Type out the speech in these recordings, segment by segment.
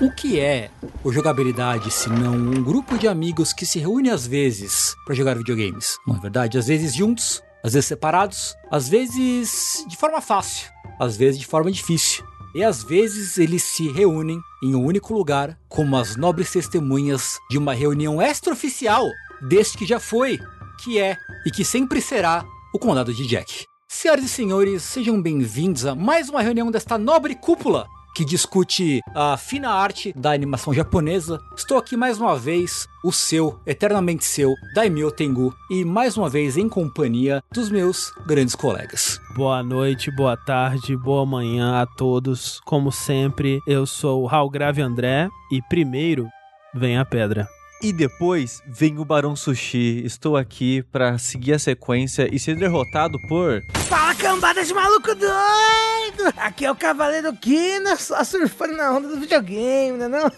O que é o jogabilidade se não um grupo de amigos que se reúne às vezes para jogar videogames? Não é verdade? Às vezes juntos, às vezes separados, às vezes de forma fácil, às vezes de forma difícil. E às vezes eles se reúnem em um único lugar, como as nobres testemunhas de uma reunião extraoficial deste que já foi, que é e que sempre será o Condado de Jack. Senhoras e senhores, sejam bem-vindos a mais uma reunião desta nobre cúpula que discute a fina arte da animação japonesa. Estou aqui mais uma vez, o seu, eternamente seu, Daimyo Tengu, e mais uma vez em companhia dos meus grandes colegas. Boa noite, boa tarde, boa manhã a todos. Como sempre, eu sou o Raul Grave André e primeiro vem a pedra. E depois vem o Barão Sushi. Estou aqui pra seguir a sequência e ser derrotado por. Fala cambada de maluco doido! Aqui é o Cavaleiro Kina, só surfando na onda do videogame, né não?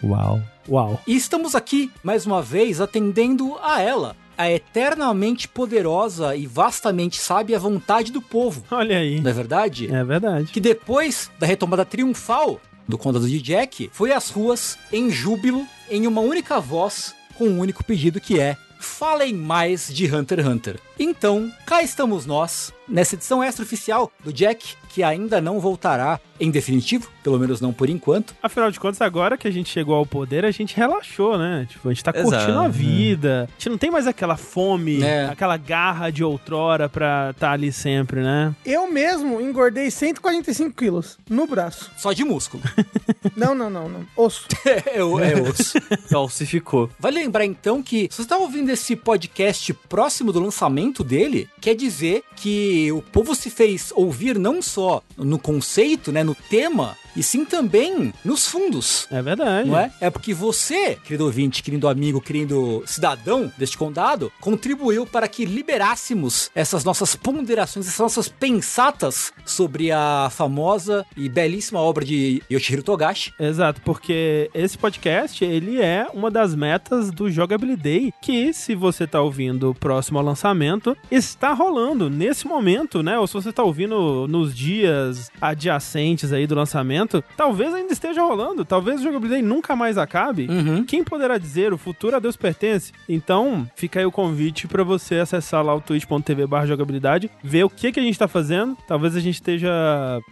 Uau, uau. E estamos aqui mais uma vez atendendo a ela, a eternamente poderosa e vastamente sábia vontade do povo. Olha aí. Não é verdade? É verdade. Que depois da retomada triunfal do Condado de Jack, foi às ruas em júbilo, em uma única voz, com um único pedido que é: falem mais de Hunter x Hunter. Então, cá estamos nós, nessa edição extraoficial do Jack, que ainda não voltará em definitivo, pelo menos não por enquanto. Afinal de contas, agora que a gente chegou ao poder, a gente relaxou, né? Tipo, a gente tá Exato, curtindo a né? vida. A gente não tem mais aquela fome, É. aquela garra de outrora pra estar ali sempre, né? Eu mesmo engordei 145 quilos no braço. Só de músculo. Não, não, não, não. Osso. é, é osso. Falsificou. Vale lembrar então que se você está ouvindo esse podcast próximo do lançamento dele, quer dizer que o povo se fez ouvir não só no conceito, né, no tema, e sim também nos fundos. É verdade. Não é? É porque você, querido ouvinte, querido amigo, querido cidadão deste condado, contribuiu para que liberássemos essas nossas ponderações, essas nossas pensatas sobre a famosa e belíssima obra de Yoshihiro Togashi. Exato, porque esse podcast, ele é uma das metas do Jogability Day, que se você tá ouvindo próximo ao lançamento, está rolando nesse momento, né? Ou se você tá ouvindo nos dias adjacentes aí do lançamento, talvez ainda esteja rolando, talvez o Jogability Day nunca mais acabe. Uhum. Quem poderá dizer, o futuro a Deus pertence. Então, fica aí o convite pra você acessar lá o twitch.tv jogabilidade, ver o que, que a gente tá fazendo. Talvez a gente esteja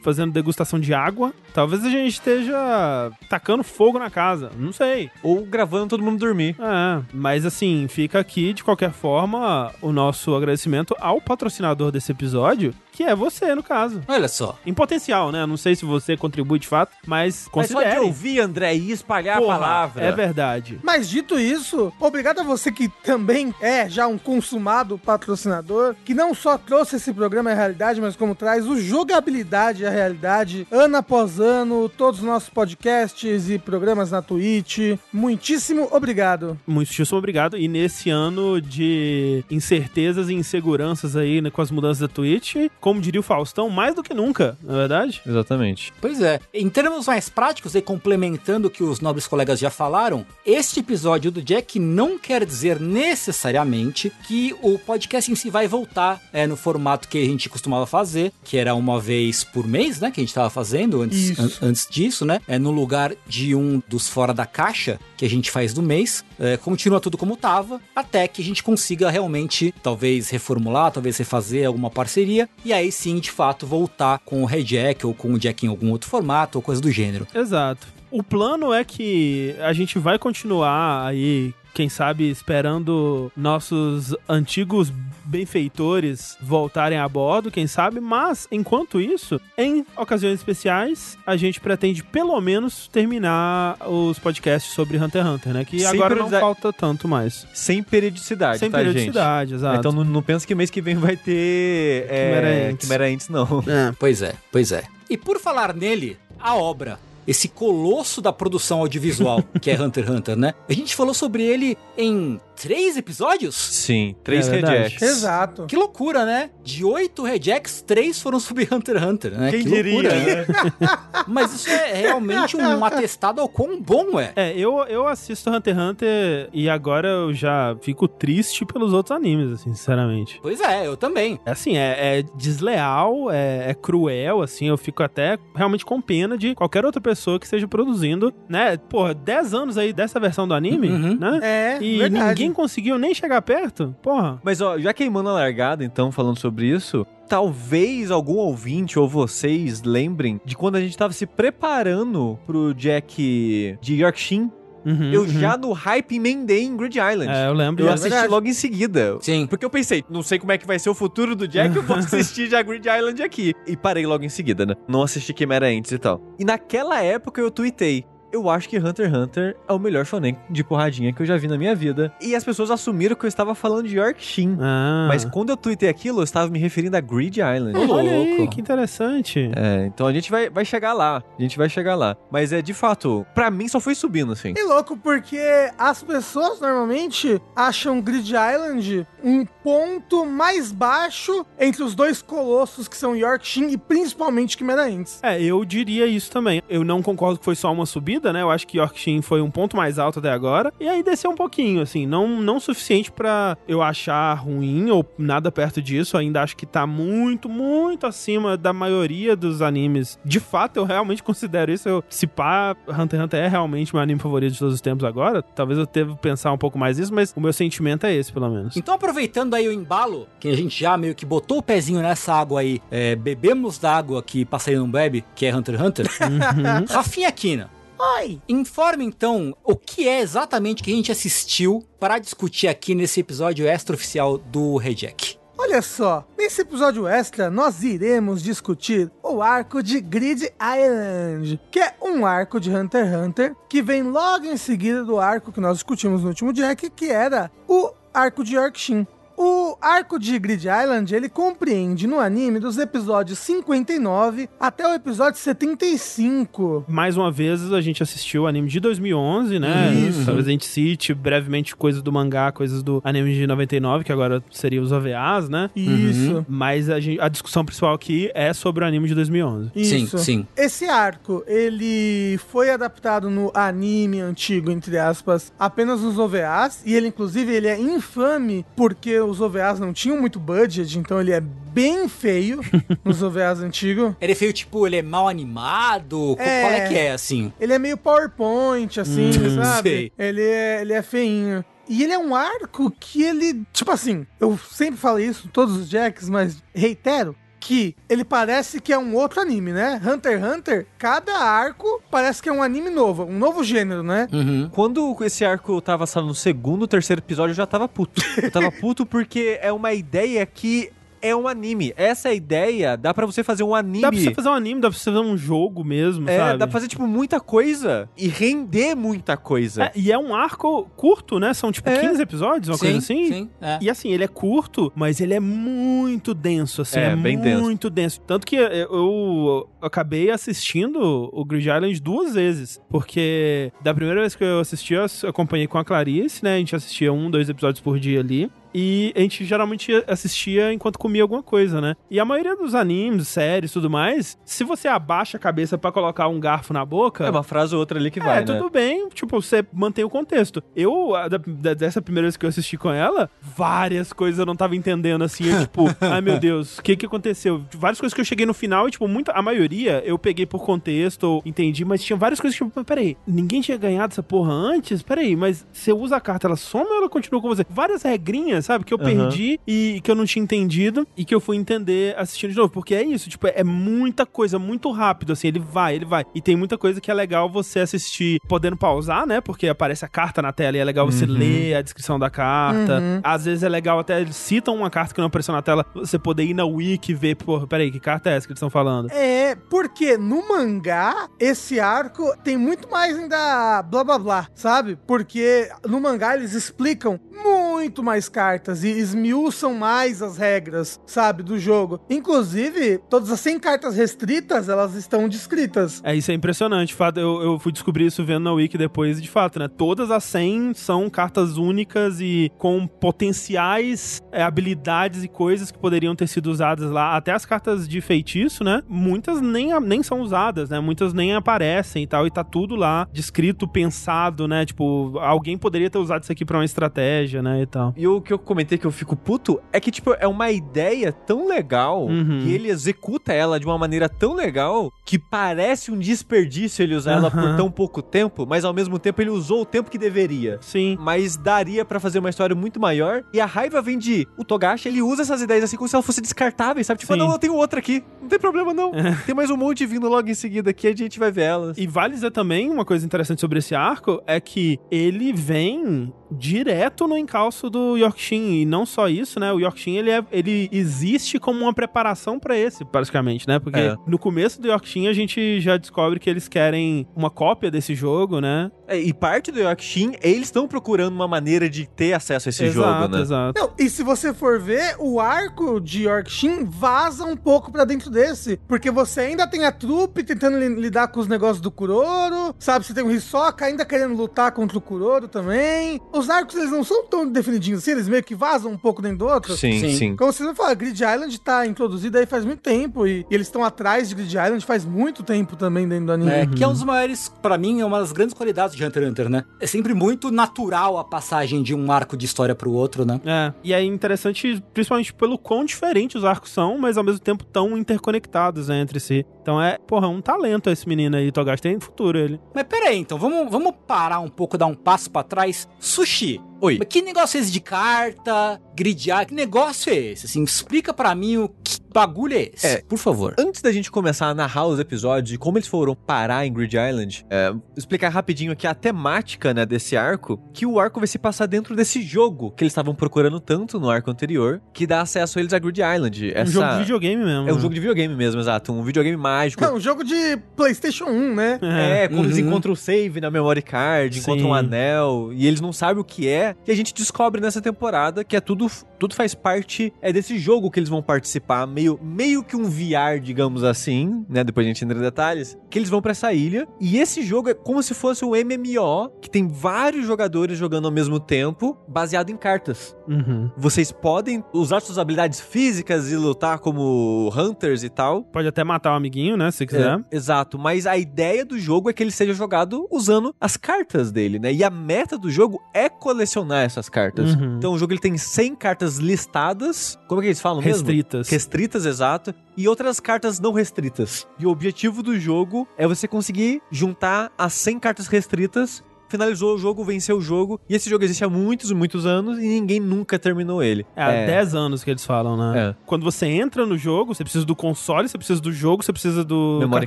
fazendo degustação de água, talvez a gente esteja tacando fogo na casa, não sei. Ou gravando todo mundo dormir. É, mas assim, fica aqui de qualquer forma o nosso agradecimento ao patrocinador desse episódio, que é você, no caso. Olha só. Em potencial, né? Não sei se você contribui de fato, mas Mas só de considere. ouvir, André, e espalhar Porra, a palavra. É verdade. Mas dito isso, obrigado a você que também é já um consumado patrocinador, que não só trouxe esse programa à realidade, mas como traz o jogabilidade à realidade, ano após ano, todos os nossos podcasts e programas na Twitch. Muitíssimo obrigado. Muitíssimo obrigado. E nesse ano de incertezas e inseguranças aí né, com as mudanças da Twitch, como diria o Faustão, mais do que nunca, não é verdade? Exatamente. Pois é. Em termos mais práticos, e complementando o que os nobres colegas já falaram, este episódio do Jack não quer dizer necessariamente que o podcast em si vai voltar é, no formato que a gente costumava fazer, que era uma vez por mês, né? Que a gente estava fazendo antes, an- antes disso, né? É, no lugar de um dos fora da caixa que a gente faz do mês. É, continua tudo como tava, até que a gente consiga realmente, talvez reformular, talvez refazer alguma parceria, e aí sim, de fato, voltar com o Red Jack ou com o Jack em algum outro formato ou coisa do gênero. Exato. O plano é que a gente vai continuar aí, quem sabe, esperando nossos antigos benfeitores voltarem a bordo, quem sabe, mas enquanto isso, em ocasiões especiais, a gente pretende pelo menos terminar os podcasts sobre Hunter x Hunter, né? Que Sem agora não falta tanto mais. Sem periodicidade, Sem tá, periodicidade, exato. gente? Então não, não pensa que mês que vem vai ter... Quimera É, Ants. Quimera Ants, não. É. Pois é, pois é. E por falar nele, a obra. Esse colosso da produção audiovisual que é Hunter x Hunter, né? A gente falou sobre ele em três episódios? Sim, três É rejects. Exato. Que loucura, né? De oito rejects, três foram sobre Hunter x Hunter, né? Quem que diria, loucura, né? Mas isso é realmente um atestado ao quão bom é. É, eu, eu assisto Hunter x Hunter e agora eu já fico triste pelos outros animes, assim, sinceramente. Pois é, eu também. É assim, é, é desleal, é, é cruel, assim, eu fico até realmente com pena de qualquer outra pessoa pessoa que esteja produzindo, né? Porra, 10 anos aí dessa versão do anime, Uhum. né? É, E verdade. ninguém conseguiu nem chegar perto? Porra. Mas ó, já queimando a largada, então, falando sobre isso, talvez algum ouvinte ou vocês lembrem de quando a gente tava se preparando pro Jack de Yorkshire. Uhum, eu uhum. já no hype emendei em Grid Island. É, eu lembro. Eu já. assisti verdade. logo em seguida. Sim. Porque eu pensei, não sei como é que vai ser o futuro do Jack, eu vou assistir já Grid Island aqui. E parei logo em seguida, né? Não assisti Quimera antes e tal. E naquela época eu tuitei. Eu acho que Hunter x Hunter é o melhor shonen de porradinha que eu já vi na minha vida. E as pessoas assumiram que eu estava falando de Yorkshin. Ah. Mas quando eu tuitei aquilo, eu estava me referindo a Grid Island. Olha aí, louco. que interessante. É, então a gente vai, vai chegar lá. A gente vai chegar lá. Mas é de fato, pra mim só foi subindo, assim. É louco porque as pessoas normalmente acham Grid Island um ponto mais baixo entre os dois colossos que são Yorkshire e principalmente Quimera Ants. É, eu diria isso também. Eu não concordo que foi só uma subida, né? Eu acho que Yorkshire foi um ponto mais alto até agora. E aí desceu um pouquinho, assim. Não, não suficiente pra eu achar ruim ou nada perto disso. Ainda acho que tá muito, muito acima da maioria dos animes. De fato, eu realmente considero isso. Eu, se pá, Hunter x Hunter é realmente meu anime favorito de todos os tempos agora. Talvez eu que pensar um pouco mais nisso, mas o meu sentimento é esse, pelo menos. Então, aproveitando aí o embalo, que a gente já meio que botou o pezinho nessa água aí, é, bebemos da água que passarinho não bebe, que é Hunter x Hunter, Uhum. Rafinha Aquina. Oi! Informe então o que é exatamente que a gente assistiu para discutir aqui nesse episódio extra-oficial do Reject. Olha só, nesse episódio extra nós iremos discutir o arco de Grid Island, que é um arco de Hunter x Hunter que vem logo em seguida do arco que nós discutimos no último Jack, que era o arco de Yorkshire. O arco de Grid Island, ele compreende no anime dos episódios 59 até o episódio 75. Mais uma vez, a gente assistiu o anime de 2011, né? Isso. Talvez a gente cite brevemente coisas do mangá, coisas do anime de 99, que agora seria os OVAs, né? Isso. Mas a, gente- a discussão principal aqui é sobre o anime de 2011. Isso. Sim, sim. Esse arco, ele foi adaptado no anime antigo, entre aspas, apenas nos OVAs, e ele, inclusive, ele é infame porque os OVAs não tinham muito budget, então ele é bem feio nos OVAs antigos. Ele é feio, tipo, ele é mal animado? É. Qual é que é, assim? Ele é meio PowerPoint, assim, Hum, sabe? sei. Ele é, ele é feinho. E ele é um arco que ele, tipo assim, eu sempre falo isso todos os Jacks, mas reitero que ele parece que é um outro anime, né? Hunter x Hunter, cada arco parece que é um anime novo, um novo gênero, né? Uhum. Quando esse arco tava sabe, no segundo, terceiro episódio, eu já tava puto. Eu tava puto porque é uma ideia que é um anime. Essa é a ideia, dá pra você fazer um anime. Dá pra você fazer um anime, dá pra você fazer um jogo mesmo, é, sabe? dá pra fazer, tipo, muita coisa e render muita coisa. É, e é um arco curto, né? São tipo É. 15 episódios, uma coisa assim. Sim, é. E assim, ele é curto, mas ele é muito denso, assim. É, É, bem denso. muito denso. Tanto que eu, acabei assistindo o Grid Island duas vezes. Porque da primeira vez que eu assisti, eu acompanhei com a Clarice, né? A gente assistia um, dois episódios por dia ali. E a gente geralmente assistia enquanto comia alguma coisa, né? E a maioria dos animes, séries tudo mais, se você abaixa a cabeça pra colocar um garfo na boca. É uma frase ou outra ali que É, vai, né? tudo bem, tipo, você mantém o contexto. Eu, da- dessa primeira vez que eu assisti com ela, várias coisas eu não tava entendendo, assim, eu, tipo, ai meu Deus, o que que aconteceu? Várias coisas que eu cheguei no final e, tipo, muita, a maioria eu peguei por contexto, ou entendi, mas tinha várias coisas que, tipo, peraí, ninguém tinha ganhado essa porra antes? Peraí, mas você usa a carta, ela soma ou ela continua com você? Várias regrinhas, sabe, que eu Aham. perdi e que eu não tinha entendido e que eu fui entender assistindo de novo, porque é isso, tipo, é muita coisa, muito rápido, assim, ele vai, ele vai. E tem muita coisa que é legal você assistir podendo pausar, né? Porque aparece a carta na tela e é legal você Uhum. ler a descrição da carta. Uhum. Às vezes é legal até, eles citam uma carta que não apareceu na tela, você poder ir na wiki e ver, porra, peraí, que carta é essa que eles estão falando? É, porque no mangá, esse arco tem muito mais ainda blá blá blá, sabe? Porque no mangá eles explicam muito mais cartas e esmiuçam mais as regras, sabe, do jogo. Inclusive, todas as 100 cartas restritas, elas estão descritas. É, isso é impressionante. De fato, eu, eu fui descobrir isso vendo na Wiki depois, de fato, né? Todas as 100 são cartas únicas e com potenciais é, habilidades e coisas que poderiam ter sido usadas lá. Até as cartas de feitiço, né? Muitas nem, nem são usadas, né? Muitas nem aparecem e tal, e tá tudo lá descrito, pensado, né? Tipo, alguém poderia ter usado isso aqui pra uma estratégia, né? E tal. E o que eu comentei que eu fico puto é que, tipo, é uma ideia tão legal Uhum. e ele executa ela de uma maneira tão legal que parece um desperdício ele usar ela por tão pouco tempo, mas ao mesmo tempo ele usou o tempo que deveria. Sim. Mas daria pra fazer uma história muito maior. E a raiva vem de o Togashi, ele usa essas ideias assim como se elas fossem descartáveis, sabe? Tipo, Sim. não, eu tenho outra aqui. Não tem problema, não. Tem mais um monte vindo logo em seguida aqui, a gente vai ver elas. E vale dizer também uma coisa interessante sobre esse arco é que ele vem direto no encalço do Yorkshin e não só isso, né? O Yorkshin ele, é, ele existe como uma preparação pra esse, praticamente, né? Porque É. no começo do Yorkshin a gente já descobre que eles querem uma cópia desse jogo, né? É, e parte do Yorkshin, eles estão procurando uma maneira de ter acesso a esse exato, jogo, né? exato. Não, e se você for ver, o arco de Yorkshin vaza um pouco pra dentro desse. Porque você ainda tem a trupe tentando li- lidar com os negócios do Kuroro, sabe? Você tem o Hisoka ainda querendo lutar contra o Kuroro também. Os arcos, eles não são tão definidinhos assim, eles meio que vazam um pouco dentro do outro. Sim, Sim. sim. Como vocês vão falar, Grid Island tá introduzido aí faz muito tempo e, e eles estão atrás de Grid Island faz muito tempo também dentro do anime. É, que é um dos maiores, pra mim, é uma das grandes qualidades de Hunter x Hunter, né? É sempre muito natural a passagem de um arco de história pro outro, né? É, e é interessante, principalmente pelo quão diferentes os arcos são, mas ao mesmo tempo tão interconectados né, entre si. Então é, porra, um talento esse menino aí, Togashi, tem futuro ele. Mas pera aí, então, vamos, vamos parar um pouco, dar um passo pra trás. Sushi. Oi. Mas que negócio é esse de carta, gridiar? Que negócio é esse? Assim, explica pra mim o bagulho é esse, É. por favor. Antes da gente começar a narrar os episódios e como eles foram parar em Grid Island, é, explicar rapidinho aqui a temática né, desse arco, que o arco vai se passar dentro desse jogo que eles estavam procurando tanto no arco anterior, que dá acesso a eles a Grid Island. Essa... Um jogo de videogame mesmo. É um né? jogo de videogame mesmo, exato. Um videogame mágico. É um jogo de PlayStation 1, né? É, quando eles Uhum. encontram o save na memory card, encontram um Sim. anel, e eles não sabem o que é, e a gente descobre nessa temporada que é tudo, tudo faz parte é desse jogo que eles vão participar, meio, meio que um VR, digamos assim, né? Depois a gente entra em detalhes, que eles vão pra essa ilha, e esse jogo é como se fosse um MMO, que tem vários jogadores jogando ao mesmo tempo, baseado em cartas. Uhum. Vocês podem usar suas habilidades físicas e lutar como hunters e tal, Pode até matar o amiguinho, né, se quiser. é, exato, mas a ideia do jogo é que ele seja jogado usando as cartas dele, né? E a meta do jogo é colecionar essas cartas. Uhum. Então o jogo ele tem 100 cartas listadas, como é que eles falam mesmo? Restritas. Restritas, exato, e outras cartas não restritas. E o objetivo do jogo é você conseguir juntar as 100 cartas restritas. Finalizou o jogo, venceu o jogo. E esse jogo existe há muitos e muitos anos e ninguém nunca terminou ele. É, há 10 anos que eles falam, né? É. Quando você entra no jogo, você precisa do console, você precisa do jogo, você precisa do Memory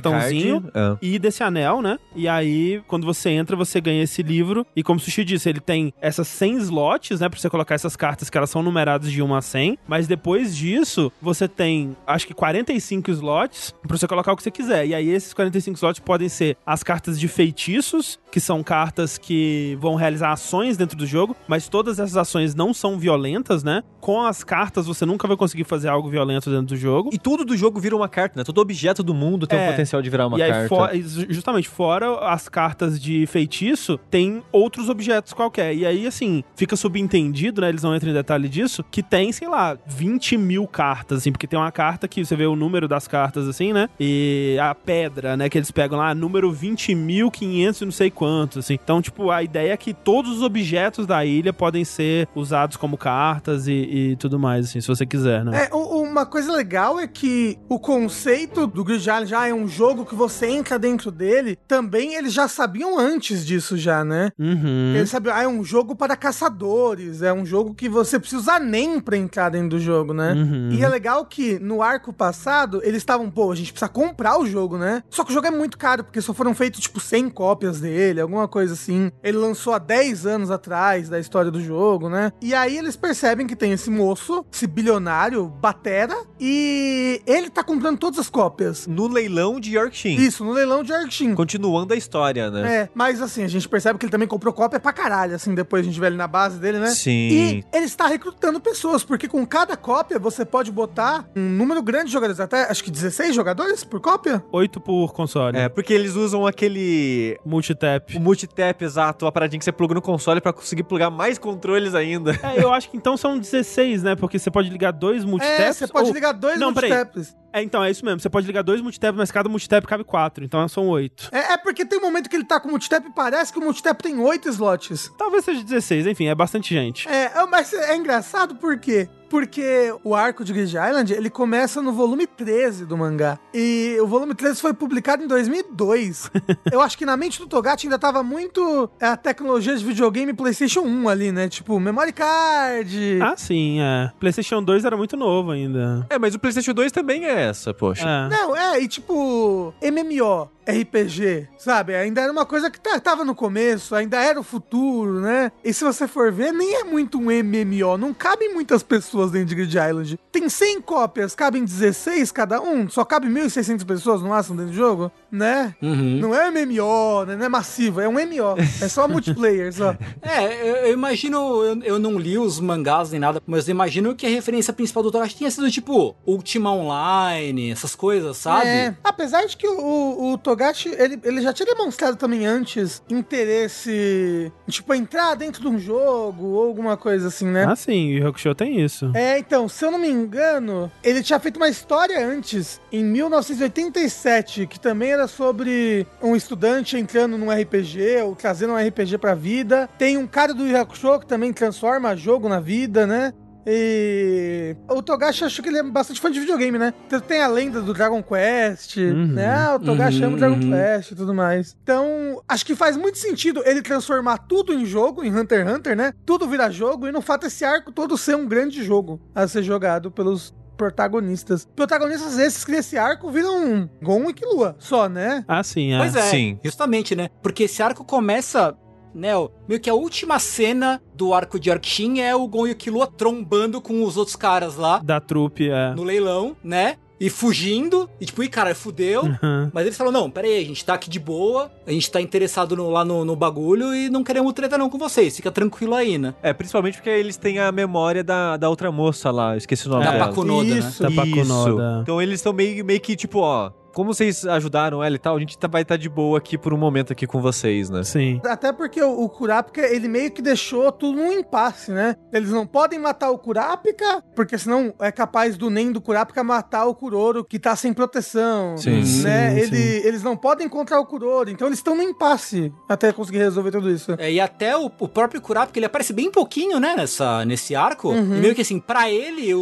cartãozinho. card. É. E desse anel, né? E aí, quando você entra, você ganha esse livro. E como o Sushi disse, ele tem essas 100 slots, né? Pra você colocar essas cartas que elas são numeradas de 1 a 100. Mas depois disso, você tem, acho que 45 slots pra você colocar o que você quiser. E aí, esses 45 slots podem ser as cartas de feitiços, que são cartas que vão realizar ações dentro do jogo. Mas todas essas ações não são violentas, né? Com as cartas, você nunca vai conseguir fazer algo violento dentro do jogo. E tudo do jogo vira uma carta, né? Todo objeto do mundo tem É. o potencial de virar uma e aí, carta. fo- justamente, fora as cartas de feitiço, tem outros objetos qualquer. E aí, assim, fica subentendido, né? Eles não entram em detalhe disso, que tem, sei lá, 20 mil cartas, assim, porque tem uma carta que você vê o número das cartas, assim, né? E a pedra, né? Que eles pegam lá, número 20.500 e não sei quantos, assim. Então, tipo, a ideia é que todos os objetos da ilha podem ser usados como cartas e, e tudo mais, assim, se você quiser, né? É, uma coisa legal é que o conceito do Grid já é um jogo que você entra dentro dele, também eles já sabiam antes disso já, né? Uhum. Eles sabiam, ah, é um jogo para caçadores, é um jogo que você precisa usar NEM pra entrar dentro do jogo, né? Uhum. E é legal que no arco passado, eles estavam, pô, a gente precisa comprar o jogo, né? Só que o jogo é muito caro, porque só foram feitos, tipo, 100 cópias dele, alguma coisa assim. Ele lançou há 10 anos atrás da história do jogo, né? E aí eles percebem que tem esse moço, esse bilionário, Batera, e ele tá comprando todas as cópias. No leilão de Yorkshire. Isso, no leilão de Arkshin. Continuando a história, né? É, mas assim, a gente percebe que ele também comprou cópia pra caralho, assim, depois a gente vê ele na base dele, né? Sim. E ele está recrutando pessoas, porque com cada cópia você pode botar um número grande de jogadores, até acho que 16 jogadores por cópia? 8 por console. É, porque eles usam aquele. Multitap. O multitap, exato, a paradinha que você pluga no console pra conseguir plugar mais controles ainda. É, eu acho que então são 16, né? Porque você pode ligar dois multitaps. É, você pode ou- ligar dois Não, peraí. multitaps. É, então, é isso mesmo. Você pode ligar dois multitap, mas cada multitap cabe quatro. Então são oito. É, é porque tem um momento que ele tá com o multitap e parece que o multitap tem oito slots. Talvez seja 16, enfim, é bastante gente. É, é, mas é engraçado por quê? Porque o arco de Grid Island, ele começa no volume 13 do mangá. E o volume 13 foi publicado em 2002. Eu acho que na mente do Togashi ainda tava muito a tecnologia de videogame PlayStation 1 ali, né? Tipo, memory card. Ah, sim, é. PlayStation 2 era muito novo ainda. É, mas o PlayStation 2 também é essa, poxa. É. Não, é, e tipo, MMO, RPG, sabe? Ainda era uma coisa que tá- tava no começo, ainda era o futuro, né? E se você for ver, nem é muito um MMO, não cabem muitas pessoas dentro de Grid Island. Tem 100 cópias, cabem 16 cada um, só cabe 1.600 pessoas no máximo dentro do jogo, né? Uhum. Não é MMO, né? Não é massivo, é um MMO. É só multiplayer, só. É, eu, eu imagino, eu, eu não li os mangás nem nada, mas eu imagino que a referência principal do Togashi tinha sido tipo Ultima Online, essas coisas, sabe? É, apesar de que o, o, Togashi, ele, ele já tinha demonstrado também antes interesse, em, tipo, entrar dentro de um jogo ou alguma coisa assim, né? Ah, sim, o Yu Hakusho tem isso. É, então, se eu não me engano, ele tinha feito uma história antes, em 1987, que também era sobre um estudante entrando num RPG ou trazendo um RPG pra vida. Tem um cara do Yu Hakusho que também transforma jogo na vida, né? E o Togashi acho que ele é bastante fã de videogame, né? Então tem a lenda do Dragon Quest, Uhum. né? Ah, o Togashi Uhum, ama o Dragon uhum. Quest e tudo mais. Então, acho que faz muito sentido ele transformar tudo em jogo, em Hunter x Hunter, né? Tudo virar jogo e no fato esse arco todo ser um grande jogo a ser jogado pelos protagonistas. Protagonistas esses que nesse arco viram Gon e Killua, só, né? Ah, sim, é. Pois é, Sim. justamente, né? Porque esse arco começa, né? Meio que a última cena do arco de Arkshin é o Gon e o Killua trombando com os outros caras lá Da trupe, é. no leilão, né? E fugindo, e tipo, ih, cara, fudeu. Uhum. Mas eles falam, não, pera aí, a gente tá aqui de boa, a gente tá interessado no- lá no, no bagulho e não queremos treta não com vocês, fica tranquilo aí, né? É, principalmente porque eles têm a memória da, da outra moça lá, esqueci o nome Da dela. Pakunoda, né? Isso. Da Pakunoda. Isso. Então eles estão meio, meio que tipo, ó, como vocês ajudaram ela e tal, a gente tá- vai estar de boa aqui por um momento aqui com vocês, né? Sim. Até porque o, o Kurapika, ele meio que deixou tudo num impasse, né? Eles não podem matar o Kurapika, porque senão é capaz do Nen do Kurapika matar o Kuroro, que tá sem proteção. Sim. Né? Sim, Ele- sim. Eles não podem encontrar o Kuroro, então eles estão no impasse até conseguir resolver tudo isso. É, e até o, o próprio Kurapika, ele aparece bem pouquinho, né, nessa, nesse arco. Uhum. E meio que assim, pra ele, o,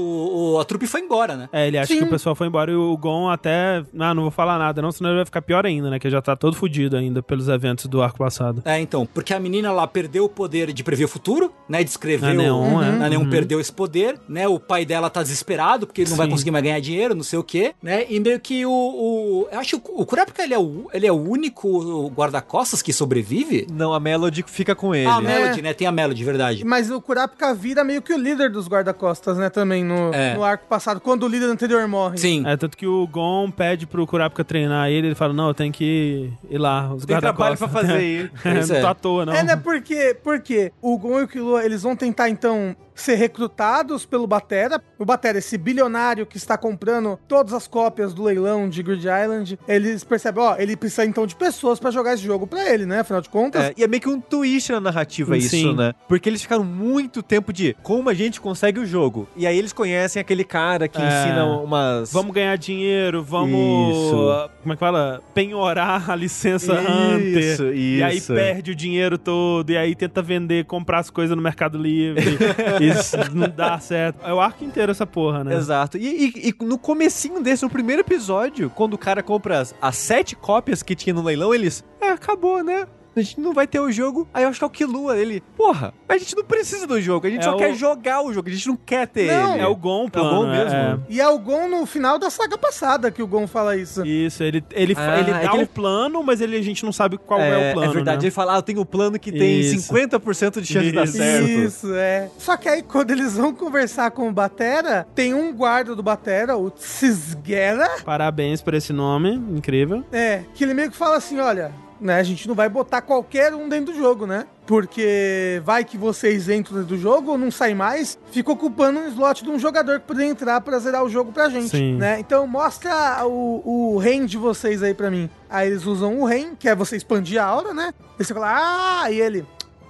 o- a trupe foi embora, né? É, ele acha Sim. que o pessoal foi embora e o Gon até. Ah, não vou falar nada, não, senão ele vai ficar pior ainda, né? Que já tá todo fudido ainda pelos eventos do arco passado. É, então, porque a menina lá perdeu o poder de prever o futuro, né, de escrever A o... Neon, é. A Neon Uhum. perdeu esse poder, né? O pai dela tá desesperado porque ele não vai Sim. conseguir mais ganhar dinheiro, não sei o quê, né? E meio que o. o eu acho que o Kurapika ele é o, ele é o único guarda-costas que sobrevive. Não, a Melody fica com ele. Ah, a? Melody, né? Tem a Melody, verdade. Mas o Kurapika vira meio que o líder dos guarda-costas, né? Também no, É. no arco passado, quando o líder anterior morre. Sim. É, tanto que o Gon pede pro Kurapika treinar ele, ele fala, não, eu tenho que ir lá, os Tem trabalho pra fazer aí. Pois não é. tô à toa, não. É, né? Porque, porque o Gon e o Killua, eles vão tentar, então, ser recrutados pelo Batera. O Batera, esse bilionário que está comprando todas as cópias do leilão de Grid Island, eles percebem, ó, ele precisa, então, de pessoas pra jogar esse jogo pra ele, né? Afinal de contas. É, e é meio que um twist na narrativa isso, Sim. né? Porque eles ficaram muito tempo de como a gente consegue o jogo. E aí eles conhecem aquele cara que É. ensina umas... Vamos ganhar dinheiro, vamos. Isso. Como é que fala? Penhorar a licença Isso, Hunter. isso. E aí perde o dinheiro todo, e aí tenta vender, comprar as coisas no Mercado Livre. Isso não dá certo. É o arco inteiro essa porra, né? Exato. E, e- e no comecinho desse, no primeiro episódio, quando o cara compra as, as sete cópias que tinha no leilão, eles... É, acabou, né? A gente não vai ter o jogo. Aí eu acho que é o Killua, ele... Porra, mas a gente não precisa do jogo. A gente É só o- quer jogar o jogo. A gente não quer ter Não, ele. É o Gon, É o plano, Gon mesmo. é. E é o Gon no final da saga passada que o Gon fala isso. Isso, ele, ele, Ah, ele é dá o ele- plano, mas ele, a gente não sabe qual é, o plano. É verdade. né? Ele fala, ah, eu tenho um plano que tem Isso. 50% de chance de dar Isso. certo. Isso, é. Só que aí, quando eles vão conversar com o Batera, tem um guarda do Batera, o Cisguera, Parabéns por esse nome, incrível. é, que ele meio que fala assim, olha, né, a gente não vai botar qualquer um dentro do jogo, né? Porque vai que vocês entram dentro do jogo ou não saem mais, fica ocupando um slot de um jogador que poderia entrar pra zerar o jogo pra gente, Sim. né? Então mostra o, o reign de vocês aí pra mim. Aí eles usam o reign, que é você expandir a aura, né? Aí você fala, ah, e ele...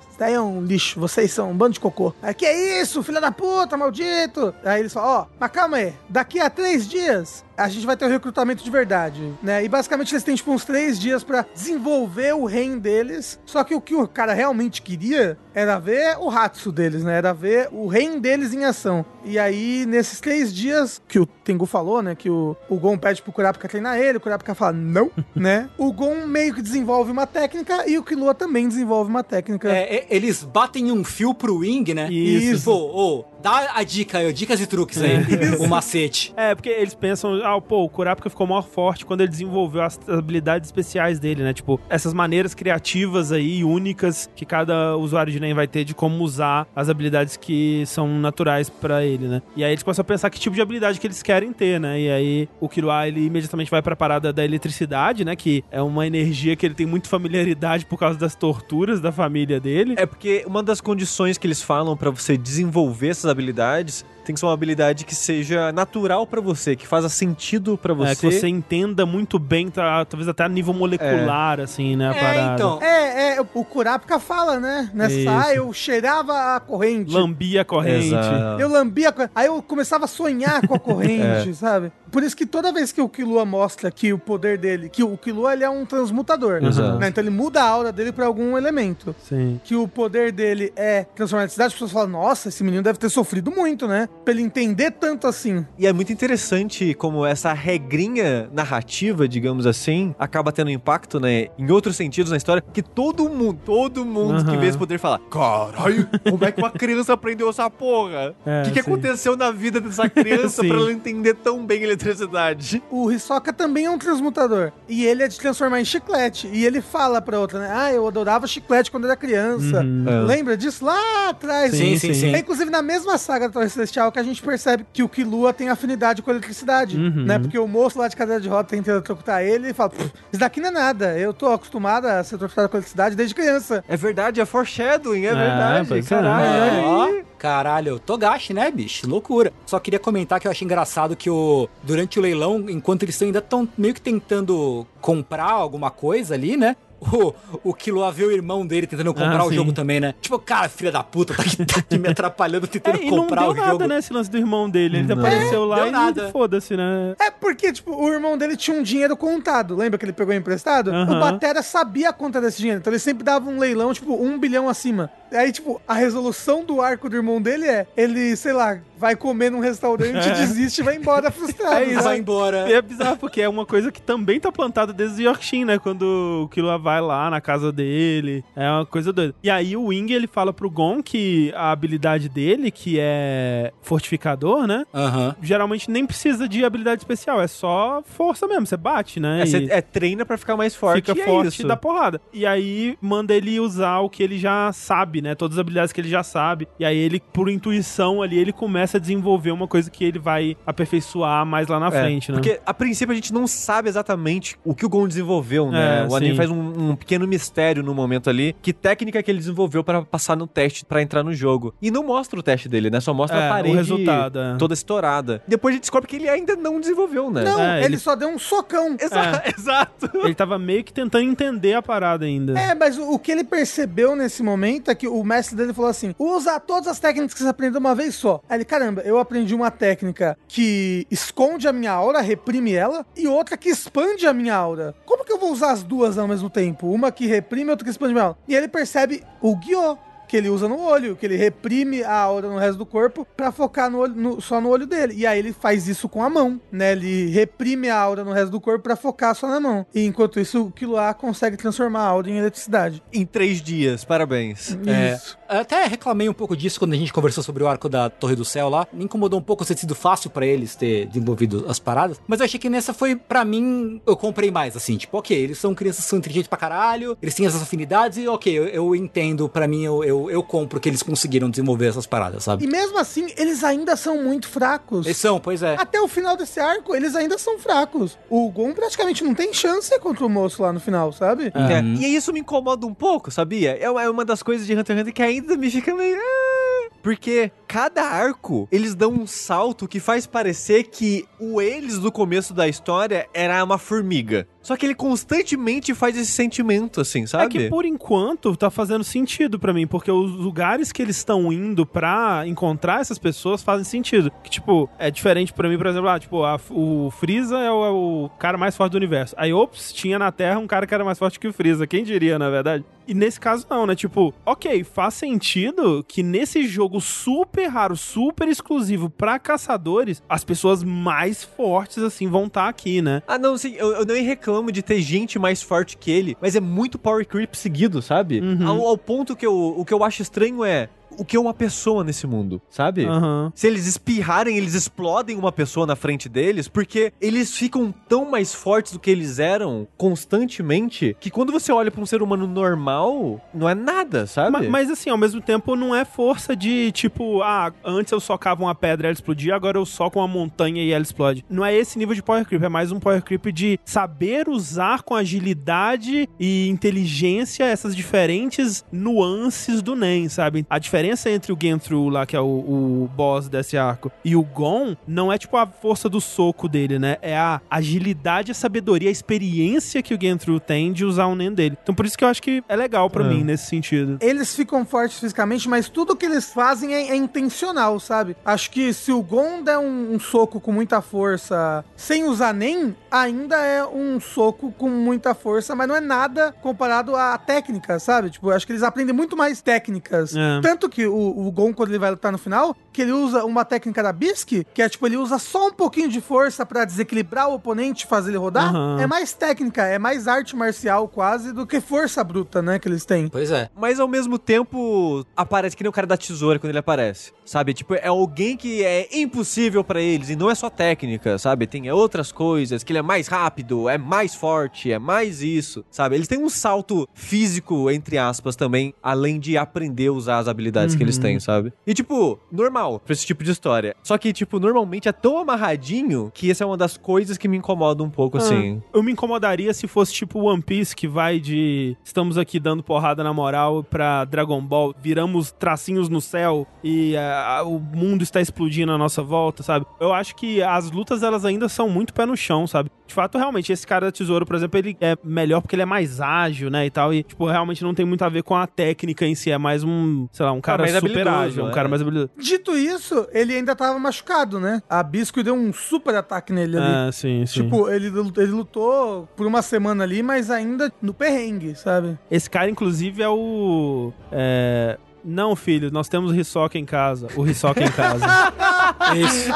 isso daí é um lixo, vocês são um bando de cocô. Aí, que é isso, filha da puta, maldito? Aí eles falam, ó, mas calma aí, daqui a três dias a gente vai ter o recrutamento de verdade, né? E basicamente eles têm tipo uns três dias pra desenvolver o reino deles. Só que o que o cara realmente queria era ver o Hatsu deles, né? Era ver o reino deles em ação. E aí, nesses três dias, que o Tengu falou, né? Que o, o Gon pede pro Kurapika treinar ele, o Kurapika fala não, né? O Gon meio que desenvolve uma técnica e o Killua também desenvolve uma técnica. É, é, eles batem um fio pro Wing, né? Isso. Pô, ô, dá a dica aí, dicas e truques aí, o macete. É, porque eles pensam, ah, pô, o Kurapika ficou maior forte quando ele desenvolveu as habilidades especiais dele, né? Tipo, essas maneiras criativas aí, únicas, que cada usuário de NEM vai ter de como usar as habilidades que são naturais pra ele, né? E aí eles começam a pensar que tipo de habilidade que eles querem ter, né? E aí o Killua, ele imediatamente vai pra parada da eletricidade, né? Que é uma energia que ele tem muita familiaridade por causa das torturas da família dele. É porque uma das condições que eles falam pra você desenvolver essas habilidades tem que ser uma habilidade que seja natural pra você, que faça sentido pra você. É, que você entenda muito bem, tá, talvez até a nível molecular, assim, né? A É, parada. então. É, é, o Kurapika fala, né? Nessa, Isso. ah, eu cheirava a corrente. Lambia a corrente. Exato. Eu lambia, a co- aí eu começava a sonhar com a corrente, sabe? Por isso que toda vez que o Killua mostra que o poder dele, que o Killua ele é um transmutador, Exato. né? Então ele muda a aura dele pra algum elemento. Sim. Que o poder dele é transformar a cidade, as pessoas falam, nossa, esse menino deve ter sofrido muito, né? Pra ele entender tanto assim. E é muito interessante como essa regrinha narrativa, digamos assim, acaba tendo impacto, né, em outros sentidos na história, que todo mundo, todo mundo que Aham. vê esse poder fala: Caralho, como é que uma criança aprendeu essa porra? O É, que, que sim. aconteceu na vida dessa criança pra ela entender tão bem eletricidade? O Hisoka também é um transmutador. E ele é de transformar em chiclete. E ele fala pra outra, né? Ah, eu adorava chiclete quando era criança. Uhum. É. Lembra disso lá atrás? Sim, sim, sim. É inclusive na mesma saga da Torre Celestial que a gente percebe que o Killua tem afinidade com a eletricidade, Uhum. né? Porque o moço lá de cadeira de roda tenta eletrocutar ele e fala, "Pff, isso daqui não é nada, eu tô acostumada a ser eletrocutado com eletricidade desde criança. É verdade, é foreshadowing, é, É, verdade. é. Caralho, É, olha aí. Caralho, Togashi, né, bicho? Loucura. Só queria comentar que eu achei engraçado que o durante o leilão, enquanto eles ainda estão meio que tentando comprar alguma coisa ali, né? O, o Killua vê o irmão dele tentando comprar Ah, o sim. jogo também, né? Tipo, cara, filha da puta, tá aqui, tá aqui me atrapalhando, tentando É, e não comprar deu o nada, jogo. né, esse lance do irmão dele. Ele Não. apareceu É, lá deu e nada. foda-se, né? É porque, tipo, o irmão dele tinha um dinheiro contado. Lembra que ele pegou emprestado? O Batera sabia a conta desse dinheiro. Então ele sempre dava um leilão, tipo, um bilhão acima. Aí, tipo, a resolução do arco do irmão dele é: ele, sei lá, vai comer num restaurante, É. desiste e vai embora frustrado. É isso. Vai embora. E é bizarro, porque é uma coisa que também tá plantada desde o Yorkshin, né? Quando o Killua vai lá na casa dele. É uma coisa doida. E aí o Wing, ele fala pro Gon que a habilidade dele, que é fortificador, né? Aham. Geralmente nem precisa de habilidade especial, é só força mesmo, você bate, né? É, E cê- é, treina pra ficar mais forte. fica e é forte e dá porrada. E aí manda ele usar o que ele já sabe, né? Todas as habilidades que ele já sabe. E aí ele, por intuição ali, ele começa a desenvolver uma coisa que ele vai aperfeiçoar mais lá na É, frente, né? Porque a princípio a gente não sabe exatamente o que o Gon desenvolveu, né? É, o anime sim. faz um, um pequeno mistério no momento ali. Que técnica que ele desenvolveu pra passar no teste, pra entrar no jogo. E não mostra o teste dele, né? Só mostra É, a o parede resultado, é. toda estourada. Depois a gente descobre que ele ainda não desenvolveu, né? Não, É, ele... ele- só deu um socão. Exa- Exato. Ele tava meio que tentando entender a parada ainda. É, mas o, o que ele percebeu nesse momento é que o mestre dele falou assim: usa todas as técnicas que você aprendeu uma vez só. Aí ele, caramba, eu aprendi uma técnica que esconde a minha aura, reprime ela, e outra que expande a minha aura. Como que eu vou usar as duas ao mesmo tempo? Uma que reprime e outra que expande a minha aura. E ele percebe o Guiô. Que ele usa no olho, que ele reprime a aura no resto do corpo pra focar no olho- no- só no olho dele. E aí ele faz isso com a mão, né? Ele reprime a aura no resto do corpo pra focar só na mão. E enquanto isso, o Killua consegue transformar a aura em eletricidade. Em três dias, parabéns. É. Isso. Eu Até reclamei um pouco disso quando a gente conversou sobre o arco da Torre do Céu lá. Me incomodou um pouco ter sido fácil pra eles ter desenvolvido as paradas. Mas eu achei que nessa foi, pra mim, eu comprei mais, assim. Tipo, ok, eles são crianças que são inteligentes pra caralho, eles têm essas afinidades e ok, eu, eu entendo, pra mim, eu, eu, eu compro que eles conseguiram desenvolver essas paradas, sabe? E mesmo assim, eles ainda são muito fracos. Eles são, pois é. Até o final desse arco, eles ainda são fracos. O Gon praticamente não tem chance contra o moço lá no final, sabe? É, Uhum. E isso me incomoda um pouco, sabia? É uma- é uma das coisas de Hunter x Hunter que ainda me fica meio. "Ah", Porque cada arco, eles dão um salto que faz parecer que o eles do começo da história era uma formiga. Só que ele constantemente faz esse sentimento, assim, sabe? É que por enquanto tá fazendo sentido pra mim, porque os lugares que eles estão indo pra encontrar essas pessoas fazem sentido. Que, tipo, é diferente pra mim, por exemplo, ah, tipo, a- o Freeza é o, é o cara mais forte do universo. Aí, ops, tinha na Terra um cara que era mais forte que o Freeza. Quem diria, na verdade? E nesse caso, não, né? Tipo, ok, faz sentido que nesse jogo super raro, super exclusivo pra caçadores, as pessoas mais fortes, assim, vão estar aqui, né? Ah, não, sim, eu, eu nem reclamo de ter gente mais forte que ele, mas é muito power creep seguido, sabe? Uhum. Ao, ao ponto que eu, o que eu acho estranho é o que é uma pessoa nesse mundo, sabe? Aham. Se eles espirrarem, eles explodem uma pessoa na frente deles, porque eles ficam tão mais fortes do que eles eram constantemente, que quando você olha pra um ser humano normal, não é nada, sabe? Ma- Mas, assim, ao mesmo tempo, não é força de tipo, ah, antes eu socava uma pedra e ela explodia, agora eu soco uma montanha e ela explode. Não é esse nível de power creep, é mais um power creep de saber usar com agilidade e inteligência essas diferentes nuances do Nen, sabe? A diferença entre o Genthru lá, que é o, o boss desse arco, e o Gon, não é tipo a força do soco dele, né? É a agilidade, a sabedoria, a experiência que o Genthru tem de usar o Nen dele. Então por isso que eu acho que é legal pra É. mim nesse sentido. Eles ficam fortes fisicamente, mas tudo que eles fazem é, é intencional, sabe? Acho que se o Gon der um, um soco com muita força sem usar nem, ainda é um soco com muita força, mas não é nada comparado à técnica, sabe? Tipo, acho que eles aprendem muito mais técnicas. É. Tanto que o, o Gon, quando ele vai lutar no final, que ele usa uma técnica da Bisque, que é tipo, ele usa só um pouquinho de força pra desequilibrar o oponente e fazer ele rodar. Aham. É mais técnica, é mais arte marcial quase do que força bruta, né, que eles têm. Pois é. Mas ao mesmo tempo, aparece que nem o cara da tesoura quando ele aparece. Sabe? Tipo, é alguém que é impossível pra eles. E não é só técnica, sabe? Tem outras coisas, que ele é mais rápido, é mais forte, é mais isso, sabe? Eles têm um salto físico, entre aspas, também, além de aprender a usar as habilidades que eles têm, sabe? E, tipo, normal pra esse tipo de história. Só que, tipo, normalmente é tão amarradinho que essa é uma das coisas que me incomoda um pouco, assim. Eu me incomodaria se fosse tipo One Piece, que vai de estamos aqui dando porrada na moral pra Dragon Ball, viramos tracinhos no céu e ah, o mundo está explodindo à nossa volta, sabe? Eu acho que as lutas elas ainda são muito pé no chão, sabe? De fato, realmente, esse cara da tesouro, por exemplo, ele é melhor porque ele é mais ágil, né, e tal, e, tipo, realmente não tem muito a ver com a técnica em si, é mais um, sei lá, um cara mais super habilidoso, ágil, um é. cara mais habilidoso. Dito isso, ele ainda tava machucado, né? A Bisco deu um super ataque nele ali. É, sim, sim. Tipo, ele, ele lutou por uma semana ali, mas ainda no perrengue, sabe? Esse cara, inclusive, é o. É... Não, filho, nós temos o Hisoka em casa. O Hisoka em casa. Isso.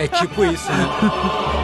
É tipo isso, né?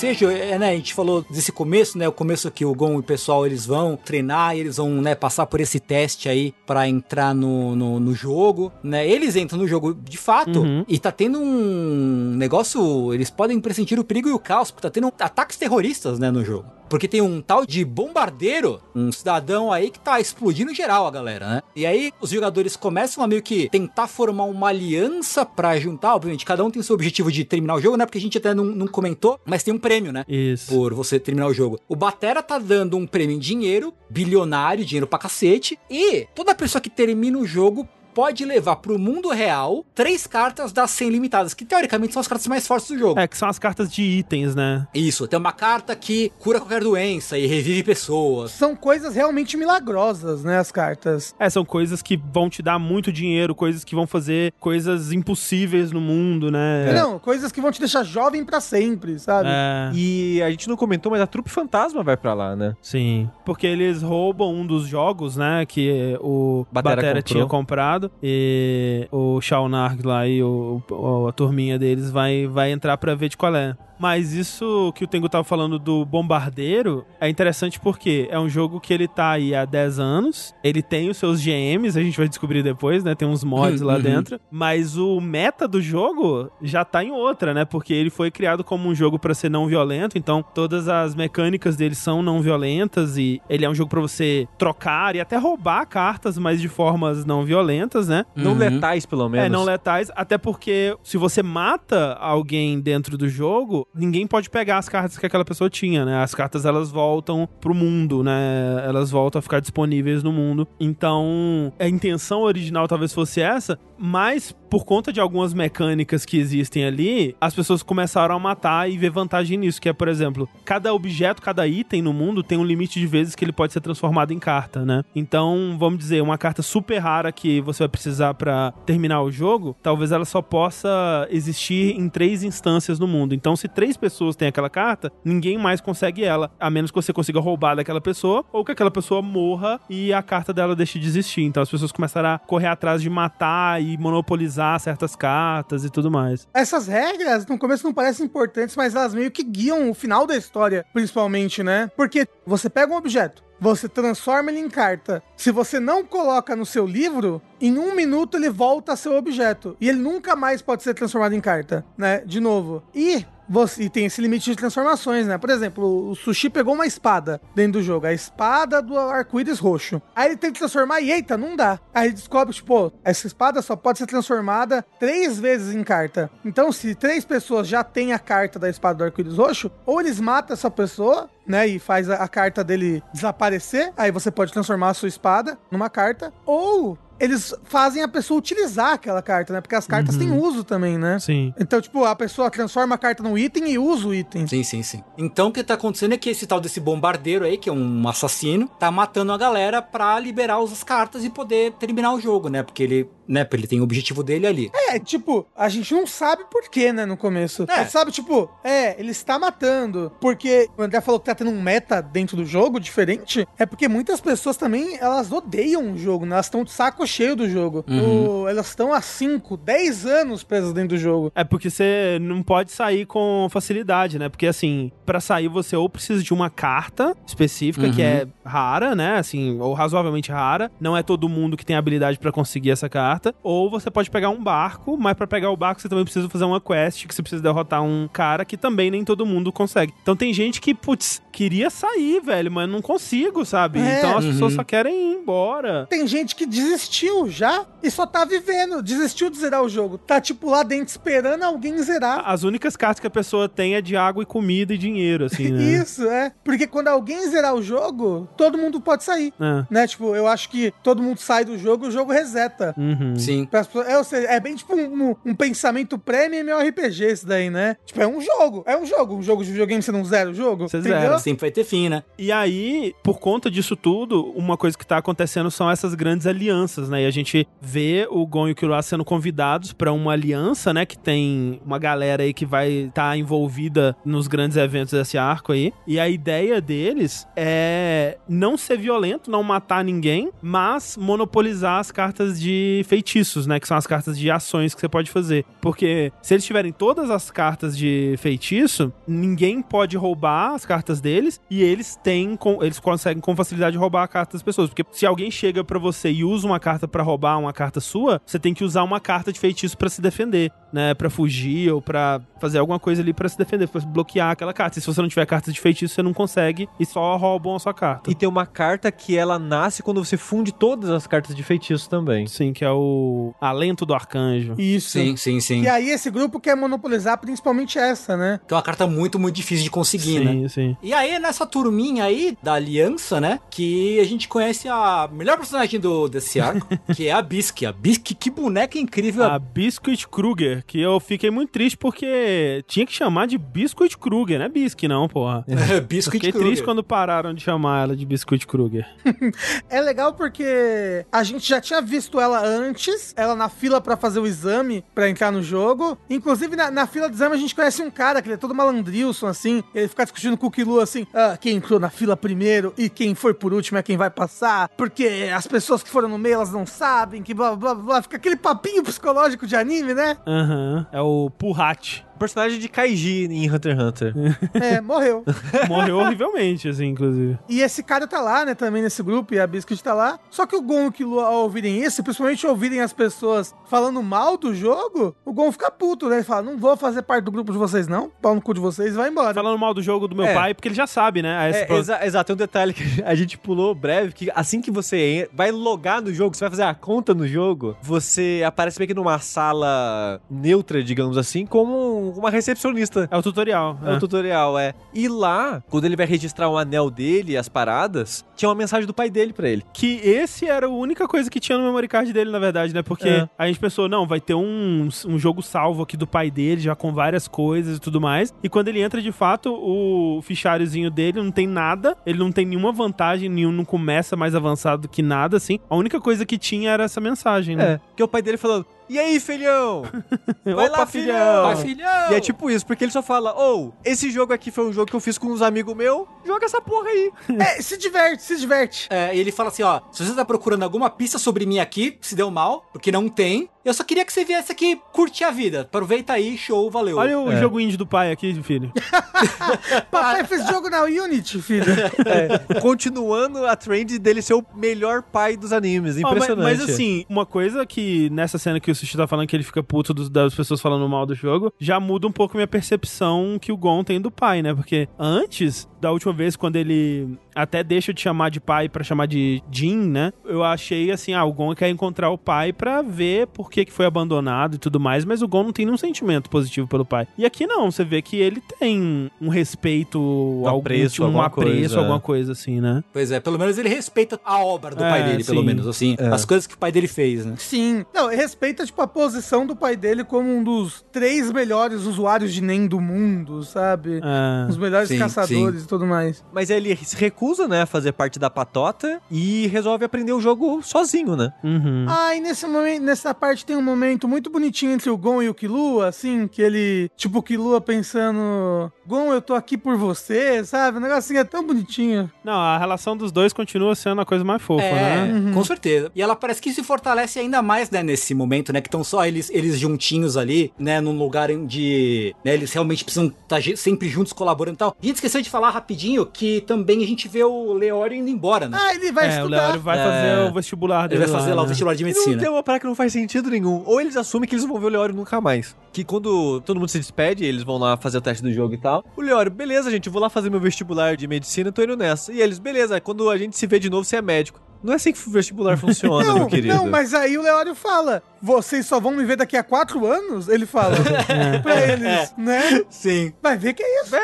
Ensejo, é, né, a gente falou desse começo, né, o começo que o Gon e o pessoal eles vão treinar eles vão, né, passar por esse teste aí pra entrar no, no, no jogo, né, eles entram no jogo de fato Uhum. e tá tendo um negócio, eles podem pressentir o perigo e o caos, porque tá tendo ataques terroristas, né, no jogo. Porque tem um tal de bombardeiro, um cidadão aí que tá explodindo geral a galera, né? E aí os jogadores começam a meio que tentar formar uma aliança pra juntar, obviamente, cada um tem seu objetivo de terminar o jogo, né? Porque a gente até não, não comentou, mas tem um prêmio, né? Isso. Por você terminar o jogo. O Batera tá dando um prêmio em dinheiro, bilionário, dinheiro pra cacete, e toda pessoa que termina o jogo pode levar pro mundo real três cartas das 100 limitadas, que teoricamente são as cartas mais fortes do jogo. É, que são as cartas de itens, né? Isso, tem uma carta que cura qualquer doença e revive pessoas. São coisas realmente milagrosas, né? As cartas. É, são coisas que vão te dar muito dinheiro, coisas que vão fazer coisas impossíveis no mundo, né? Não, coisas que vão te deixar jovem pra sempre, sabe? É, E a gente não comentou, mas a trupe fantasma vai pra lá, né? sim. Porque eles roubam um dos jogos, né? Que o Batera Batera, comprou. tinha comprado. Passado. E o Shaunarg lá e o, o- a turminha deles vai, vai entrar pra ver de qual é. Mas isso que o Tengu tava falando do Bombardeiro é interessante porque é um jogo que ele tá aí há 10 anos, ele tem os seus GMs, a gente vai descobrir depois, né? Tem uns mods lá Uhum. dentro, mas o meta do jogo já tá em outra, né? Porque ele foi criado como um jogo pra ser não violento, então todas as mecânicas dele são não violentas e ele é um jogo pra você trocar e até roubar cartas, mas de formas não violentas, né? Não Uhum. letais, pelo menos. É, não letais, até porque se você mata alguém dentro do jogo, ninguém pode pegar as cartas que aquela pessoa tinha, né? As cartas elas voltam pro mundo, né? Elas voltam a ficar disponíveis no mundo. Então, a intenção original talvez fosse essa, mas por conta de algumas mecânicas que existem ali, as pessoas começaram a matar e ver vantagem nisso, que é, por exemplo, cada objeto, cada item no mundo tem um limite de vezes que ele pode ser transformado em carta, né? Então, vamos dizer, uma carta super rara que você vai precisar pra terminar o jogo, talvez ela só possa existir em três instâncias no mundo. Então, se três pessoas têm aquela carta, ninguém mais consegue ela, a menos que você consiga roubar daquela pessoa ou que aquela pessoa morra e a carta dela deixe de existir. Então, as pessoas começaram a correr atrás de matar e monopolizar certas cartas e tudo mais. Essas regras, no começo não parecem importantes, mas elas meio que guiam o final da história, principalmente, né? Porque você pega um objeto, você transforma ele em carta. Se você não coloca no seu livro, em um minuto ele volta a ser objeto. E ele nunca mais pode ser transformado em carta, né? De novo. E você e tem esse limite de transformações, né? Por exemplo, o Sushi pegou uma espada dentro do jogo, a espada do arco-íris roxo. Aí ele tem que transformar e eita, não dá. Aí ele descobre, tipo, essa espada só pode ser transformada três vezes em carta. Então, se três pessoas já têm a carta da espada do arco-íris roxo, ou eles matam essa pessoa, né, e faz a, a carta dele desaparecer, aí você pode transformar a sua espada numa carta, ou eles fazem a pessoa utilizar aquela carta, né? Porque as cartas têm uso também, né? Sim. Então, tipo, a pessoa transforma a carta num item e usa o item. Sim, sim, sim. Então o que tá acontecendo é que esse tal desse bombardeiro aí, que é um assassino, tá matando a galera pra liberar as cartas e poder terminar o jogo, né? Porque ele, né, ele tem o objetivo dele ali. É, tipo, a gente não sabe por quê, né, no começo. É. Sabe, tipo, é, ele está matando. Porque o André falou que tá tendo um meta dentro do jogo diferente. É porque muitas pessoas também, elas odeiam o jogo, né? Elas estão de saco cheio do jogo. Uhum. O- elas estão há 5, 10 anos presas dentro do jogo. É porque você não pode sair com facilidade, né? Porque assim, pra sair você ou precisa de uma carta específica que Uhum. é rara, né? Assim, ou razoavelmente rara. Não é todo mundo que tem habilidade pra conseguir essa carta. Ou você pode pegar um barco, mas pra pegar o barco você também precisa fazer uma quest que você precisa derrotar um cara que também nem todo mundo consegue. Então tem gente que, putz, queria sair, velho, mas não consigo, sabe? É. Então as pessoas Uhum. só querem ir embora. Tem gente que desistiu já e só tá vivendo. Desistiu de zerar o jogo. Tá, tipo, lá dentro esperando alguém zerar. As únicas cartas que a pessoa tem é de água e comida e dinheiro, assim, né? Isso, é. Porque quando alguém zerar o jogo, todo mundo pode sair. É. Né? Tipo, eu acho que todo mundo sai do jogo e o jogo reseta. Uhum. Sim. É, ou seja, é bem tipo um, um pensamento pré-MMORPG isso daí, né? Tipo, é um jogo. É um jogo. Um jogo de videogame você não zera o jogo. Você entendeu? zera, Sempre vai ter fim, né? E aí, por conta disso tudo, uma coisa que tá acontecendo são essas grandes alianças, né? E a gente vê o Gon e o Killua sendo convidados pra uma aliança, né? Que tem uma galera aí que vai estar envolvida nos grandes eventos desse arco aí. E a ideia deles é não ser violento, não matar ninguém, mas monopolizar as cartas de feitiços, né? Que são as cartas de ações que você pode fazer. Porque se eles tiverem todas as cartas de feitiço, ninguém pode roubar as cartas deles e eles têm eles conseguem com facilidade roubar a carta das pessoas, porque se alguém chega pra você e usa uma carta pra roubar uma carta sua, você tem que usar uma carta de feitiço pra se defender, né, Pra fugir ou pra fazer alguma coisa ali pra se defender, pra bloquear aquela carta. E se você não tiver carta de feitiço, você não consegue e só roubam a sua carta. E tem uma carta que ela nasce quando você funde todas as cartas de feitiço também. Sim, que é o Alento do Arcanjo. Isso. Sim, sim, sim. E aí esse grupo quer monopolizar principalmente essa, né? Que é uma carta muito, muito difícil de conseguir, né? Sim, sim. E aí, nessa turminha aí da aliança, né? Que a gente conhece a melhor personagem do, desse arco, que é a Bisque. A Bisque, que boneca incrível. A Biscuit Kruger, que eu fiquei muito triste porque tinha que chamar de Biscuit Kruger, não é Bisque não, porra. Biscuit Fiquei Kruger. triste quando pararam de chamar ela de Biscuit Kruger. É legal porque a gente já tinha visto ela antes, ela na fila pra fazer o exame pra entrar no jogo. Inclusive, na, na fila do exame a gente conhece um cara que ele é todo malandrilson, assim. Ele fica discutindo com o Kilo assim: ah, quem entrou na fila primeiro e quem foi por último é quem vai passar. Porque as pessoas que foram no meio, elas elas não sabem, que blá blá blá. Fica aquele papinho psicológico de anime, né? Aham. É o Purrat. Personagem de Kaiji em Hunter x Hunter. É, morreu. Morreu horrivelmente, assim, inclusive. E esse cara tá lá, né, também nesse grupo, e a Biscuit tá lá. Só que o Gon e o ao ouvirem isso, principalmente ouvirem as pessoas falando mal do jogo, o Gon fica puto, né? Ele fala, não vou fazer parte do grupo de vocês, não. Pau no cu de vocês e vai embora. Falando mal do jogo do meu É. pai, porque ele já sabe, né? É, esse- exa- exato, tem um detalhe que a gente pulou breve, que assim que você vai logar no jogo, você vai fazer a conta no jogo, você aparece meio que numa sala neutra, digamos assim, como uma recepcionista. É o tutorial. É o tutorial, é. E lá, quando ele vai registrar o anel dele e as paradas, tinha uma mensagem do pai dele pra ele. Que esse era a única coisa que tinha no memory card dele, na verdade, né? Porque É. a gente pensou, não, vai ter um, um jogo salvo aqui do pai dele, já com várias coisas e tudo mais. E quando ele entra, de fato, o fichariozinho dele não tem nada, ele não tem nenhuma vantagem, nenhum não começa mais avançado que nada, assim. A única coisa que tinha era essa mensagem, né? É. Que é o pai dele falando: E aí, filhão? Vai Opa, lá, filhão! Vai, filhão! E é tipo isso, porque ele só fala: Ou, esse jogo aqui foi um jogo que eu fiz com uns amigos meus, joga essa porra aí. É, se diverte, se diverte. É, e ele fala assim, ó, se você tá procurando alguma pista sobre mim aqui, se deu mal, porque não tem, eu só queria que você viesse aqui curtir a vida. Aproveita aí, show, valeu. Olha o É. jogo indie do pai aqui, filho. Papai fez jogo na Unity, filho. É, continuando a trend dele ser o melhor pai dos animes. Ó, mas- Impressionante. mas, assim, uma coisa que nessa cena que o Sushi tá falando que ele fica puto dos- das pessoas falando mal do jogo, já muda um pouco minha percepção que o Gon tem do pai, né? Porque antes, da última vez, quando ele até deixa de chamar de pai pra chamar de Jin, né? Eu achei assim, ah, o Gon quer encontrar o pai pra ver por que, que foi abandonado e tudo mais, mas o Gon não tem nenhum sentimento positivo pelo pai. E aqui não, você vê que ele tem um respeito, algum, apreço, um alguma apreço, coisa, alguma coisa assim, né? Pois é, pelo menos ele respeita a obra do É, pai dele, pelo sim. menos, assim. É. As coisas que o pai dele fez, né? Sim. Não, respeita, tipo, a posição do pai dele como um dos três melhores usuários de NEM do mundo, sabe? É. Os melhores Sim, caçadores e tudo mais. Mas ele se recusa, né, a fazer parte da patota e resolve aprender o jogo sozinho, né? Uhum. Ah, e nesse momento, nessa parte tem um momento muito bonitinho entre o Gon e o Killua, assim, que ele, tipo, o Killua pensando, Gon, eu tô aqui por você, sabe? O negocinho é tão bonitinho. Não, a relação dos dois continua sendo a coisa mais fofa, É, né? com certeza. E ela parece que se fortalece ainda mais, né, nesse momento, né, que estão só eles, eles juntinhos ali, né, num lugar onde né, eles realmente precisam estar sempre juntos, colaborando e tal. A gente esqueceu de falar rapidinho que também a gente vê o Leório indo embora, né? Ah, ele vai é, o estudar. Leório vai É. fazer o vestibular Ele dele. vai fazer lá o né? vestibular de Não medicina. tem uma parada que não faz sentido nenhum. Ou eles assumem que eles vão ver o Leório nunca mais. Que quando todo mundo se despede, eles vão lá fazer o teste do jogo e tal. O Leório, beleza, gente, eu vou lá fazer meu vestibular de medicina, tô indo nessa. E eles, beleza, quando a gente se vê de novo, você é médico. Não é assim que o vestibular funciona, Não, meu querido. não, mas aí o Leório fala: vocês só vão me ver daqui a quatro anos? Ele fala pra eles, né? Sim. Vai ver que é isso.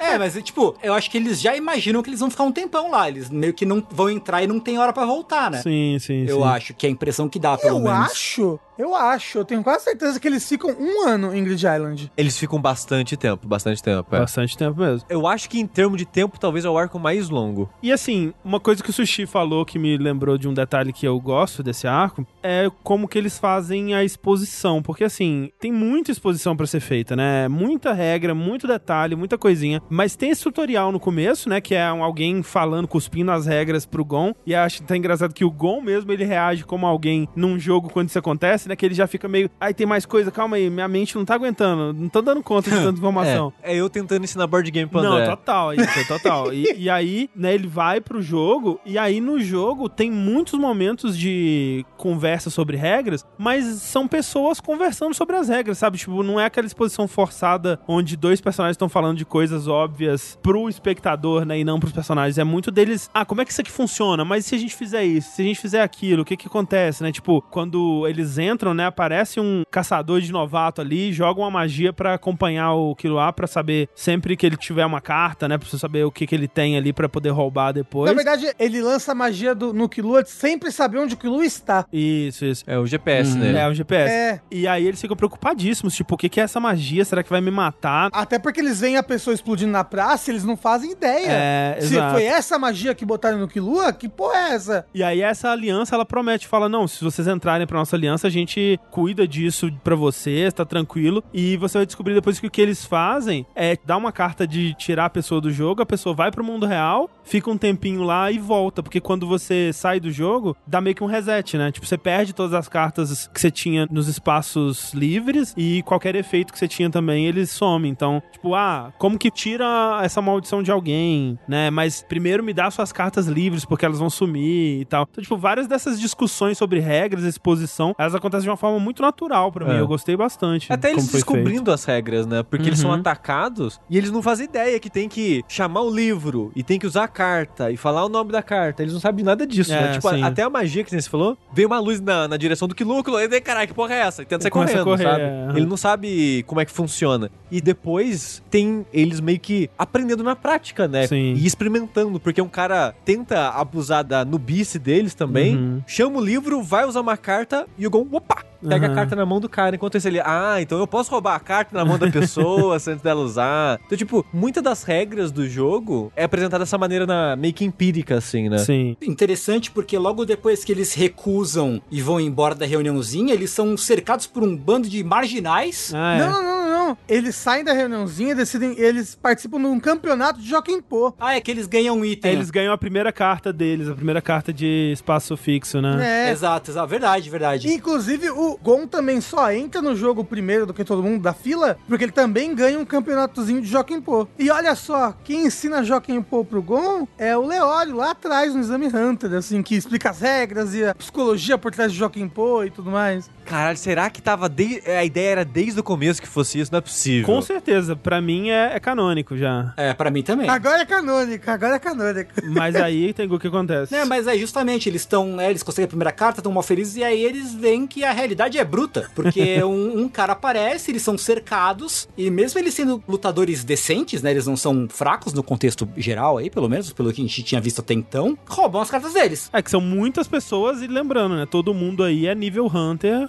É, mas tipo, eu acho que eles já imaginam que eles vão ficar um tempão lá. Eles meio que não vão entrar e não tem hora pra voltar, né? Sim, sim, Eu sim. acho que é a impressão que dá, pelo Eu menos. acho, eu acho, eu tenho quase certeza que eles ficam um ano em Grid Island. Eles ficam bastante tempo, bastante tempo. é. Bastante tempo mesmo. Eu acho que em termos de tempo, talvez é o arco mais longo. E assim, uma coisa que o Sushi falou que me lembrou de um detalhe que eu gosto desse arco é como que eles fazem a exposição. Porque assim, tem muita exposição pra ser feita, né? Muita regra, muito detalhe, muita coisinha. Mas tem esse tutorial no começo, né? Que é um- alguém falando, cuspindo as regras pro Gon. E acho até engraçado que o Gon mesmo, ele reage como alguém num jogo quando isso acontece, né? Que ele já fica meio, ai, tem mais coisa, calma aí, minha mente não tá aguentando, não tô dando conta de tanta informação. É, é eu tentando ensinar board game pro Não, André. total, isso, total. E, e aí, né, ele vai pro jogo, e aí no jogo tem muitos momentos de conversa sobre regras, mas são pessoas conversando sobre as regras, sabe? Tipo, não é aquela exposição forçada onde dois personagens estão falando de coisas óbvias pro espectador, né, e não pros personagens. É muito deles, ah, como é que isso aqui funciona? Mas se a gente fizer isso? Se a gente fizer aquilo, o que que acontece, né? Tipo, quando eles entram, né, aparece um caçador de novato ali, joga uma magia pra acompanhar o Killua pra saber sempre que ele tiver uma carta, né, pra você saber o que que ele tem ali pra poder roubar depois. Na verdade, ele lança a magia do, no Killua de sempre saber onde o Killua está. Isso, isso. É o GPS, Uhum. né? É, o GPS. É. E aí eles ficam preocupadíssimos, tipo, o que que é essa magia? Será que vai me matar? Até porque eles veem a pessoa explodindo na praça e eles não fazem ideia. É, Se exato. foi essa magia que botaram no Killua, que porra é essa? E aí essa aliança, ela promete, fala, não, se vocês entrarem pra nossa aliança, a gente gente cuida disso pra você, tá tranquilo. E você vai descobrir depois que o que eles fazem é dar uma carta de tirar a pessoa do jogo, a pessoa vai pro mundo real, fica um tempinho lá e volta. Porque quando você sai do jogo, dá meio que um reset, né? Tipo, você perde todas as cartas que você tinha nos espaços livres e qualquer efeito que você tinha também, eles somem. Então, tipo, ah, como que tira essa maldição de alguém, né? Mas primeiro me dá suas cartas livres, porque elas vão sumir e tal. Então, tipo, várias dessas discussões sobre regras, exposição, elas acontecem de uma forma muito natural pra mim. É. Eu gostei bastante. Até eles descobrindo feito. as regras, né? Porque eles são Uhum. atacados e eles não fazem ideia que tem que chamar o livro e tem que usar a carta e falar o nome da carta. Eles não sabem nada disso, É, né? Tipo, sim. até a magia que você falou, veio uma luz na, na direção do Quilúculo, e daí, caralho, que porra é essa? E tenta sair correndo, correr, sabe? é. Ele não sabe como é que funciona. E depois tem eles meio que aprendendo na prática, né? Sim. E experimentando, porque um cara tenta abusar da nubice deles também, Uhum. chama o livro, vai usar uma carta e o Gon, opa, pega Uhum. a carta na mão do cara. Enquanto isso ele, ah, então eu posso roubar a carta na mão da pessoa antes dela usar. Então, tipo, muitas das regras do jogo é apresentada dessa maneira na, meio que empírica, assim, né? Sim. Interessante porque logo depois que eles recusam e vão embora da reuniãozinha, eles são cercados por um bando de marginais. Ah, é. Não, não, Eles saem da reuniãozinha, decidem, eles participam de um campeonato de Joaquim Pô. Ah, é que eles ganham um item. Eles ganham a primeira carta deles, a primeira carta de espaço fixo, né? É. Exato, exato. Verdade, verdade. Inclusive, o Gon também só entra no jogo primeiro do que todo mundo da fila, porque ele também ganha um campeonatozinho de Joaquim Pô. E olha só, quem ensina Joaquim Pô pro Gon é o Leório, lá atrás no Exame Hunter, assim, que explica as regras e a psicologia por trás de Joaquim Pô e tudo mais. Caralho, será que tava de... a ideia era desde o começo que fosse isso? Não é possível. Com certeza, pra mim é, é canônico já. É, pra mim também. Agora é canônica, agora é canônica. Mas aí tem o que acontece. É, mas é justamente, eles estão, né, eles conseguem a primeira carta, estão mal felizes, e aí eles veem que a realidade é bruta. Porque um, um cara aparece, eles são cercados, e mesmo eles sendo lutadores decentes, né, eles não são fracos no contexto geral aí, pelo menos, pelo que a gente tinha visto até então, roubam as cartas deles. É que são muitas pessoas e lembrando, né? Todo mundo aí é nível Hunter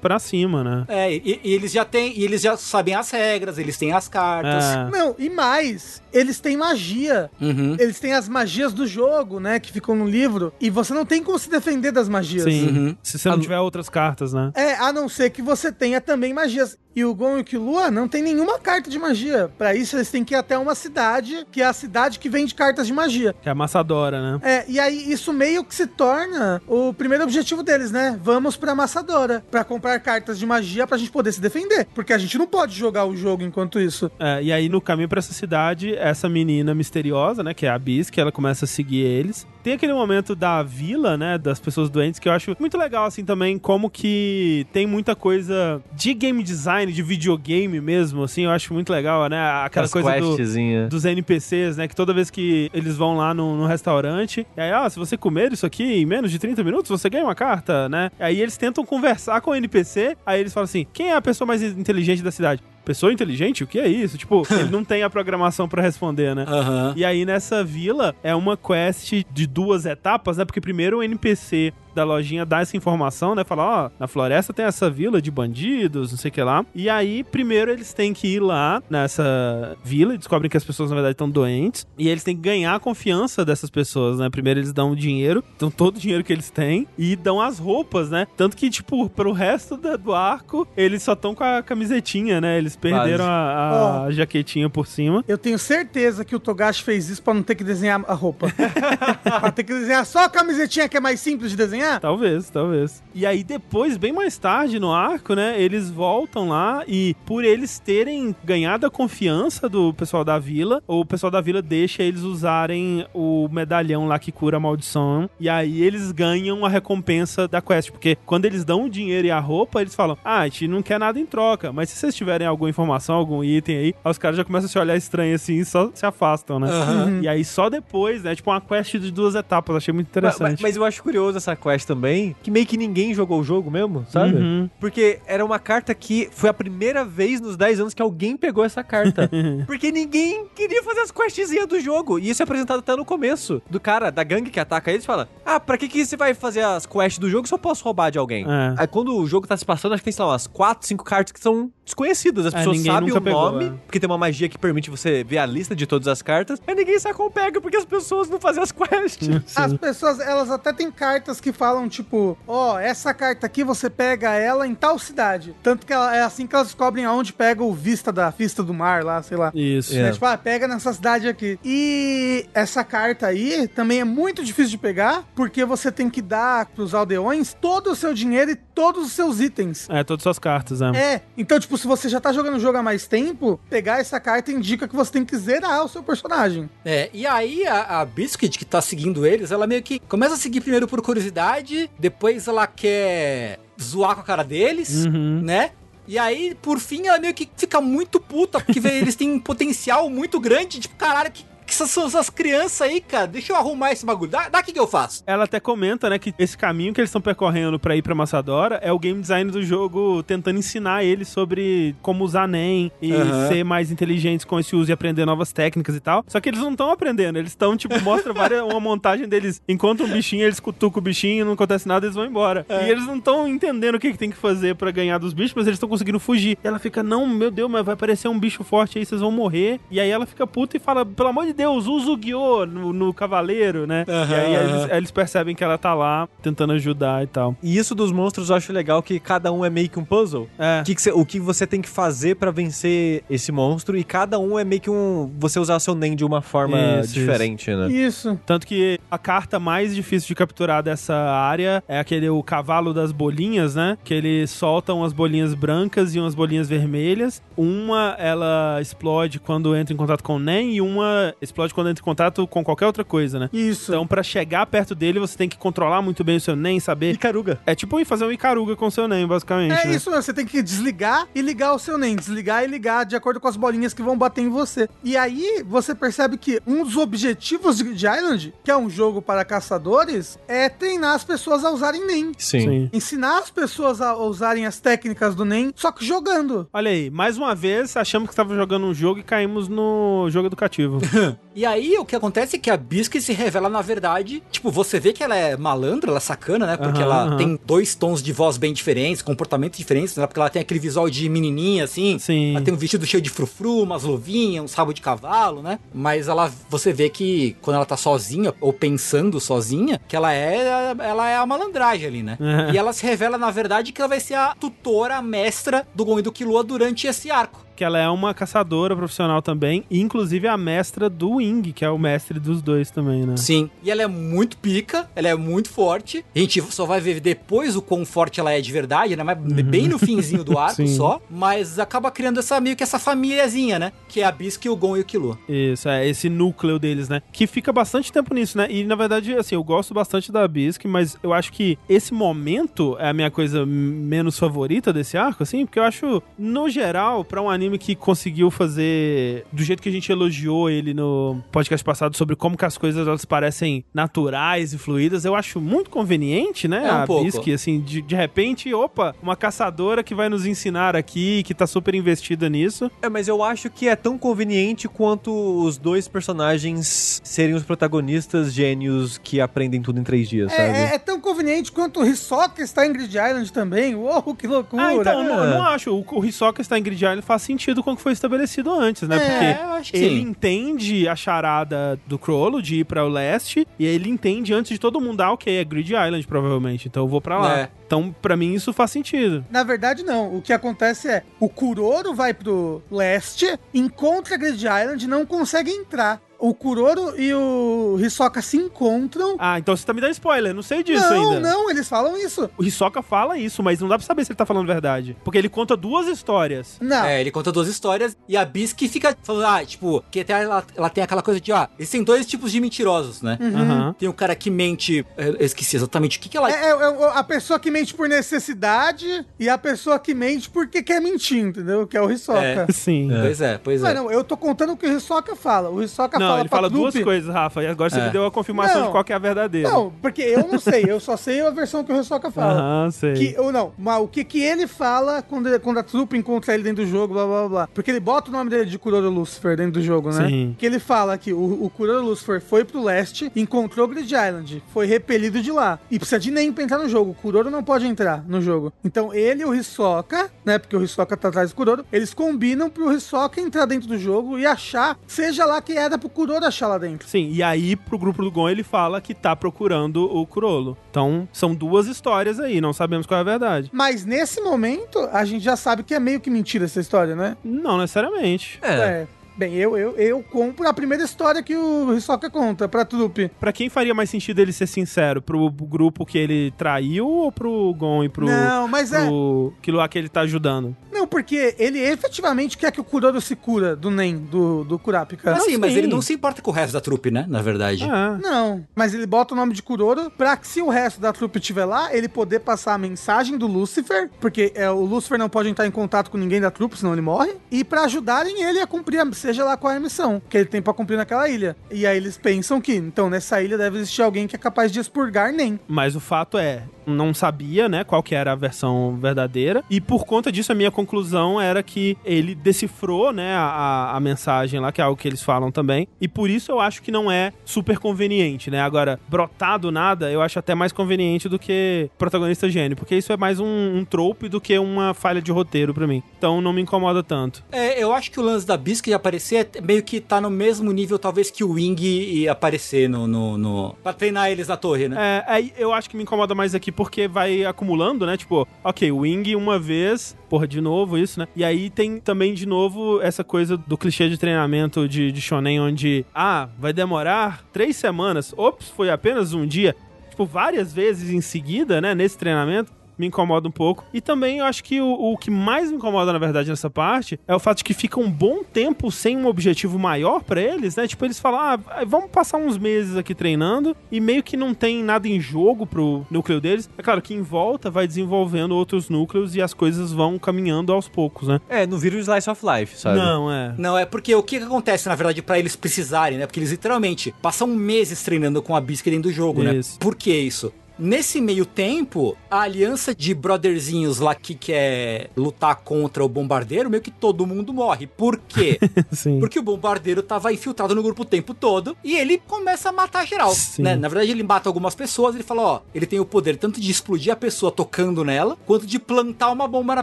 pra cima, né? É, e, e eles já têm, e eles já sabem as regras, eles têm as cartas. É. Não, e mais, eles têm magia. Uhum. Eles têm as magias do jogo, né, que ficam no livro, e você não tem como se defender das magias. Sim. Uhum. Se você não tiver outras cartas, né? É, a não ser que você tenha também magias. E o Gon e o Killua não tem nenhuma carta de magia. Pra isso, eles têm que ir até uma cidade, que é a cidade que vende cartas de magia. Que é a Massadora, né? É, e aí isso meio que se torna o primeiro objetivo deles, né? Vamos pra Amassadora, pra comprar cartas de magia pra gente poder se defender. Porque a gente não pode jogar o jogo enquanto isso. É, e aí no caminho pra essa cidade, essa menina misteriosa, né, que é a Bis, que ela começa a seguir eles. Tem aquele momento da vila, né, das pessoas doentes, que eu acho muito legal, assim, também, como que tem muita coisa de game design, de videogame mesmo, assim, eu acho muito legal, né, aquela As coisa do, dos NPCs, né? Que toda vez que eles vão lá no, no restaurante, e aí, ah, se você comer isso aqui em menos de 30 minutos, você ganha uma carta, né? Aí eles tentam conversar com o NPC, aí eles falam assim: quem é a pessoa mais inteligente da cidade? Pessoa inteligente? O que é isso? Tipo, ele não tem a programação pra responder, né? Aham. E aí nessa vila é uma quest de duas etapas, né? Porque primeiro o NPC da lojinha dá essa informação, né? Fala, ó, na floresta tem essa vila de bandidos, não sei o que lá. E aí, primeiro eles têm que ir lá nessa vila e descobrem que as pessoas na verdade estão doentes. E eles têm que ganhar a confiança dessas pessoas, né? Primeiro eles dão o dinheiro, dão todo o dinheiro que eles têm e dão as roupas, né? Tanto que, tipo, pro resto do arco, eles só estão com a camisetinha, né? Eles perderam a, a jaquetinha por cima. Eu tenho certeza que o Togashi fez isso pra não ter que desenhar a roupa. pra ter que desenhar só a camisetinha que é mais simples de desenhar. Talvez, talvez. E aí depois, bem mais tarde no arco, né, eles voltam lá e por eles terem ganhado a confiança do pessoal da vila, o pessoal da vila deixa eles usarem o medalhão lá que cura a maldição e aí eles ganham a recompensa da quest, porque quando eles dão o dinheiro e a roupa, eles falam: "Ah, a gente não quer nada em troca, mas se vocês tiverem alguma informação, algum item aí", aí os caras já começam a se olhar estranho assim e só se afastam, né? Aham. E aí só depois, né, tipo uma quest de duas etapas, achei muito Mas, interessante. mas- mas eu acho curioso essa quest também, que meio que ninguém jogou o jogo mesmo, sabe? Uhum. Porque era uma carta que foi a primeira vez nos 10 anos que alguém pegou essa carta. Porque ninguém queria fazer as questzinhas do jogo. E isso é apresentado até no começo. Do cara, da gangue que ataca eles, fala: Ah, pra que, que você vai fazer as quests do jogo se eu posso roubar de alguém? É. Aí quando o jogo tá se passando, acho que tem, sei lá, umas 4, 5 cartas que são desconhecidas. As É, pessoas ninguém sabem o pegou, nome, é. porque tem uma magia que permite você ver a lista de todas as cartas. Mas ninguém sabe como pega, porque as pessoas não fazem as quests. As pessoas, elas até têm cartas que falam, tipo, ó, essa carta aqui você pega ela em tal cidade. Tanto que ela- é assim que elas descobrem aonde pega o vista da vista do mar lá, sei lá. Isso. É. Né? Tipo, ah, pega nessa cidade aqui. E essa carta aí também é muito difícil de pegar, porque você tem que dar pros aldeões todo o seu dinheiro e todos os seus itens. É, todas as suas cartas, é. É, então, tipo, se você já tá jogando o jogo há mais tempo, pegar essa carta indica que você tem que zerar o seu personagem. É, e aí a, a Biscuit, que tá seguindo eles, ela meio que começa a seguir primeiro por curiosidade, depois ela quer zoar com a cara deles, Uhum. né? E aí, por fim, ela meio que fica muito puta, porque vê, eles têm um potencial muito grande. Tipo, caralho, que, que essas são essas crianças aí, cara? Deixa eu arrumar esse bagulho. Dá, o que, que eu faço? Ela até comenta, né, que esse caminho que eles estão percorrendo pra ir pra Massadora é o game design do jogo tentando ensinar eles sobre como usar NEM e Aham. ser mais inteligentes com esse uso e aprender novas técnicas e tal. Só que eles não estão aprendendo, eles estão, tipo, mostra várias, uma montagem deles, enquanto um bichinho, eles cutucam o bichinho, não acontece nada, eles vão embora. E eles não estão entendendo o que, que tem que fazer pra ganhar dos bichos, mas eles estão conseguindo fugir. E ela fica, não, meu Deus, mas vai aparecer um bicho forte aí, vocês vão morrer. E aí ela fica puta e fala, pelo amor de Deus, usa o Guiô no, no cavaleiro, né? Aham, e aí eles, eles percebem que ela tá lá tentando ajudar e tal. E isso dos monstros eu acho legal que cada um é meio que um puzzle. É. O que, que você, o que você tem que fazer pra vencer esse monstro e cada um é meio que um. Você usar seu NEM de uma forma Isso, diferente, né? Isso. Tanto que a carta mais difícil de capturar dessa área é aquele o cavalo das bolinhas, né? Que ele solta umas bolinhas brancas e umas bolinhas vermelhas. Uma ela explode quando entra em contato com o NEM e uma explode quando entra em contato com qualquer outra coisa, né? Isso. Então, pra chegar perto dele, você tem que controlar muito bem o seu NEM, saber. Icaruga. É tipo ir fazer um Icaruga com o seu NEM, basicamente. É né? isso mesmo, você tem que desligar e ligar o seu NEM, desligar e ligar de acordo com as bolinhas que vão bater em você. E aí você percebe que um dos objetivos de Grid Island, que é um jogo para caçadores, é treinar as pessoas a usarem NEM. Sim. Sim. Ensinar as pessoas a usarem as técnicas do NEM, só que jogando. Olha aí, mais uma vez achamos que estava jogando um jogo e caímos no jogo educativo. E aí, o que acontece é que a Biscuit se revela, na verdade, tipo, você vê que ela é malandra, ela é sacana, né? Porque Aham, ela aham. tem dois tons de voz bem diferentes, comportamentos diferentes, né? Porque ela tem aquele visual de menininha, assim. Sim. Ela tem um vestido cheio de frufru, umas luvinhas, uns rabos de cavalo, né? Mas ela, você vê que quando ela tá sozinha, ou pensando sozinha, que ela é, ela é a malandragem ali, né? É. E ela se revela, na verdade, que ela vai ser a tutora, a mestra do Gon e do Killua durante esse arco. Que ela é uma caçadora profissional também, e inclusive a mestra do Wing, que é o mestre dos dois também, né? Sim. E ela é muito pica, ela é muito forte. A gente só vai ver depois o quão forte ela é de verdade, né? Mas bem no finzinho do arco Uhum. Só. Mas acaba criando essa meio que essa famíliazinha, né? Que é a Bisque, o Gon e o Killua. Isso, é esse núcleo deles, né? Que fica bastante tempo nisso, né? E na verdade, assim, eu gosto bastante da Bisque, mas eu acho que esse momento é a minha coisa menos favorita desse arco, assim, porque eu acho, no geral, pra um anime que conseguiu fazer do jeito que a gente elogiou ele no podcast passado sobre como que as coisas elas parecem naturais e fluídas, eu acho muito conveniente, né? É um a pouco. Bisque, assim, de, de repente, opa, uma caçadora que vai nos ensinar aqui, que tá super investida nisso. É, mas eu acho que é tão conveniente quanto os dois personagens serem os protagonistas gênios que aprendem tudo em três dias, sabe? É, é- é tão conveniente quanto o Hisoka está em Grid Island também. Uou, que loucura. Ah, então, eu não, eu É. não acho. O, o Hisoka está em Grid Island faz sentido com o que foi estabelecido antes, né? É, Porque eu acho que ele sim. entende a charada do Crollo de ir pra o leste, e ele entende antes de todo mundo, ah, ok, é Grid Island, provavelmente, então eu vou pra lá. É. Então, pra mim, isso faz sentido. Na verdade, não. O que acontece é, o Kuroro vai pro leste, encontra Grid Island e não consegue entrar. O Kuroro e o Hisoka se encontram. Ah, então você tá me dando spoiler, não sei disso não, ainda. não, eles falam isso. O Hisoka fala isso, mas não dá pra saber se ele tá falando verdade. Porque ele conta duas histórias. Não. É, ele conta duas histórias e a Bisque fica falando, ah, tipo, que até ela, ela tem aquela coisa de, ó, eles têm dois tipos de mentirosos, né? Aham. Tem o cara que mente, eu esqueci exatamente o que que ela... É, é- é a pessoa que mente por necessidade e a pessoa que mente porque quer mentir, entendeu? Que é o Hisoka. Sim. Pois é, pois Mas é. não, eu tô contando o que o Hisoka fala. O Hisoka Não, fala ele fala duas coisas, Rafa, e agora você É. me deu a confirmação Não. de qual que é a verdadeira. Não, porque eu não sei, eu só sei a versão que o Hisoka fala. Aham, sei. Que, ou não, mas o que que ele fala quando, ele- quando a trupe encontra ele dentro do jogo, blá blá blá. Porque ele bota o nome dele de Kuroro Lucifer dentro do jogo, né? Sim. Que ele fala que o, o Kuroro Lucifer foi pro leste, encontrou Grid Island, foi repelido de lá. E precisa de nem pra entrar no jogo. O Kuroro não pode entrar no jogo. Então ele e o Hisoka, né? Porque o Hisoka tá atrás do Kuroro, eles combinam pro Hisoka entrar dentro do jogo e achar, seja lá quem era pro Kuroro achar lá dentro. Sim, e aí pro grupo do Gon ele fala que tá procurando o Kurolo. Então, são duas histórias aí, não sabemos qual é a verdade. Mas nesse momento, a gente já sabe que é meio que mentira essa história, né? Não necessariamente. É. Bem, eu, eu, eu compro a primeira história que o Hisoka conta pra trupe. Pra quem faria mais sentido ele ser sincero? Pro grupo que ele traiu ou pro Gon e pro, Não, mas é. pro Killua que ele tá ajudando? Não, porque ele efetivamente quer que o Kuroro se cura do Nen, do, do Kurapika. Assim, mas sim. ele não se importa com o resto da trupe, né? Na verdade. Ah, Não, mas ele bota o nome de Kuroro pra que se o resto da trupe estiver lá, ele poder passar a mensagem do Lucifer, porque é, o Lucifer não pode entrar em contato com ninguém da trupe, senão ele morre, e pra ajudarem ele a cumprir, a- seja lá qual é a missão que ele tem pra cumprir naquela ilha. E aí eles pensam que, então, nessa ilha deve existir alguém que é capaz de expurgar Nen. Mas o fato é, não sabia, né, qual que era a versão verdadeira. E por conta disso, a minha conclusão era que ele decifrou, né, a, a- mensagem lá, que é algo que eles falam também. E por isso eu acho que não é super conveniente, né? Agora, brotar do nada, eu acho até mais conveniente do que protagonista gênio. Porque isso é mais um, um trope do que uma falha de roteiro pra mim. Então não me incomoda tanto. É, eu acho que o lance da Biscuit aparecer é meio que tá no mesmo nível, talvez, que o Wing aparecer no, no, no- Pra treinar eles na torre, né? É, aí eu acho que me incomoda mais aqui porque vai acumulando, né? Tipo, ok, Wing uma vez, porra, de novo isso, né? E aí tem também de novo essa coisa do clichê de treinamento de, de Shonen, onde, ah, vai demorar três semanas. Ops, foi apenas um dia. Tipo, várias vezes em seguida, né? Nesse treinamento. Me incomoda um pouco. E também eu acho que o, o que mais me incomoda, na verdade, nessa parte é o fato de que fica um bom tempo sem um objetivo maior pra eles, né? Tipo, eles falam, ah, vamos passar uns meses aqui treinando e meio que não tem nada em jogo pro núcleo deles. É claro que em volta vai desenvolvendo outros núcleos e as coisas vão caminhando aos poucos, né? É, não vira um slice of life, sabe? Não, é. Não, é porque o que, acontece, na verdade, pra eles precisarem, né? Porque eles literalmente passam meses treinando com a Biscuit dentro do jogo, né? Isso. Por que isso? Nesse meio tempo, a aliança de brotherzinhos lá que quer lutar contra o bombardeiro, meio que todo mundo morre. Por quê? Sim. Porque o bombardeiro tava infiltrado no grupo o tempo todo e ele começa a matar geral. Sim. Né? Na verdade, ele mata algumas pessoas. Ele fala: Ó, ele tem o poder tanto de explodir a pessoa tocando nela, quanto de plantar uma bomba na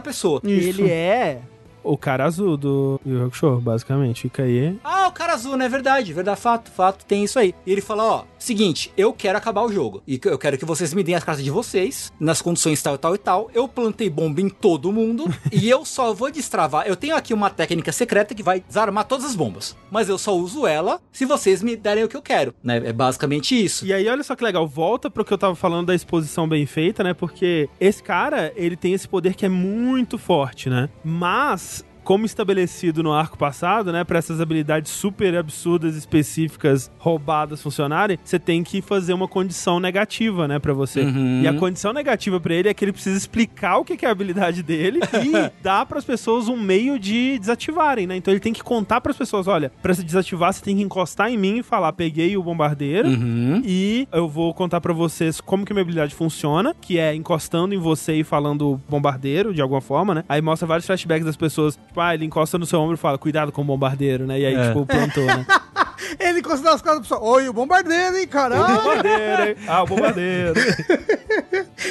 pessoa. Ele é o cara azul do Yu Hakusho, basicamente. Fica aí. Ah, o cara azul, não é verdade? Verdade, fato, fato, tem isso aí. E ele fala, ó, seguinte, eu quero acabar o jogo. E eu quero que vocês me deem as cartas de vocês, nas condições tal e tal e tal. Eu plantei bomba em todo mundo e eu só vou destravar. Eu tenho aqui uma técnica secreta que vai desarmar todas as bombas. Mas eu só uso ela se vocês me derem o que eu quero, né? É basicamente isso. E aí, olha só que legal, volta pro que eu tava falando da exposição bem feita, né? Porque esse cara, ele tem esse poder que é muito forte, né? Mas. Como estabelecido no arco passado, né, para essas habilidades super absurdas, específicas, roubadas funcionarem, você tem que fazer uma condição negativa, né, para você. Uhum. E a condição negativa pra ele é que ele precisa explicar o que é a habilidade dele e dar pras pessoas um meio de desativarem, né? Então ele tem que contar pras pessoas, olha, pra se desativar você tem que encostar em mim e falar, peguei o bombardeiro, Uhum. e eu vou contar pra vocês como que minha habilidade funciona, que é encostando em você e falando bombardeiro, de alguma forma, né? Aí mostra vários flashbacks das pessoas, tipo, ah, ele encosta no seu ombro e fala, cuidado com o bombardeiro, né? E aí, É. tipo, plantou, né? Ele encostou nas costas do pessoal. Oi, o bombardeiro, hein, caralho. bombardeiro, hein? Ah, o bombardeiro.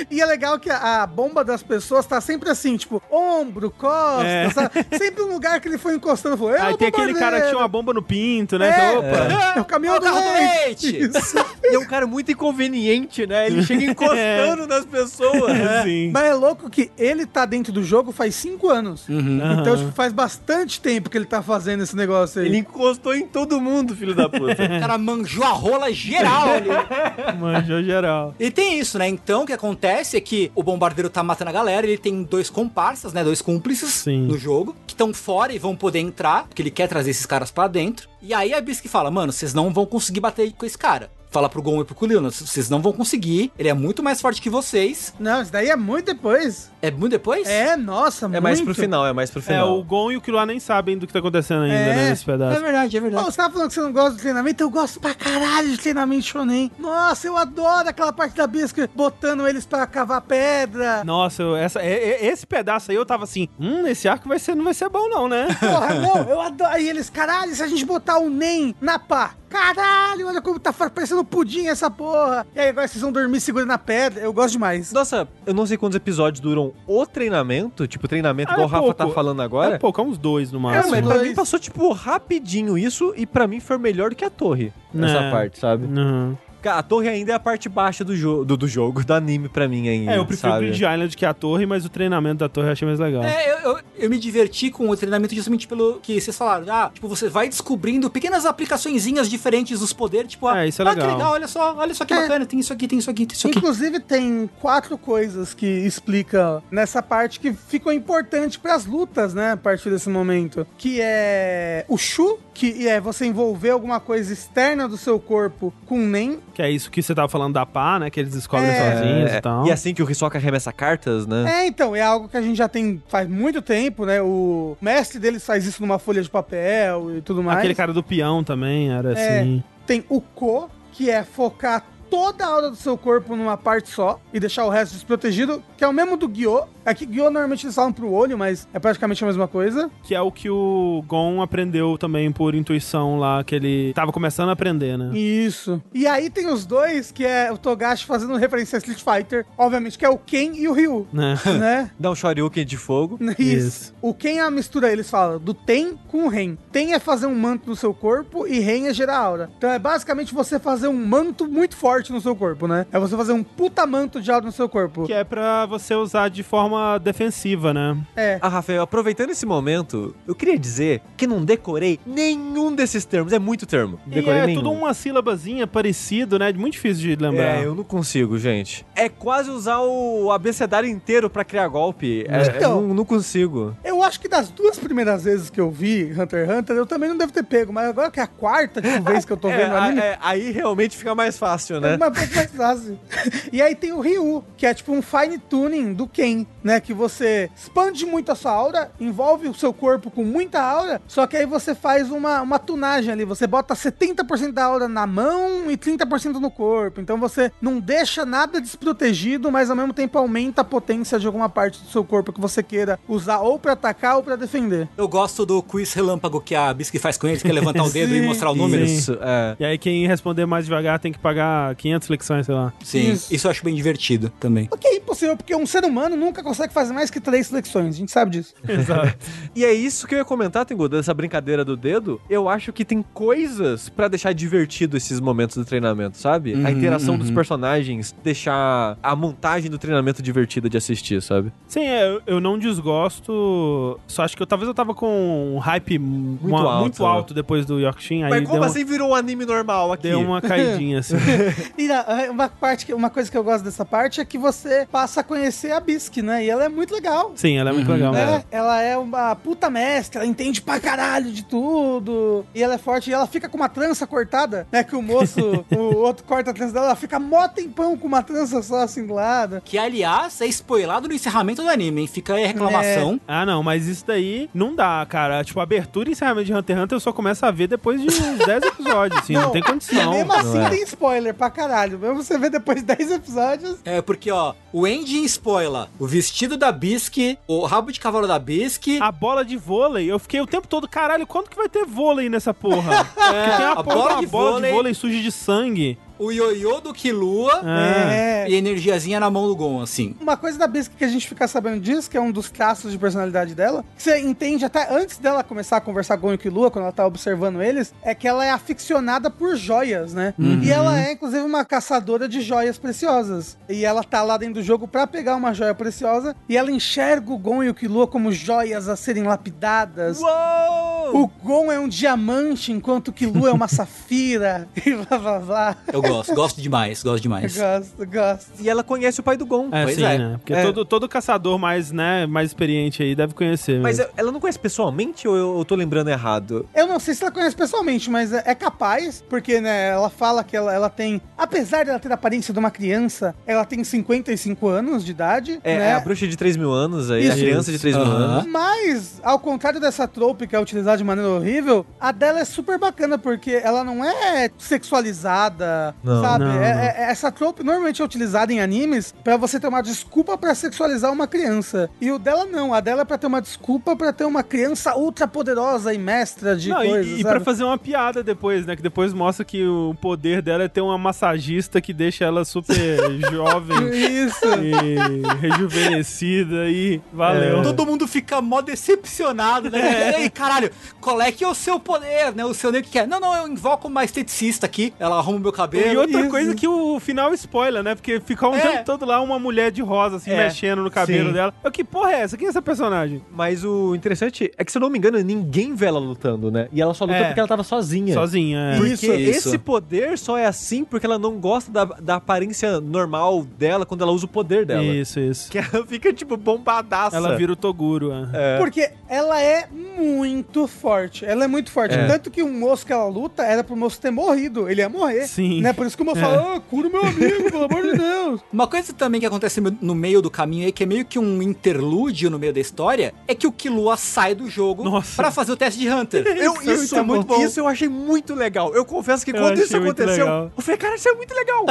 E é legal que a, a bomba das pessoas tá sempre assim, tipo, ombro, costas, É. sabe? Sempre um lugar que ele foi encostando. Foi, Aí tem aquele cara que tinha uma bomba no pinto, né? Então, opa. É o caminhão É o do carro do leite. leite. Isso. E é um cara muito inconveniente, né? Ele chega encostando nas pessoas. né? Sim. Mas é louco que ele tá dentro do jogo faz cinco anos. Uhum. Então, tipo, faz bastante tempo que ele tá fazendo esse negócio aí. Ele encostou em todo mundo, filho da puta. O cara manjou a rola geral ali. Manjou geral. E tem isso, né? Então, o que acontece é que o bombardeiro tá matando a galera, ele tem dois comparsas, né? Dois cúmplices Sim. no jogo, que estão fora e vão poder entrar, porque ele quer trazer esses caras pra dentro. E aí a Bisque fala, mano, vocês não vão conseguir bater com esse cara. Fala pro Gon e pro Kulilna, vocês não vão conseguir, ele é muito mais forte que vocês. Não, isso daí é muito depois. É muito depois? É, nossa, muito. É mais pro final, é mais pro É, final. o Gon e o Killua nem sabem do que tá acontecendo ainda, É. né, nesse É pedaço. verdade, é Ô, verdade. você tava falando que você não gosta de treinamento? Eu gosto pra caralho de treinamento shonen. Nossa, eu adoro aquela parte da bisca botando eles pra cavar pedra. Nossa, eu- essa, é- é- esse pedaço aí eu tava assim, hum, esse arco vai ser, não vai ser bom não, né? Porra, não, eu adoro. Aí eles, caralho, se a gente botar o NEM na pá, caralho, olha como tá parecendo pudim essa porra. E aí agora vocês vão dormir segurando a pedra. Eu gosto demais. Nossa, eu não sei quantos episódios duram o treinamento, tipo treinamento Ah, igual é o Rafa tá pouco. falando É agora. pouco, é uns dois no É, máximo. mas pra mim passou, tipo, rapidinho isso, e pra mim foi melhor do que a torre. Nessa É. parte, sabe? Uhum. A torre ainda é a parte baixa do, jo do, do jogo, do anime pra mim ainda. É, eu prefiro sabe? Grid Island que a torre, mas o treinamento da torre eu achei mais legal. É, eu, eu, eu me diverti com o treinamento justamente pelo que vocês falaram. Ah, tipo, você vai descobrindo pequenas aplicaçõezinhas diferentes dos poderes. Tipo, ah, É, isso é ah, legal. que legal, olha só, olha só que É. bacana, tem isso aqui, tem isso aqui, tem isso aqui. Inclusive, tem quatro coisas que explica nessa parte que ficam importantes pras lutas, né? A partir desse momento. Que é o Shu, que é você envolver alguma coisa externa do seu corpo com NEM. Que é isso que você tava falando da pá, né? Que eles descobrem É. sozinhos É, e tal. E assim que o Hisoka arremessa cartas, né? É, então, é algo que a gente já tem faz muito tempo, né? O mestre deles faz isso numa folha de papel e tudo mais. Aquele cara do peão também era É. assim. Tem o Ko, que é focar toda a aura do seu corpo numa parte só e deixar o resto desprotegido, que é o mesmo do Gyo. Aqui, Gyo normalmente eles falam pro olho, mas é praticamente a mesma coisa. Que é o que o Gon aprendeu também por intuição lá, que ele tava começando a aprender, né? Isso. E aí tem os dois, que é o Togashi fazendo referência a Street Fighter, obviamente, que é o Ken e o Ryu, Né? né? Dá um Shoryuken de fogo. Isso. Isso. O Ken é a mistura, eles falam, do Ten com o Ren. Ten é fazer um manto no seu corpo e Ren é gerar aura. Então é basicamente você fazer um manto muito forte no seu corpo, né? É você fazer um puta manto de aura no seu corpo. Que é pra você usar de forma defensiva, né? É. Ah, Rafael, aproveitando esse momento, eu queria dizer que não decorei nenhum desses termos. É muito termo. E Decorei é nenhum. tudo uma sílabazinha parecido, né? Muito difícil de lembrar. É, eu não consigo, gente. É quase usar o abecedário inteiro pra criar golpe. É, Então. eu não, não consigo. Eu acho que das duas primeiras vezes que eu vi Hunter x Hunter, eu também não devo ter pego, mas agora que é a quarta tipo, vez que eu tô É, vendo o anime, a- é, aí realmente fica mais fácil, É né? uma pouco mais fácil. e aí tem o Ryu, que é tipo um fine tuning do Ken, né? Que você expande muito a sua aura, envolve o seu corpo com muita aura, só que aí você faz uma, uma tunagem ali. Você bota 70% da aura na mão e 30% no corpo. Então você não deixa nada desprotegido, mas ao mesmo tempo aumenta a potência de alguma parte do seu corpo que você queira usar ou pra atacar ou pra defender. Eu gosto do quiz relâmpago que a Bisque faz com eles, que é levantar o dedo e mostrar o número. Isso, é. E aí quem responder mais devagar tem que pagar 500 flexões, sei lá. Sim, Isso. isso. eu acho bem divertido também. O que é impossível, porque um ser humano nunca consegue fazer mais que três flexões, a gente sabe disso. Exato. E é isso que eu ia comentar, Tengu, dessa brincadeira do dedo. Eu acho que tem coisas pra deixar divertido esses momentos do treinamento, sabe? a Uhum, interação dos uhum. personagens, deixar a montagem do treinamento divertida de assistir, sabe? Sim, é, eu, eu não desgosto. Só acho que eu, talvez eu tava com um hype muito, alto, muito alto depois do Yorkshin. Aí Mas deu, como uma- assim virou um anime normal aqui? deu uma caidinha assim. E a- uma parte, uma coisa que eu gosto dessa parte é que você passa a conhecer a Bisque, né? E ela é muito legal. Sim, ela é muito Uhum. legal. Né? Ela é uma puta mestra, ela entende pra caralho de tudo. E ela é forte. E ela fica com uma trança cortada, né? Que o moço, o outro corta a trança dela, ela fica mó tempão com uma trança só assim do lado. Que, aliás, é spoilado no encerramento do anime, hein? Fica aí a reclamação. Ah, não, mas isso daí não dá, cara. Tipo, abertura e encerramento de Hunter x Hunter eu só começo a ver depois de uns 10 episódios, assim, não, tem E condição. mesmo assim é. tem spoiler pra caralho. Mesmo você ver depois de 10 episódios. É, porque, ó, o ending spoiler o vestido da Bisque, o rabo de cavalo da Bisque, A bola de vôlei, eu fiquei o tempo todo, caralho, quando que vai ter vôlei nessa porra? Porque tem uma a porra, bola de bola vôlei- de vôlei suja de sangue. O ioiô do Killua É. e a energiazinha na mão do Gon, assim. Uma coisa da Bisque que a gente fica sabendo disso, que é um dos traços de personalidade dela, que você entende até antes dela começar a conversar com o Killua, quando ela tá observando eles, é que ela é aficionada por joias, né? E ela é, inclusive, uma caçadora de joias preciosas. E ela tá lá dentro do jogo pra pegar uma joia preciosa, e ela enxerga o Gon e o Killua como joias a serem lapidadas. Uou! O Gon é um diamante, enquanto o Killua é uma safira, e blá blá blá. Eu gosto, gosto demais, gosto demais. Gosto, gosto. E ela conhece o pai do Gon. É, Pois sim, é. né? Porque É. todo, todo caçador mais, né, mais experiente aí deve conhecer. Mas mesmo. ela não conhece pessoalmente ou eu, eu tô lembrando errado? Eu não sei se ela conhece pessoalmente, mas é é capaz, porque, né, ela fala que ela, ela tem, apesar dela ter a aparência de uma criança, ela tem 55 anos de idade, É, né? é a bruxa de 3 mil anos aí, a Isso. criança de 3 mil Aham. anos. Mas, ao contrário dessa trope que é utilizada de maneira horrível, a dela é super bacana, porque ela não é sexualizada, Não. sabe? Não, É- não. é- essa trope normalmente é utilizada em animes pra você ter uma desculpa pra sexualizar uma criança. E o dela não, a dela é pra ter uma desculpa pra ter uma criança ultra poderosa e mestra de Não, e- coisas, e, pra sabe? fazer uma piada depois, né? Que depois mostra que o poder dela é ter uma massagista que deixa ela super jovem Isso. e rejuvenescida e valeu. Todo mundo fica mó decepcionado, né? Ei, caralho, qual é que é o seu poder, né? O seu nego que quer. Não, não, eu invoco uma esteticista aqui, ela arruma o meu cabelo. E outra Isso. coisa que o final spoiler, né? Porque fica o É. tempo todo lá uma mulher de rosa, assim, É, mexendo no cabelo sim. dela. Eu, que porra é essa? Quem é essa personagem? Mas o interessante é que, se eu não me engano, ninguém vê ela lutando, né? E ela só luta É. porque ela tava sozinha. Sozinha, é. Porque Isso, isso. esse poder só é assim porque ela não gosta da, da aparência normal dela quando ela usa o poder dela. Isso, isso. Que ela fica, tipo, bombadaça. Ela vira o Toguro, é. É. Porque ela é muito forte. Ela é muito forte. É. Tanto que o moço que ela luta era pro moço ter morrido. Ele ia morrer. Sim. Né? Por isso que o moço fala, ah, cura o meu amigo, pelo amor de Deus. Uma coisa também que acontece no meio do caminho aí, que é meio que um interlúdio no meio da história, é que o Killua sai do jogo Nossa. pra fazer o teste de Hunter. Eu, Isso é isso, muito muito bom. isso eu achei muito legal. Eu confesso que Eu quando isso aconteceu, legal. eu falei, cara, isso é muito legal.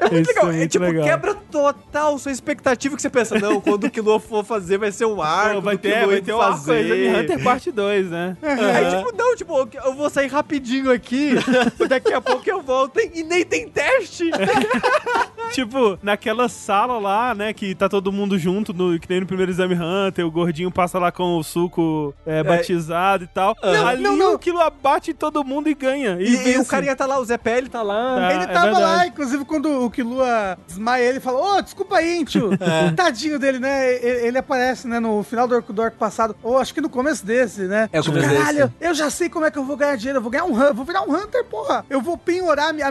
É muito Isso legal. é É, muito tipo, legal. quebra total sua expectativa que você pensa, não, quando o Killua for fazer, vai ser um arco. Vai ter, vai ter o arco fazer. Hunter parte 2, né? Aí, tipo, não, tipo, eu vou sair rapidinho aqui, daqui a pouco eu volto e nem tem teste. tipo, naquela sala lá, né, que tá todo mundo junto, no, que nem no primeiro Exame Hunter, o gordinho passa lá com o suco é, batizado e tal. Não, Ali não, não. o Kilo abate todo mundo e ganha. E, E, e o carinha tá lá, o Zé Pele tá lá. Tá. ele é tava lá, verdade. inclusive, quando o Killua desmaia, ele fala, ô, desculpa aí, tio. Tadinho dele, né? Ele, ele aparece, né, no final do arco, do arco passado, ou acho que no começo desse, né? É o começo Caralho, desse. eu já sei como é que eu vou ganhar dinheiro, eu vou ganhar um Hunter, vou virar um Hunter, porra. Eu vou penhorar a minha, a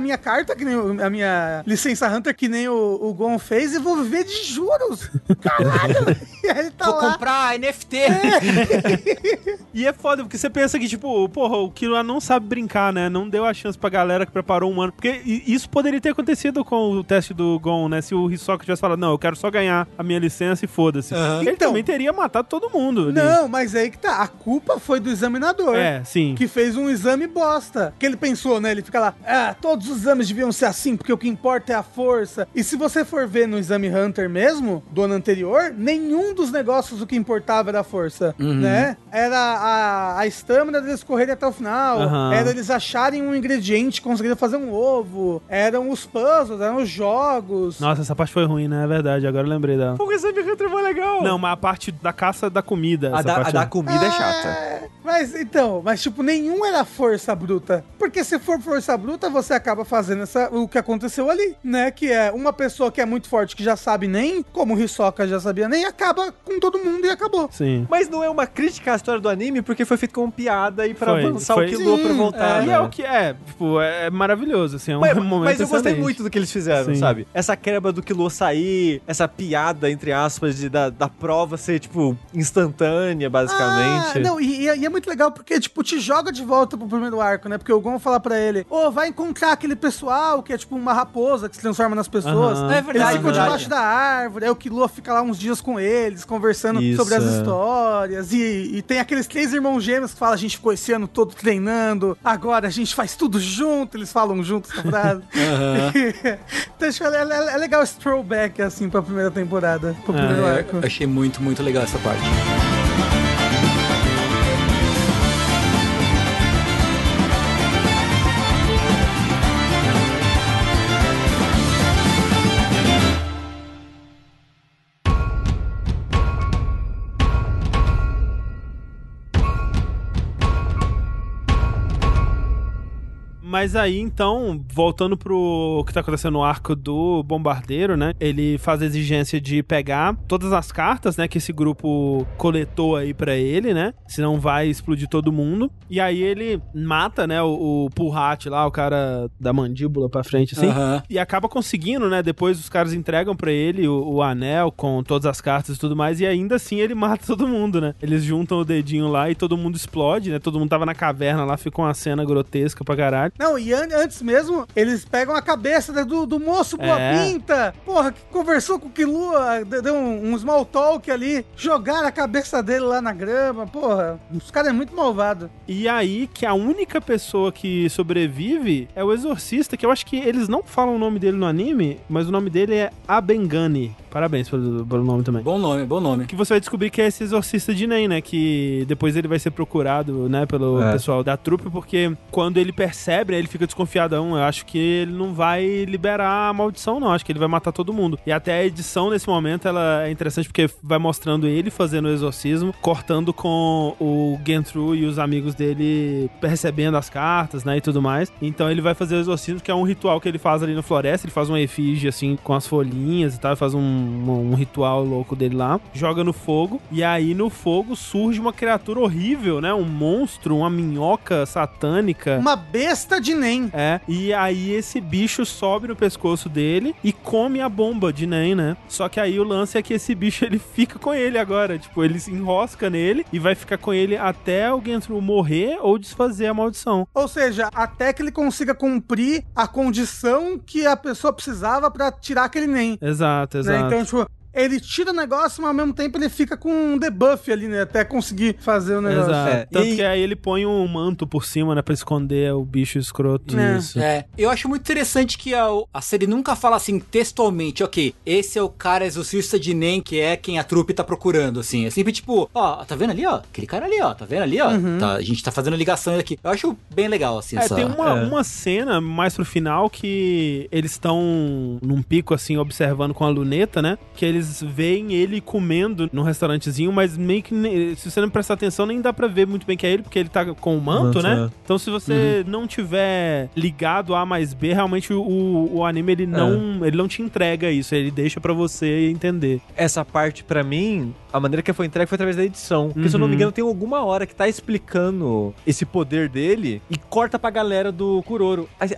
carta, que nem o- a minha licença Hunter, que nem o, o Gon fez, e vou viver de juros. Caralho. e aí ele tá Vou lá. comprar NFT. E é foda, porque você pensa que, tipo, porra, o Killua não sabe brincar, né? Não deu a chance pra galera que preparou um ano. Porque isso poderia ter acontecido com o teste do Gon, né? Se o Hisoka tivesse falado, não, eu quero só ganhar a minha licença e foda-se. Aham. Ele Então- também teria matado todo mundo. ali. Não, mas aí que tá. A culpa foi do examinador. É, sim. que fez um exame bosta. Que ele pensou, né? Ele fica lá, ah, todos os exames deviam ser assim, porque o que importa é a força. E se você for ver no exame Hunter mesmo, do ano anterior, nenhum dos negócios o que importava era a força, né? Era a, a estamina deles correrem até o final, Aham. era eles acharem um ingrediente, conseguirem fazer um ovo, eram os puzzles, eram os jogos. Nossa, essa parte foi ruim, né? É verdade, agora eu lembrei dela. O Exame Hunter foi legal. Não, mas a parte da caça da comida. a essa da, a parte da é- comida é chata. É, mas então, mas tipo, nenhum era força bruta. Porque se for força bruta, você acaba fazendo essa, o que aconteceu ali, né? Que é uma pessoa que é muito forte, que já sabe nem, como o Hisoka já sabia nem, acaba com todo mundo e acabou. Sim. Mas não é uma crítica à história do anime, porque foi feito como piada e pra Foi, avançar foi. o Killua pra Sim, voltar. E né? é o que é, tipo, é maravilhoso, assim, é um Mas, momento mas eu gostei excelente. muito do que eles fizeram, Sim. sabe? Essa quebra do Killua sair, essa piada, entre aspas, de, da, da prova ser, tipo, instantânea, basicamente. Ah, não, e, e é- e é muito legal porque, tipo, te joga de volta pro primeiro arco, né? Porque o Gon fala pra ele, ô, vai encontrar aquele pessoal que é tipo uma raposa que se transforma nas pessoas. Aham. É verdade, Eles ficam verdade. debaixo da árvore, aí o Killua fica lá uns dias com eles, conversando Isso, sobre as é. histórias. E, e tem aqueles três irmãos gêmeos que falam, a gente ficou esse ano todo treinando, agora a gente faz tudo junto, eles falam juntos essa frase. então, acho que é, é- é legal esse throwback, assim, pra primeira temporada, pro É, primeiro É, arco. achei muito, muito legal essa parte. Mas aí, então, voltando pro que tá acontecendo no arco do bombardeiro, né? Ele faz a exigência de pegar todas as cartas, né? Que esse grupo coletou aí pra ele, né? Senão vai explodir todo mundo. E aí ele mata, né? O, o lá, o cara da mandíbula pra frente, assim. Aham. E acaba conseguindo, né? Depois os caras entregam pra ele o, o anel com todas as cartas e tudo mais. E ainda assim ele mata todo mundo, né? Eles juntam o dedinho lá e todo mundo explode, né? Todo mundo tava na caverna lá, ficou uma cena grotesca pra caralho. Não, e an- antes mesmo, eles pegam a cabeça do, do moço Boa É. Pinta, porra, que conversou com o Killua, de- deu um, um small talk ali, jogaram a cabeça dele lá na grama, porra, os caras é muito malvado. E aí que a única pessoa que sobrevive é o Exorcista, que eu acho que eles não falam o nome dele no anime, mas o nome dele é Abengani. Parabéns pelo, pelo nome também. Bom nome, bom nome. Que você vai descobrir que é esse exorcista de Nen, né? Que depois ele vai ser procurado, né, pelo É. pessoal da trupe, porque quando ele percebe, né, ele fica desconfiadão. Eu acho que ele não vai liberar a maldição, não. Acho que ele vai matar todo mundo. E até a edição nesse momento ela é interessante porque vai mostrando ele fazendo o exorcismo, cortando com o Gentru e os amigos dele recebendo as cartas, né, e tudo mais. Então ele vai fazer o exorcismo, que é um ritual que ele faz ali na floresta. Ele faz uma efígie assim com as folhinhas e tal, faz um, um, um ritual louco dele lá, joga no fogo e aí no fogo surge uma criatura horrível, né, um monstro, uma minhoca satânica. Uma besta de Nen. É, e aí esse bicho sobe no pescoço dele e come a bomba de Nen, né? Só que aí o lance é que esse bicho ele fica com ele agora, tipo, ele se enrosca nele e vai ficar com ele até o Gentru morrer ou desfazer a maldição. Ou seja, até que ele consiga cumprir a condição que a pessoa precisava pra tirar aquele Nen. Exato, né? exato. Então, tipo, ele tira o negócio, mas ao mesmo tempo ele fica com um debuff ali, né? Até conseguir fazer o negócio. Exato. É, Tanto e- que aí ele põe um manto por cima, né, pra esconder o bicho escroto. É. Isso. É, eu acho muito interessante que a, a série nunca fala assim textualmente, ok, esse é o cara exorcista de Nen, que é quem a trupe tá procurando, assim. É sempre tipo, ó, tá vendo ali, ó? Aquele cara ali, ó, tá vendo ali, ó? Tá, a gente tá fazendo ligações aqui. Eu acho bem legal, assim, É, essa... tem uma, é. uma cena mais pro final que eles estão num pico, assim, observando com a luneta, né? Que eles veem ele comendo num restaurantezinho, mas meio que, se você não prestar atenção, nem dá pra ver muito bem que é ele, porque ele tá com o manto, né? é. Então, se você não tiver ligado A mais B, realmente o, o anime, ele não, ele não te entrega isso, ele deixa pra você entender. Essa parte, pra mim, a maneira que foi entregue foi através da edição. Porque, se eu não me Uhum. engano, tem alguma hora que tá explicando esse poder dele e corta pra galera do Kuroro. Aí,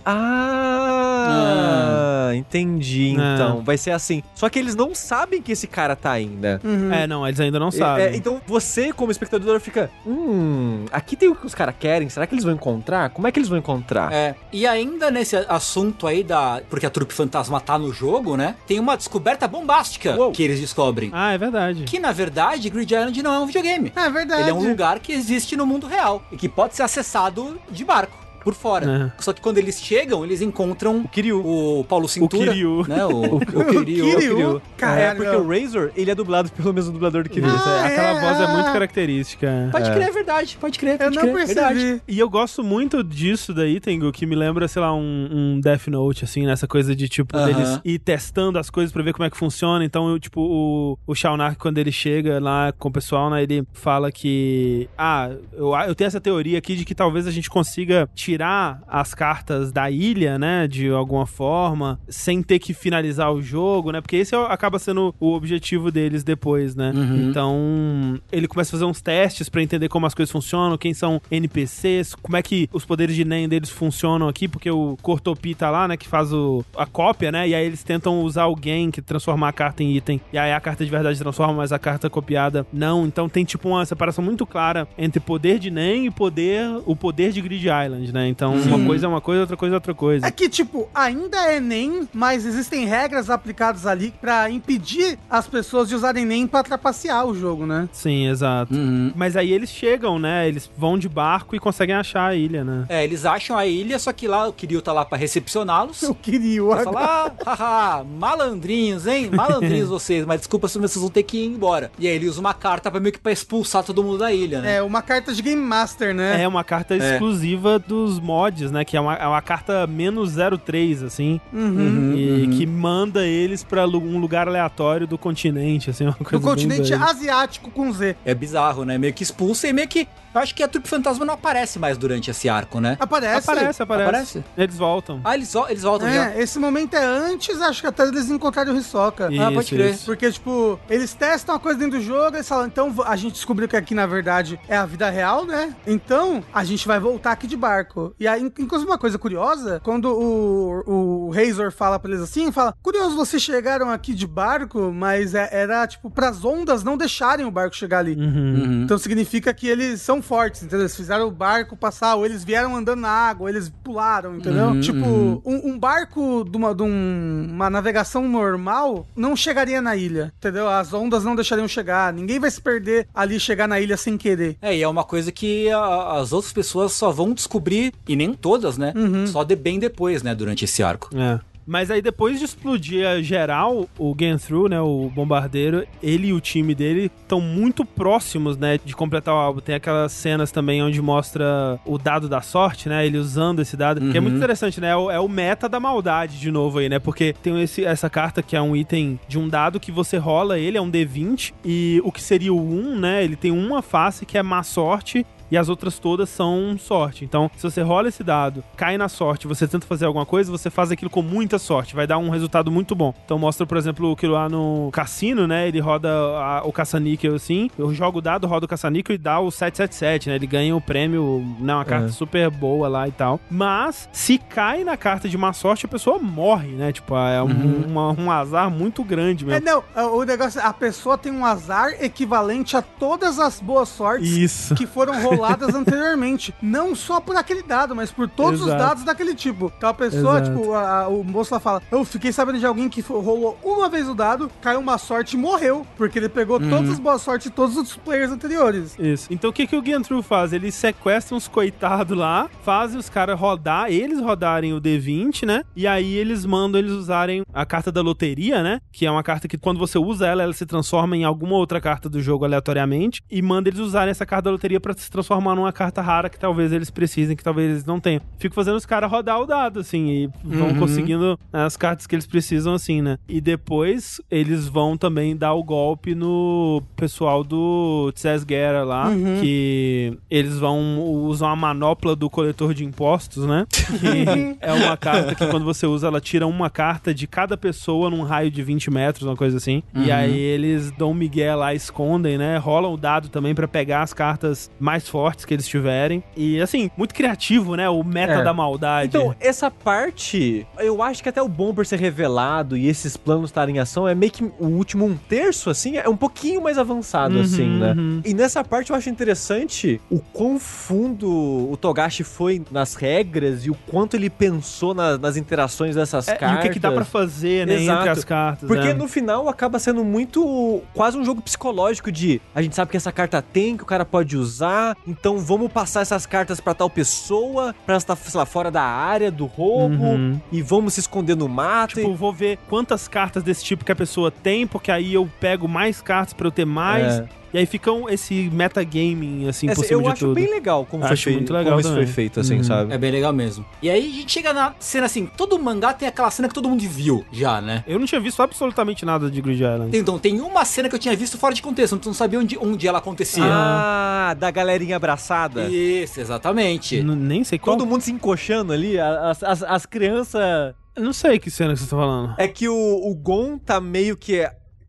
ah, entendi. É. Então, vai ser assim. Só que eles não sabem que esse cara tá ainda. Uhum. É, não, eles ainda não É, sabem. é, então você, como espectador, fica. Hum, aqui tem o que os caras querem. Será que eles vão encontrar? Como é que eles vão encontrar? É, e ainda nesse assunto aí da. Porque a trupe fantasma tá no jogo, né? Tem uma descoberta bombástica Uou. que eles descobrem. Ah, é verdade. Que na verdade, Grid Island não é um videogame. É verdade. Ele é um lugar que existe no mundo real e que pode ser acessado de barco. Por fora. Só que quando eles chegam, eles encontram O Kiryu. o Paulo Cintura. Kiryu. Né? O, o, Kiryu. Kiryu. Kiryu. Caralho. É, porque o Razor, ele é dublado pelo mesmo dublador do Kiryu. É, Ah, aquela é, voz é muito característica. Pode crer, é verdade. Pode crer, Eu pode não crer. percebi. Verdade. E eu gosto muito disso daí, Tengu, que me lembra, sei lá, um, um Death Note, assim, nessa coisa de, tipo, Aham. deles ir testando as coisas pra ver como é que funciona. Então, eu, tipo, o, o Shaunark, quando ele chega lá com o pessoal, né, ele fala que, ah, eu, eu tenho essa teoria aqui de que talvez a gente consiga tirar as cartas da ilha, né, de alguma forma, sem ter que finalizar o jogo, né, porque esse é acaba sendo o objetivo deles depois, né. Uhum. Então, ele começa a fazer uns testes pra entender como as coisas funcionam, quem são NPCs, como é que os poderes de NEM deles funcionam aqui, porque o Cortopi tá lá, né, que faz o, a cópia, né, e aí eles tentam usar alguém que transformar a carta em item, e aí a carta de verdade transforma, mas a carta copiada não. Então tem tipo uma separação muito clara entre poder de NEM e poder, o poder de Grid Island, né. Então, uma coisa é uma coisa, outra coisa é outra coisa. É que, tipo, ainda é NEM, mas existem regras aplicadas ali pra impedir as pessoas de usarem NEM pra trapacear o jogo, né? Sim, exato. Uhum. Mas aí eles chegam, né, eles vão de barco e conseguem achar a ilha, né. É, eles acham a ilha, só que lá o Kiryu tá lá pra recepcioná-los. Eu queria o Vai falar, ah, haha, malandrinhos, hein? Malandrinhos vocês, mas desculpa se vocês vão ter que ir embora. E aí ele usa uma carta pra meio que pra expulsar todo mundo da ilha, né? É, uma carta de Game Master, né? É uma carta exclusiva dos mods, né? Que é uma, é uma carta menos 03, assim. Uhum. e que manda eles pra um lugar aleatório do continente, assim, uma coisa Do continente doida. asiático com Z. É bizarro, né? Meio que expulsa e meio que. Eu acho que a trupe fantasma não aparece mais durante esse arco, né? Aparece. Aparece, aparece, Aparece? Eles voltam. Ah, eles, eles voltam já. É, esse momento é antes, acho que até eles encontrarem o Hisoka. Ah, pode Isso, crer. isso. Porque, tipo, eles testam uma coisa dentro do jogo, eles falam, então a gente descobriu que aqui, na verdade, é a vida real, né? Então, a gente vai voltar aqui de barco. E aí, inclusive, uma coisa curiosa, quando o, o Razor fala pra eles assim, fala, curioso, vocês chegaram aqui de barco, mas é- era, tipo, pras ondas não deixarem o barco chegar ali. Uhum. Uhum. Então significa que eles são fortes, entendeu? Eles fizeram o barco passar, ou eles vieram andando na água, ou eles pularam, entendeu? Uhum, tipo, uhum. um, um barco de, uma, de um- uma navegação normal não chegaria na ilha, entendeu? As ondas não deixariam chegar, ninguém vai se perder ali e chegar na ilha sem querer. É, e é uma coisa que a- as outras pessoas só vão descobrir, e nem todas, né? Só de bem depois, né? Durante esse arco. É. Mas aí depois de explodir a geral, o Genthru, né, o bombardeiro, ele e o time dele estão muito próximos, né, de completar o álbum. Tem aquelas cenas também onde mostra o dado da sorte, né, ele usando esse dado, que é muito interessante, né, é o, é o meta da maldade de novo aí, né, porque tem esse, essa carta que é um item de um dado que você rola, ele é um D20, e o que seria o 1, né, ele tem uma face que é má sorte, e as outras todas são sorte. Então, se você rola esse dado, cai na sorte, você tenta fazer alguma coisa, você faz aquilo com muita sorte, vai dar um resultado muito bom. Então, mostra, por exemplo, o que lá no cassino, né? Ele roda a- o caça-níquel assim, eu jogo o dado, roda o caça-níquel e dá o 777, né? Ele ganha o prêmio, né? Uma carta É. super boa lá e tal. Mas, se cai na carta de má sorte, a pessoa morre, né? Tipo, é um, uma- um azar muito grande É, mesmo. não, o negócio é, a pessoa tem um azar equivalente a todas as boas sortes Isso. que foram roladas anteriormente. Não só por aquele dado, mas por todos os Exato. dados daquele tipo. Então a pessoa, Exato. tipo, a- a- o moço lá fala: Eu fiquei sabendo de alguém que rolou uma vez o dado, caiu uma sorte e morreu. Porque ele pegou todas as boas sortes de todos os players anteriores. Isso. Então o que, que o Gantru faz? Ele sequestra uns coitados lá, faz os caras rodar, eles rodarem o D20, né? E aí eles mandam eles usarem a carta da loteria, né? Que é uma carta que quando você usa ela, ela se transforma em alguma outra carta do jogo aleatoriamente. E manda eles usarem essa carta da loteria pra se transformar numa carta rara que talvez eles precisem, que talvez eles não tenham. Fico fazendo os caras rodar o dado, assim, e vão Uhum. conseguindo as cartas que eles precisam, assim, né? E depois eles vão também dar o golpe no pessoal do Tzes Guerra lá, que eles vão usar a manopla do coletor de impostos, né? Que é uma carta que quando você usa, ela tira uma carta de cada pessoa num raio de 20 metros, uma coisa assim. E aí eles dão um migué lá, escondem, né? Rolam o dado também pra pegar as cartas mais fortes que eles tiverem. E assim, muito criativo, né? O meta É. da maldade. Então, essa parte, eu acho que até o Bomber ser revelado e esses planos estarem em ação é meio que o último um terço, assim, é um pouquinho mais avançado, Uhum, assim, né? uhum. E nessa parte eu acho interessante o quão fundo o Togashi foi nas regras e o quanto ele pensou na- nas interações dessas É, cartas. e o que, que dá pra fazer, né? Exato. Entre as cartas. Porque né? no final acaba sendo muito quase um jogo psicológico de a gente sabe que essa carta tem, que o cara pode usar, então vamos passar essas cartas pra tal pessoa, pra ela estar, sei lá, fora da área do roubo, Uhum. e vamos se esconder no mato. Tipo, vou ver quantas cartas desse tipo que a pessoa tem, porque aí eu pego mais cartas pra eu ter mais. É. E aí fica um- esse metagaming, assim, Essa- por cima eu de acho tudo. bem legal como, foi Acho feito, muito legal como isso foi feito, assim, Uhum. sabe? É bem legal mesmo. E aí a gente chega na cena assim, todo mangá tem aquela cena que todo mundo viu já, né? Eu não tinha visto absolutamente nada de Grid Island. Então, tem uma cena que eu tinha visto fora de contexto, então não sabia onde, onde ela acontecia. Ah, da galerinha abraçada. Isso, exatamente. N- nem sei qual. Todo mundo se encoxando ali, as, as, as crianças. Eu Não sei que cena que você tá falando. É que o, o Gon tá meio que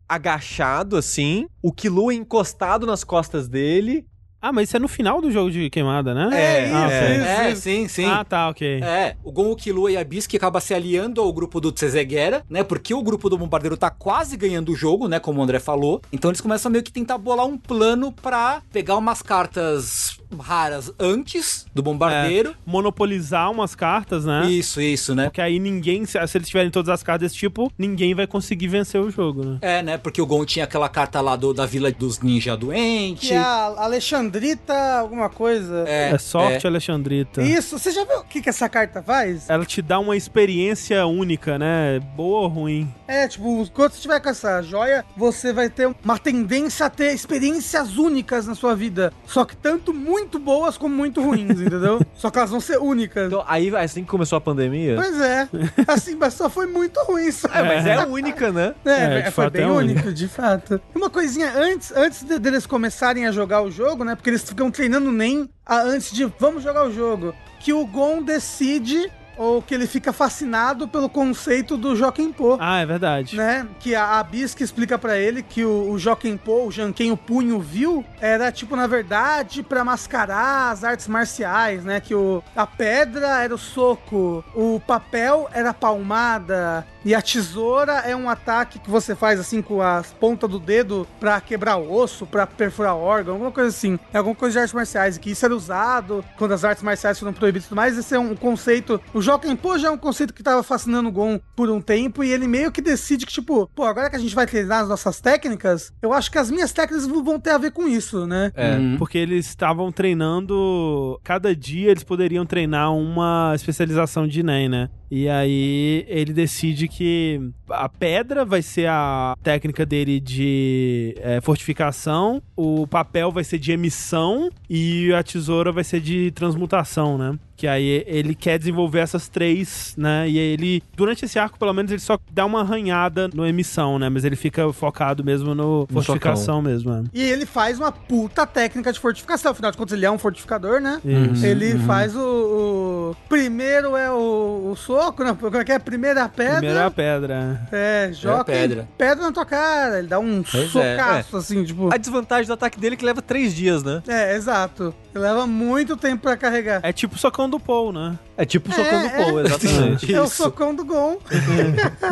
agachado, assim, o Killua encostado nas costas dele. Ah, mas isso é no final do jogo de queimada, né? É, ah, é. ok. É, sim, sim. Ah, tá, ok. É, o Gon, o Killua e a Bisque acaba se aliando ao grupo do Tsezeguera, né? Porque o grupo do Bombardeiro tá quase ganhando o jogo, né? Como o André falou. Então eles começam a meio que tentar bolar um plano pra pegar umas cartas raras antes do Bombardeiro. Monopolizar umas cartas, né? Isso, isso, né? Porque aí ninguém, se se eles tiverem todas as cartas desse tipo, ninguém vai conseguir vencer o jogo, né? É, né? Porque o Gon tinha aquela carta lá do, da Vila dos Ninja Doente. Que é a Alexandrita, alguma coisa. É, É, sorte, é. Alexandrita. Isso, você já viu o que, que essa carta faz? Ela te dá uma experiência única, né? Boa ou ruim? É, tipo, quando você tiver com essa joia, você vai ter uma tendência a ter experiências únicas na sua vida. Só que tanto muito boas como muito ruins, entendeu? Só que elas vão ser únicas. Então, aí, assim que começou a pandemia. Pois é. Assim, mas só foi muito ruim. Só. É, mas é única, né? É, É, de foi fato, bem é único. de fato. Uma coisinha antes, antes de- deles começarem a jogar o jogo, né? Porque eles ficam treinando nem a- antes de vamos jogar o jogo. Que o Gon decide ou que ele fica fascinado pelo conceito do Jokenpô. Ah, é verdade. Né? Que a, a Bisque explica pra ele que o, o Jokenpô, o Janken, o punho viu, era tipo, na verdade, pra mascarar as artes marciais, né? Que o, a pedra era o soco, o papel era a palmada, e a tesoura é um ataque que você faz assim com a ponta do dedo pra quebrar o osso, pra perfurar órgão, alguma coisa assim. É alguma coisa de artes marciais, que isso era usado quando as artes marciais foram proibidas e tudo mais. Esse é um conceito. O Jokenpô já é um conceito que tava fascinando o Gon por um tempo e ele meio que decide que, tipo, pô, agora que a gente vai treinar as nossas técnicas, eu acho que as minhas técnicas vão ter a ver com isso, né? É. Uhum. Porque eles estavam treinando. Cada dia eles poderiam treinar uma especialização de Nen, né? E aí ele decide que a pedra vai ser a técnica dele de é, fortificação, o papel vai ser de emissão e a tesoura vai ser de transmutação, né? Que aí ele quer desenvolver essas três, né? E aí ele, durante esse arco, pelo menos, ele só dá uma arranhada no emissão, né? Mas ele fica focado mesmo no fortificação mesmo, né? E ele faz uma puta técnica de fortificação. Afinal de contas, ele é um fortificador, né? Isso. Ele faz o, o- Primeiro é o, o soco, né? Como é que é? Primeira pedra. Primeiro é a pedra. É, joga pedra. pedra na tua cara. Ele dá um Pois socaço, assim, tipo. A desvantagem do ataque dele é que leva três dias, né? É, exato. Ele leva muito tempo pra carregar. É tipo o socão do Paul, né? É tipo socando É, Paul, exatamente. É o socão do Gon.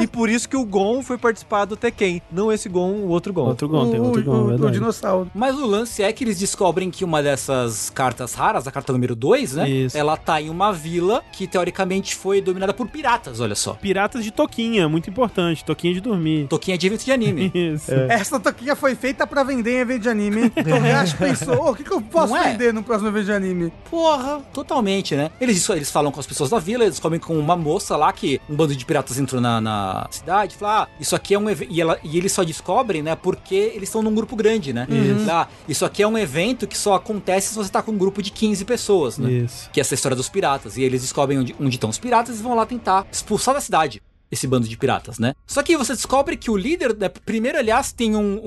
e por isso que o Gon foi participar do Tekken. Não esse Gon, o outro Gon. Outro Gon, tem o, outro o- Gon, o verdade. dinossauro. Mas o lance é que eles descobrem que uma dessas cartas raras, a carta número 2, né? Isso. Ela tá em uma vila que teoricamente foi dominada por piratas, olha só. Piratas de toquinha, muito importante. Toquinha de dormir. Toquinha de evento de anime. Isso. Essa toquinha foi feita pra vender em evento de anime. hein? Togashi pensou, "Ô, o que, que eu posso é? vender no próximo evento de anime? Porra, totalmente, né? Eles, eles falam com as pessoas da vila, eles comem com uma moça lá que um bando de piratas entrou na, na cidade, fala, ah, isso aqui é um evento. E, ela- e eles só descobrem, né? Porque eles estão num grupo grande, né? Isso. Ah, isso aqui é um evento que só acontece se você tá com um grupo de 15 pessoas, né? Isso. Que é essa história dos piratas. E eles descobrem onde, onde estão os piratas e vão lá tentar expulsar da cidade esse bando de piratas, né? Só que você descobre que o líder, né, primeiro, aliás, tem um,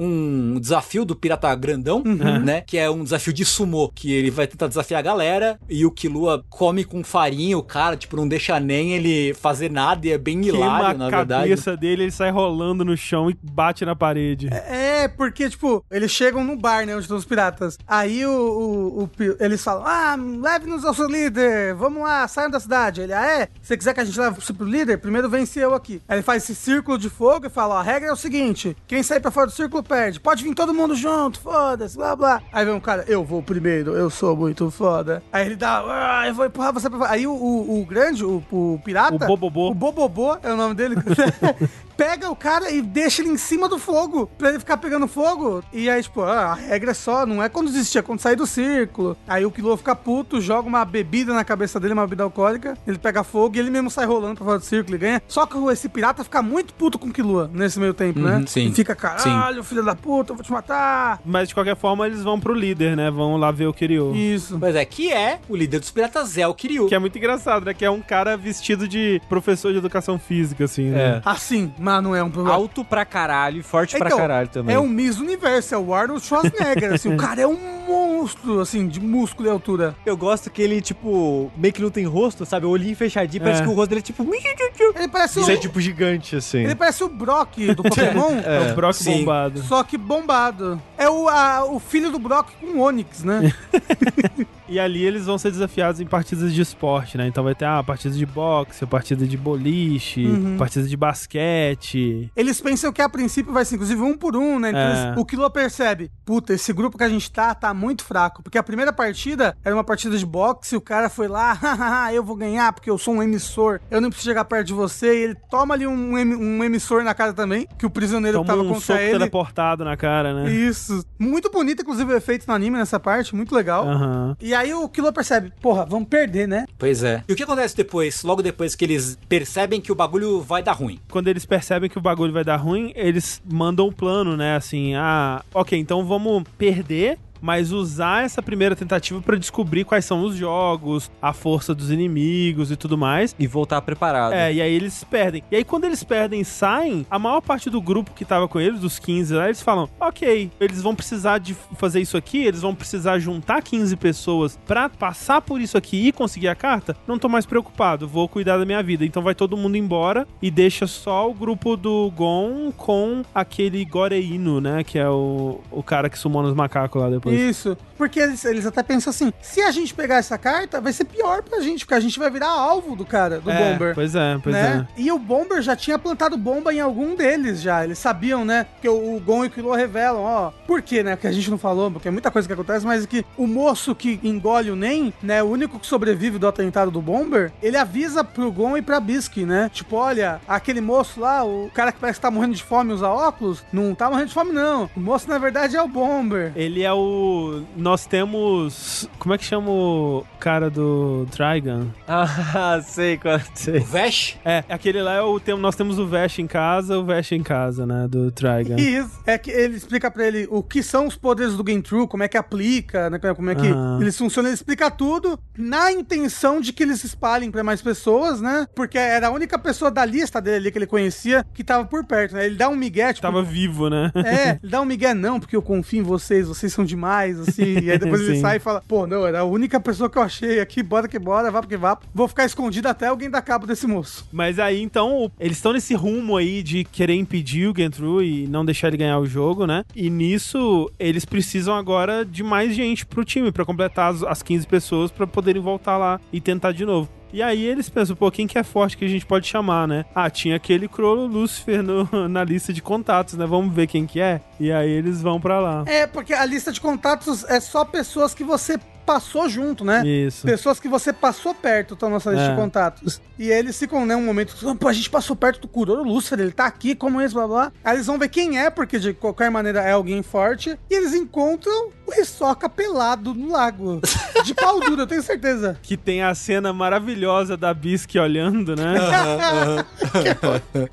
um desafio do pirata grandão, né? Que é um desafio de sumô, que ele vai tentar desafiar a galera e o Killua come com farinha o cara, tipo, não deixa nem ele fazer nada e é bem Queima hilário, a na verdade. cabeça dele, ele sai rolando no chão e bate na parede. É, porque, tipo, eles chegam no bar, né, onde estão os piratas. Aí o, o- o eles falam, ah, leve-nos ao seu líder, vamos lá, saiam da cidade. Ele, ah, é? Se você quiser que a gente leve você pro líder, primeiro vence eu aqui. Aí ele faz esse círculo de fogo e fala, ó, a regra é o seguinte, quem sair pra fora do círculo perde. Pode vir todo mundo junto, foda-se, blá, blá. Aí vem um cara, eu vou primeiro, eu sou muito foda. Aí ele dá, ah, eu vou empurrar você pra fora. Aí o, o- o grande, o, o pirata... O Bobobô. O Bobobô é o nome dele. Pega o cara e deixa ele em cima do fogo, pra ele ficar pegando fogo. E aí, tipo, ah, a regra é só, não é quando desistir, é quando sair do círculo. Aí o Kilo fica puto, joga uma bebida na cabeça dele, uma bebida alcoólica. Ele pega fogo e ele mesmo sai rolando pra fora do círculo e ganha. Só que esse pirata fica muito puto com o Killua nesse meio tempo, né? Uhum, sim. E fica, caralho, filho da puta, eu vou te matar. Mas de qualquer forma, eles vão pro líder, né? Vão lá ver o Kiryu. Isso. Mas é que é o líder dos piratas é o Kiryu. Que é muito engraçado, né? Que é um cara vestido de professor de educação física, assim, né? É. Assim, mas não é um problema. Alto pra caralho e forte pra Então, caralho também. É um Miss Universo, é o Arnold Schwarzenegger, assim, o cara é um monstro, assim, de músculo e altura. Eu gosto que ele, tipo, meio que não tem rosto, sabe? O olhinho fechadinho, parece É. que o rosto dele é tipo. Ele parece Isso é tipo gigante, assim. ele parece o Brock do Pokémon, É, o Brock sim. bombado. só que bombado. É o, a- o filho do Brock com o Onix, né? E ali eles vão ser desafiados em partidas de esporte, né? Então vai ter a partida de boxe, partida de boliche, Uhum. partida de basquete. Eles pensam que a princípio vai ser, inclusive, um por um, né? Então É. eles- o Kilo percebe, puta, esse grupo que a gente tá, tá muito fraco. Porque a primeira partida era uma partida de boxe, o cara foi lá, hahaha, eu vou ganhar porque eu sou um emissor, eu não preciso chegar perto de você. E ele toma ali um, um emissor na cara também, que o prisioneiro que Toma tava um contra soco ele... teleportado na cara, né? Isso. Muito bonito, inclusive, o efeito no anime nessa parte, muito legal. Aham. E aí o Kilo percebe, porra, vamos perder, né? Pois é. E o que acontece depois? Logo depois que eles percebem que o bagulho vai dar ruim. Quando eles percebem que o bagulho vai dar ruim, eles mandam um plano, né? Assim, ah, ok, então vamos perder mas usar essa primeira tentativa pra descobrir quais são os jogos, a força dos inimigos e tudo mais. E voltar preparado. É, e aí eles perdem. E aí quando eles perdem e saem, a maior parte do grupo que tava com eles, dos 15 lá, eles falam: ok, eles vão precisar de fazer isso aqui, eles vão precisar juntar 15 pessoas pra passar por isso aqui e conseguir a carta. Não tô mais preocupado, vou cuidar da minha vida. Então vai todo mundo embora e deixa só o grupo do Gon com aquele Goreino, né? Que é o, o cara que sumou nos macacos lá depois. Isso. Porque eles, eles até pensam assim: se a gente pegar essa carta, vai ser pior pra gente, porque a gente vai virar alvo do cara, do É, Bomber. Pois é, pois né? é. E o Bomber já tinha plantado bomba em algum deles já. Eles sabiam, né? Que o, o Gon e o Killua revelam, ó. Por quê, né? Porque a gente não falou, porque é muita coisa que acontece, mas é que o moço que engole o Nen, né? O único que sobrevive do atentado do Bomber, ele avisa pro Gon e pra Bisky, né? Tipo, olha, aquele moço lá, o cara que parece que tá morrendo de fome usa óculos, não tá morrendo de fome, não. O moço, na verdade, é o Bomber. Ele é o. Nós temos. Como é que chama o cara do Trigun? Ah, sei qual O sei. Vesh, É, aquele lá é o. tem- Nós temos o Vesh em casa, o Vesh em casa, né? Do Trigun. Isso. É que ele explica pra ele o que são os poderes do Game True, como é que aplica, né, como é que Aham. eles funcionam. Ele explica tudo na intenção de que eles espalhem pra mais pessoas, né? Porque era a única pessoa da lista dele ali que ele conhecia que tava por perto, né? Ele dá um migué, tipo, Tava vivo, né? É, ele dá um migué, não, porque eu confio em vocês, vocês são demais, assim. E aí depois ele sai e fala, pô, não, era a única pessoa que eu achei aqui, bora que bora, vá porque vá. Vou ficar escondido até alguém dar cabo desse moço. Mas aí, então, eles estão nesse rumo aí de querer impedir o Gentru e não deixar ele ganhar o jogo, né? E nisso, eles precisam agora de mais gente pro time, pra completar as, as 15 pessoas pra poderem voltar lá e tentar de novo. E aí eles pensam, pô, quem que é forte que a gente pode chamar, né? Ah, tinha aquele Crollo Lucifer no- na lista de contatos, né? Vamos ver quem que é. E aí eles vão pra lá. É, porque a lista de contatos é só pessoas que você passou junto, né? Isso. Pessoas que você passou perto estão na nossa lista É. de contatos. E eles ficam, né, um momento, pô, a gente passou perto do Kuroro Lúcifer, ele tá aqui, como esse, blá blá. Aí eles vão ver quem é, porque de qualquer maneira é alguém forte. E eles encontram o Hisoka pelado no lago. De pau duro, eu tenho certeza. Que tem a cena maravilhosa da Bisque olhando, né?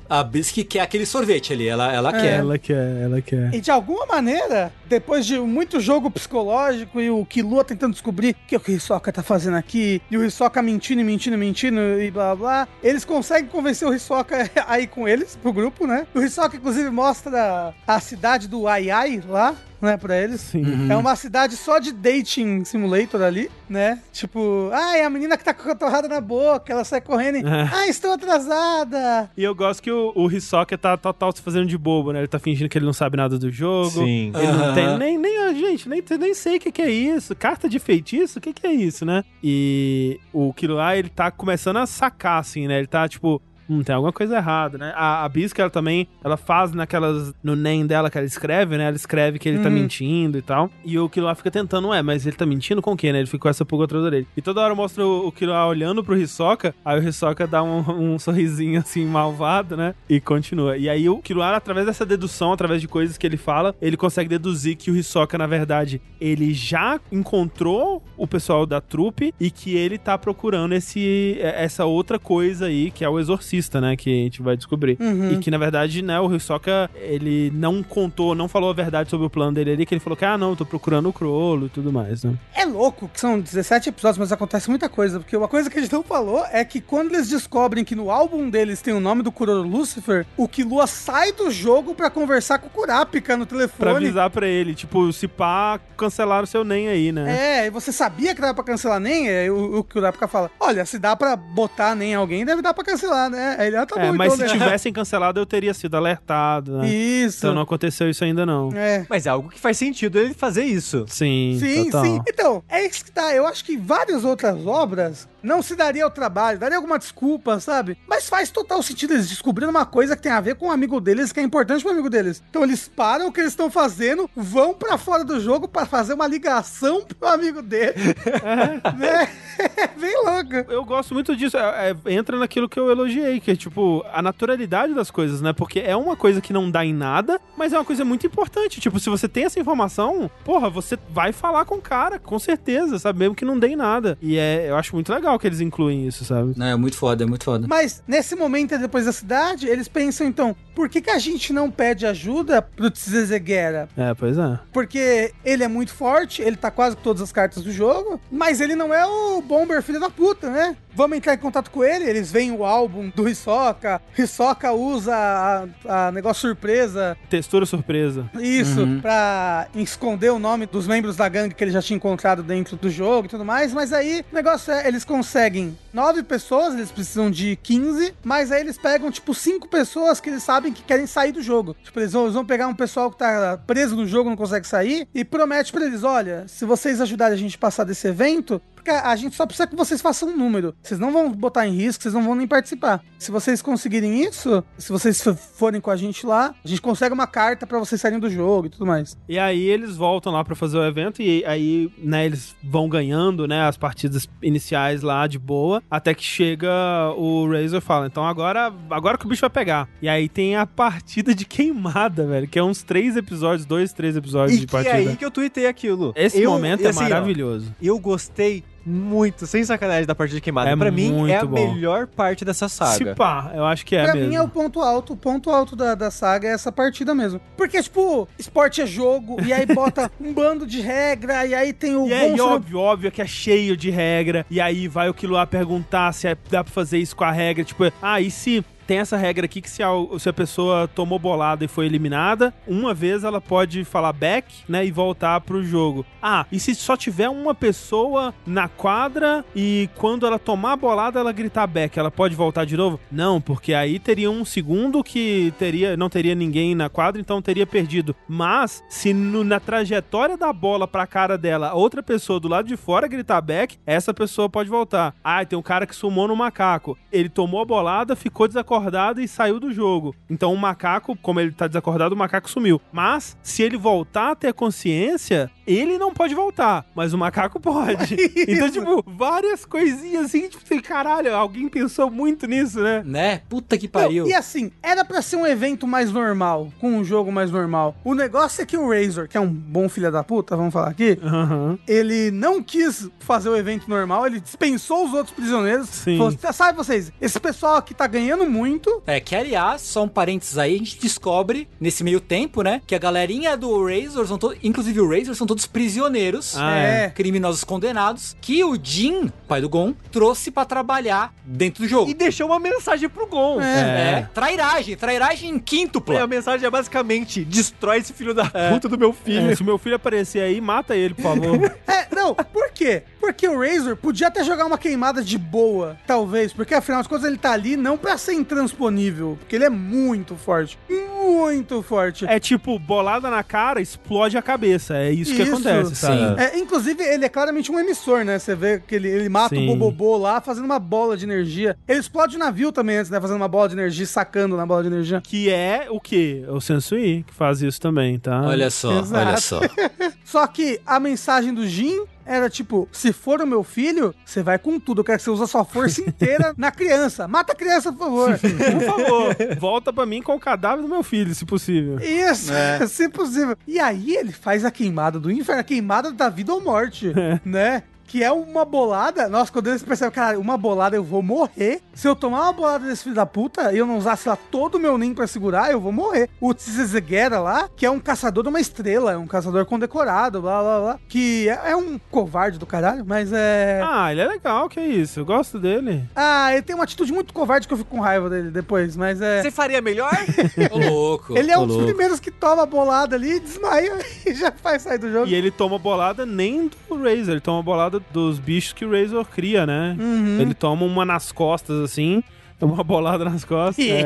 a Bisque quer aquele sorvete ali, ela, ela É. quer. ela quer, ela quer. E de alguma maneira, depois de muito jogo psicológico e o Killua tentando descobrir o que o Hisoka tá fazendo aqui, e o Hisoka mentindo, mentindo, mentindo e blá blá, eles conseguem convencer o Hisoka a ir com eles, pro grupo, né? O Hisoka, inclusive, mostra a cidade do Ai Ai lá, né, pra eles. Sim. É uma cidade só de dating simulator ali, né? Tipo, ai, a menina que tá com a torrada na boca, ela sai correndo e, É. ai, estou atrasada. E eu gosto que o, o Hisoka tá total se fazendo de bobo, né? Ele tá fingindo que ele não sabe nada do jogo. Sim. Ele não Aham. tem nem, nem, ah, gente, nem, nem sei o que, que é isso. Carta de feitiço? O que, que é isso, né? E o Killua, ele tá começando a sacar, assim, né? Ele tá, tipo, hum, tem alguma coisa errada, né? A, a Bisca, ela também, ela faz naquelas, no NEM dela que ela escreve, né? Ela escreve que ele tá Uhum. mentindo e tal. E o Killua fica tentando, ué, mas ele tá mentindo com o quê, né? Ele fica com essa pulga atrás da orelha. E toda hora mostra o, o Killua olhando pro Hisoka, aí o Hisoka dá um, um sorrisinho, assim, malvado, né? E continua. E aí o Killua, através dessa dedução, através de coisas que ele fala, ele consegue deduzir que o Hisoka, na verdade, ele já encontrou o pessoal da trupe e que ele tá procurando esse, essa outra coisa aí, que é o exorcista, né? Que a gente vai descobrir. Uhum. E que, na verdade, né, o Hisoka, ele não contou, não falou a verdade sobre o plano dele ali, que ele falou que, ah, não, eu tô procurando o Crollo e tudo mais, né? É louco que são 17 episódios, mas acontece muita coisa. Porque uma coisa que a gente não falou é que quando eles descobrem que no álbum deles tem o nome do Kuroro Lucifer, o Killua sai do jogo pra conversar com o Kurapika no Pra telefone. avisar pra ele, tipo, se pá, cancelaram o seu NEM aí, né? É, e você sabia que dava pra cancelar nem? O, o Kurapika fala: Olha, se dá pra botar nem alguém, deve dar pra cancelar, né? Aí ele, ah, tá É, bom, mas então, se né? tivessem cancelado, eu teria sido alertado, né? Isso. Então não aconteceu isso ainda não. É. Mas é algo que faz sentido ele fazer isso. Sim, Sim, total. sim. Então, é isso que tá. Eu acho que várias outras obras não se daria o trabalho, daria alguma desculpa, sabe? Mas faz total sentido eles descobrindo uma coisa que tem a ver com um amigo deles, que é importante pro amigo deles. Então eles param o que eles estão fazendo, vão pra fora do jogo pra fazer uma ligação pro amigo dele. né? É bem louco. Eu gosto muito disso. É, é, entra naquilo que eu elogiei, que é tipo a naturalidade das coisas, né? Porque é uma coisa que não dá em nada, mas é uma coisa muito importante. Tipo, se você tem essa informação, porra, você vai falar com o cara, com certeza, sabe? Mesmo que não dê em nada. E é, eu acho muito legal que eles incluem isso, sabe? Não, é muito foda, é muito foda. Mas nesse momento, depois da cidade, eles pensam então: por que, que a gente não pede ajuda pro Tsezeguera? É, pois é. Porque ele é muito forte, ele tá quase com todas as cartas do jogo, mas ele não é o Bomber filho da puta, né? Vamos entrar em contato com ele, eles veem o álbum do Hisoka, Hisoka usa a, a negócio surpresa, Textura surpresa. isso, Uhum. pra esconder o nome dos membros da gangue que ele já tinha encontrado dentro do jogo e tudo mais, mas aí o negócio é, eles conseguem nove pessoas, eles precisam de 15, mas aí eles pegam, tipo, cinco pessoas que eles sabem que querem sair do jogo. Tipo, eles vão, eles vão pegar um pessoal que tá preso no jogo, não consegue sair, e promete pra eles, olha, se vocês ajudarem a gente a passar desse evento, a gente só precisa que vocês façam um número. Vocês não vão botar em risco, vocês não vão nem participar. Se vocês conseguirem isso, se vocês forem com a gente lá, a gente consegue uma carta pra vocês saírem do jogo e tudo mais. E aí eles voltam lá pra fazer o evento e aí, né, eles vão ganhando, né, as partidas iniciais lá de boa, até que chega o Razor e fala, então agora, agora que o bicho vai pegar. E aí tem a partida de queimada, velho, que é uns três episódios, dois, três episódios E de é partida. aí que eu tuitei aquilo. Esse Eu- momento e é assim, ó, maravilhoso. eu gostei muito, sem sacanagem, da partida de queimada. É pra mim, é a bom. melhor parte dessa Se saga. pá, eu acho que é pra mesmo. mim é o ponto alto. O ponto alto da, da saga é essa partida mesmo. Porque, tipo, esporte é jogo, e aí bota um bando de regra, e aí tem o E é óbvio, óbvio que é cheio de regra. E aí vai o Kilo A perguntar se é- dá pra fazer isso com a regra. Tipo, ah, e se tem essa regra aqui que se a, se a pessoa tomou bolada e foi eliminada, uma vez ela pode falar back, né, e voltar pro jogo. Ah, e se só tiver uma pessoa na quadra e quando ela tomar a bolada ela gritar back, ela pode voltar de novo? Não, porque aí teria um segundo que teria não teria ninguém na quadra, então teria perdido. Mas se no- na trajetória da bola pra cara dela, outra pessoa do lado de fora gritar back, essa pessoa pode voltar. Ah, tem um cara que sumou no macaco. Ele tomou a bolada, ficou desacordado e saiu do jogo. Então o macaco, como ele tá desacordado, o macaco sumiu. Mas se ele voltar a ter consciência, ele não pode voltar, mas o macaco pode. então, tipo, várias coisinhas assim, tipo, assim, caralho, alguém pensou muito nisso, né? Né? Puta que Não, pariu. e assim, era pra ser um evento mais normal, com um jogo mais normal. O negócio é que o Razor, que é um bom filho da puta, vamos falar aqui, Aham. ele não quis fazer o evento normal, ele dispensou os outros prisioneiros. Sim. Falou, sabe vocês, esse pessoal aqui tá ganhando muito. É, que aliás, só um parênteses aí, a gente descobre nesse meio tempo, né? Que a galerinha do Razor são todos. Inclusive o Razor são todos prisioneiros. Ah, é. Criminosos condenados. Que o Jin, pai do Gon, trouxe pra trabalhar dentro do jogo. E deixou uma mensagem pro Gon. É. É. Trairagem, trairagem em E a quíntupla. mensagem é basicamente: destrói esse filho da puta do meu filho. É, se meu filho aparecer aí, mata ele, por favor. É, não, por quê? Porque o Razor podia até jogar uma queimada de boa, talvez, porque afinal de contas ele tá ali não pra ser intransponível, porque ele é muito forte. Muito forte. é tipo, bolada na cara, explode a cabeça. É isso, que Isso, acontece, sabe? sim. É, inclusive, ele é claramente um emissor, né? Você vê que ele, ele mata Sim. o Bobobô lá, fazendo uma bola de energia. Ele explode o navio também antes, né? Fazendo uma bola de energia, sacando na bola de energia. Que é o quê? O Sensui que faz isso também, tá? Olha só, Exato. olha só. Só que a mensagem do Jin era tipo: se for o meu filho, você vai com tudo. Eu quero que você use a sua força inteira na criança. Mata a criança, por favor. Por favor, volta pra mim com o cadáver do meu filho, se possível. Isso, se possível. E aí ele faz a queimada do inferno, a queimada da vida ou morte, né? Que é uma bolada. Nossa, quando eles percebem, cara, uma bolada eu vou morrer. Se eu tomar uma bolada desse filho da puta e eu não usasse lá todo o meu ninho pra segurar, eu vou morrer. O Tsezegera lá, que é um caçador de uma estrela, é um caçador condecorado, blá blá blá. Que é, é um covarde do caralho, mas é. Ah, ele é legal, que isso. Eu gosto dele. Ah, ele tem uma atitude muito covarde que eu fico com raiva dele depois, mas é. Você faria melhor? Ô louco. Ele é ô um dos louco. primeiros que toma a bolada ali, desmaia e já faz sair do jogo. E ele toma bolada nem do Razor, ele toma bolada dos bichos que o Razor cria, né? Uhum. Ele toma uma nas costas, assim, uma bolada nas costas. é.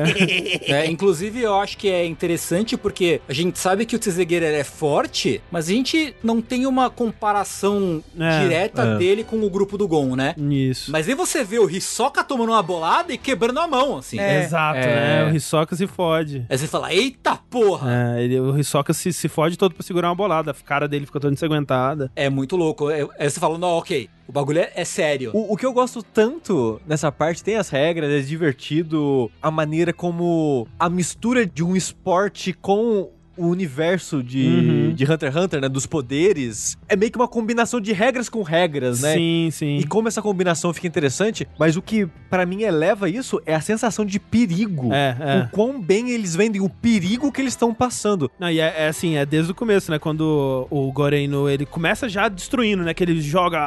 É, inclusive, eu acho que é interessante porque a gente sabe que o Tsezegueira é forte, mas a gente não tem uma comparação É, direta é. dele com o grupo do Gon, né? Isso. Mas aí você vê o Hisoka tomando uma bolada e quebrando a mão, assim. É. Exato, É. né? O Hisoka se fode. Aí você fala, eita porra! É, ele, o Hisoka se, se fode todo pra segurar uma bolada. A cara dele fica toda ensanguentada. É, muito louco. É- Aí você fala, não, ok, o bagulho é, é sério. O, o que eu gosto tanto nessa parte tem as regras, é divertido, a maneira como a mistura de um esporte com o universo de, Uhum. de, Hunter x Hunter, né? Dos poderes. É meio que uma combinação de regras com regras, né? Sim, sim. E como essa combinação fica interessante, mas o que pra mim eleva isso é a sensação de perigo. É, é. O quão bem eles vendem o perigo que eles estão passando. Não, e é, é assim, é desde o começo, né? Quando o Goreno, ele começa já destruindo, né? Que ele joga a,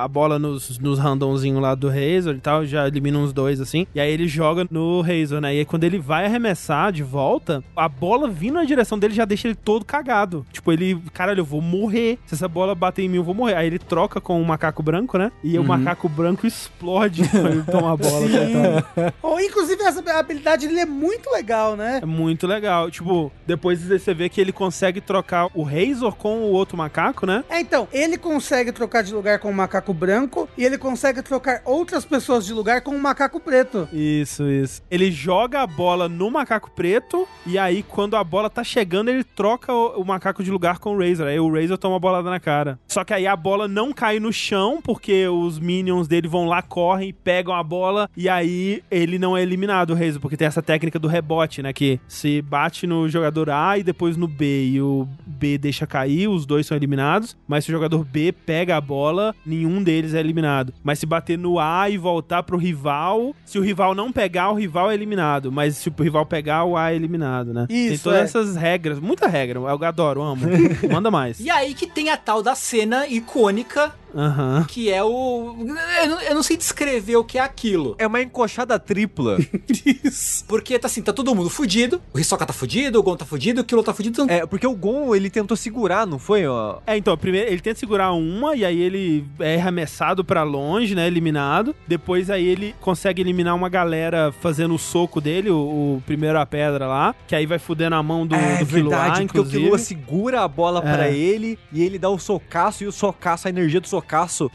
a- a bola nos, nos randomzinhos lá do Razor e tal, já elimina uns dois, assim. E aí ele joga no Razor, né? E aí quando ele vai arremessar de volta, a bola vindo na direção dele já deixa ele todo cagado. Tipo, ele, caralho, eu vou morrer. Se essa bola bater em mim, eu vou morrer. Aí ele troca com o macaco branco, né? E o macaco branco explode quando ele toma a bola. coitado. Ou, inclusive, essa habilidade dele é muito legal, né? É muito legal. Tipo, depois você vê que ele consegue trocar o Razor com o outro macaco, né? É, então, ele consegue trocar de lugar com o macaco branco e ele consegue trocar outras pessoas de lugar com o macaco preto. Isso, isso. Ele joga a bola no macaco preto e aí quando a bola tá chegando, ele troca o, o macaco de lugar com o Razor. Aí o Razor toma a bolada na cara. Só que aí a bola não cai no chão porque os minions dele vão lá, correm, pegam a bola e aí ele não é eliminado, o Razor, porque tem essa técnica do rebote, né? Que se bate no jogador A e depois no B e o B deixa cair, os dois são eliminados. Mas se o jogador B pega a bola, nenhum deles é eliminado. Mas se bater no A e voltar pro rival, se o rival não pegar, o rival é eliminado. Mas se o rival pegar, o A é eliminado, né? tem Isso, todas é. essas regras, muita regra. Eu adoro, amo. Manda mais. E aí que tem a tal da cena icônica, Aham. que é o. Eu não, eu não sei descrever o que é aquilo. É uma encoxada tripla. Isso. Porque tá assim, tá todo mundo fudido. O Hisoka tá fudido, o Gon tá fudido, o Kilo tá fudido. é, porque o Gon, ele tentou segurar, não foi? Ó? É, então, primeiro ele tenta segurar uma e aí ele é arremessado pra longe, né? Eliminado. Depois aí ele consegue eliminar uma galera fazendo o soco dele, o, o primeiro a pedra lá, que aí vai fudendo a mão do, é do Killua, verdade, porque o inclusive. Killua segura a bola É. pra ele e ele dá o socaço e o socaço, a energia do socaço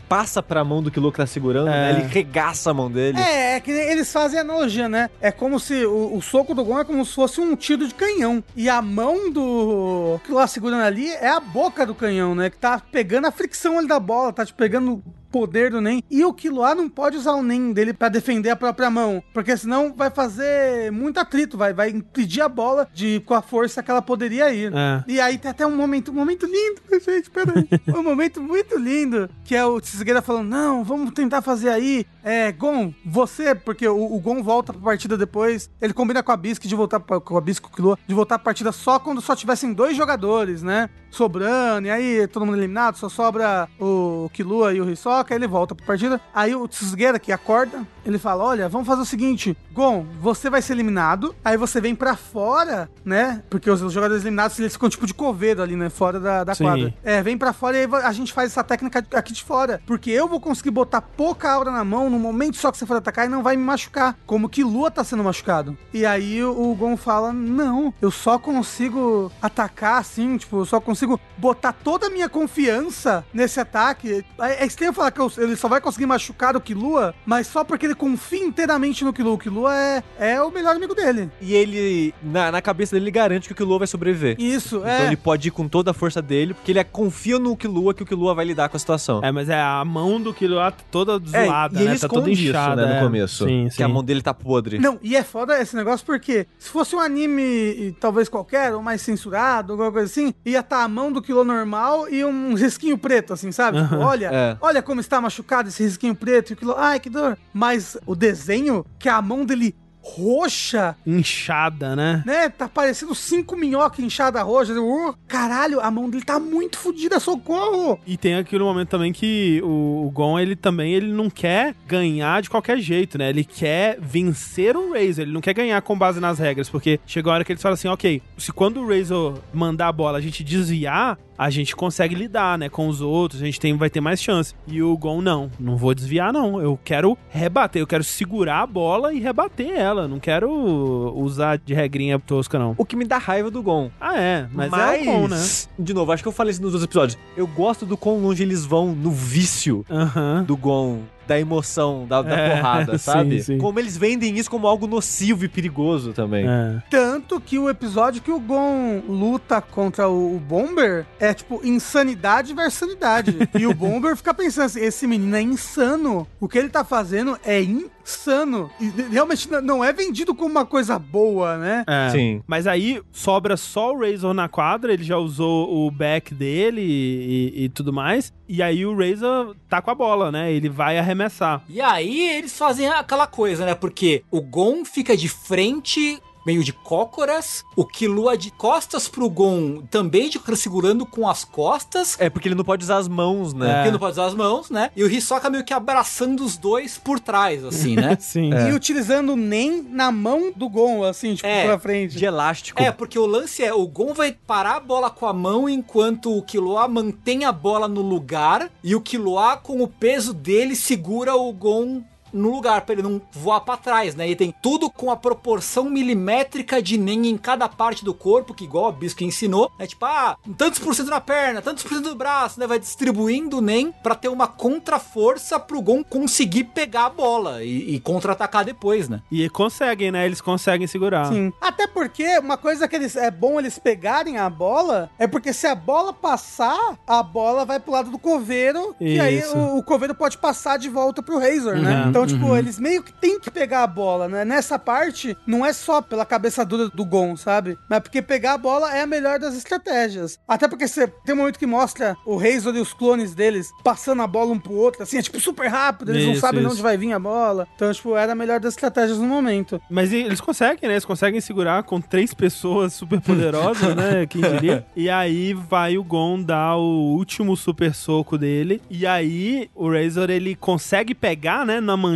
passa pra mão do Killua que tá segurando, É. né? Ele regaça a mão dele. É, é que eles fazem analogia, né? É como se o, o soco do Gon é como se fosse um tiro de canhão. E a mão do que lá segurando ali é a boca do canhão, né? Que tá pegando a fricção ali da bola, tá te pegando poder do Nen. E o Killua não pode usar o Nen dele pra defender a própria mão, porque senão vai fazer muito atrito, vai, vai impedir a bola de com a força que ela poderia ir. É. E aí tem até um momento, um momento lindo, gente, peraí. um momento muito lindo, que é o Tsugueira falando, não, vamos tentar fazer aí. É, Gon, você, porque o, o Gon volta pra partida depois, ele combina com a Bisque de voltar pra, com a Bisque com o Killua, de voltar pra partida só quando só tivessem dois jogadores, né? Sobrando, e aí todo mundo eliminado, só sobra o Killua e o Hisoka, ele volta pra partida. Aí o Tsugueira, que acorda, ele fala, olha, vamos fazer o seguinte, Gon, você vai ser eliminado, aí você vem pra fora, né? Porque os, jogadores eliminados, eles ficam tipo de coveiro ali, né? Fora da, da quadra. É, vem pra fora e aí a gente faz essa técnica aqui de fora. Porque eu vou conseguir botar pouca aura na mão no momento só que você for atacar e não vai me machucar. Como que Lua tá sendo machucado. E aí o, o Gon fala: Não, eu só consigo atacar assim, tipo, eu só consigo botar toda a minha confiança nesse ataque. É, é estranho falar ele só vai conseguir machucar o Killua, mas só porque ele confia inteiramente no Killua. O Killua é, é o melhor amigo dele. E ele, na, na cabeça dele, ele garante que o Killua vai sobreviver. Isso, Então é. ele pode ir com toda a força dele, porque ele é- confia no Killua que o Killua vai lidar com a situação. É, mas é a mão do Killua tá toda É, zoada, e ele né? Tá toda esconde isso, inchada. né, no é. começo. Sim, Que a sim. mão dele tá podre. Não, e é foda esse negócio porque se fosse um anime e talvez qualquer, ou mais censurado, alguma coisa assim, ia estar a mão do quilô normal e um risquinho preto, assim, sabe? Tipo, olha, É. olha como está machucado esse risquinho preto e o quilô, ai que dor. Mas o desenho, que a mão dele roxa, Inchada, né? né? Tá parecendo cinco minhocas inchada roxa. Uh, caralho, a mão dele tá muito fodida, socorro! E tem aquele momento também que o, o Gon, ele também ele não quer ganhar de qualquer jeito, né? Ele quer vencer o Razor, ele não quer ganhar com base nas regras, porque chegou a hora que eles falam assim, ok, se quando o Razor mandar a bola a gente desviar, a gente consegue lidar, né, com os outros, a gente tem, vai ter mais chance. E o Gon, não, não vou desviar não, eu quero rebater, eu quero segurar a bola e rebater ela, não quero usar de regrinha tosca não. O que me dá raiva do Gon. Ah, é, mas, é o Gon, né? De novo, acho que eu falei isso nos outros episódios. Eu gosto do quão longe eles vão no vício do Gon da emoção, da, da É, porrada, sim, sabe? sim. Como eles vendem isso como algo nocivo e perigoso também. É. Tanto que o episódio que o Gon luta contra o o Bomber é tipo insanidade versus sanidade. e o Bomber fica pensando assim: esse menino é insano. O que ele tá fazendo é insano. E realmente não é vendido como uma coisa boa, né? É. Sim. Mas aí sobra só o Razor na quadra, ele já usou o back dele e, e- e tudo mais. E aí o Razor tá com a bola, né? Ele vai arremessar. E aí eles fazem aquela coisa, né? Porque o Gon fica de frente, meio de cócoras, o Killua de costas pro Gon também de segurando com as costas. É porque ele não pode usar as mãos, né? É. Porque não pode usar as mãos, né? E o Hisoka meio que abraçando os dois por trás, assim, né? Sim. É. E utilizando o NEM na mão do Gon, assim, tipo, É, pra frente. De elástico. É, porque o lance é, o Gon vai parar a bola com a mão enquanto o Killua mantém a bola no lugar e o Killua com o peso dele segura o Gon no lugar pra ele não voar pra trás, né? E tem tudo com a proporção milimétrica de Nen em cada parte do corpo, que igual a Bisco ensinou, é tipo, ah, tantos por cento na perna, tantos por cento no braço, né? Vai distribuindo o Nen pra ter uma contraforça pro Gon conseguir pegar a bola e, e contra-atacar depois, né? E conseguem, né? Eles conseguem segurar. Sim. Até porque uma coisa que eles, é bom eles pegarem a bola é porque se a bola passar, a bola vai pro lado do coveiro e aí Isso. o, o coveiro pode passar de volta pro Razor, né? Uhum, Então, tipo, uhum. eles meio que tem que pegar a bola, né? Nessa parte, não é só pela cabeça dura do Gon, sabe? Mas porque pegar a bola é a melhor das estratégias. Até porque você tem um momento que mostra o Razor e os clones deles passando a bola um pro outro, assim, é tipo super rápido, eles não Isso, sabem de isso. onde vai vir a bola. Então, tipo, era a melhor das estratégias no momento. Mas eles conseguem, né? Eles conseguem segurar com três pessoas super poderosas, né? Quem diria? E aí vai o Gon dar o último super soco dele. E aí o Razor ele consegue pegar, né? Na manchete,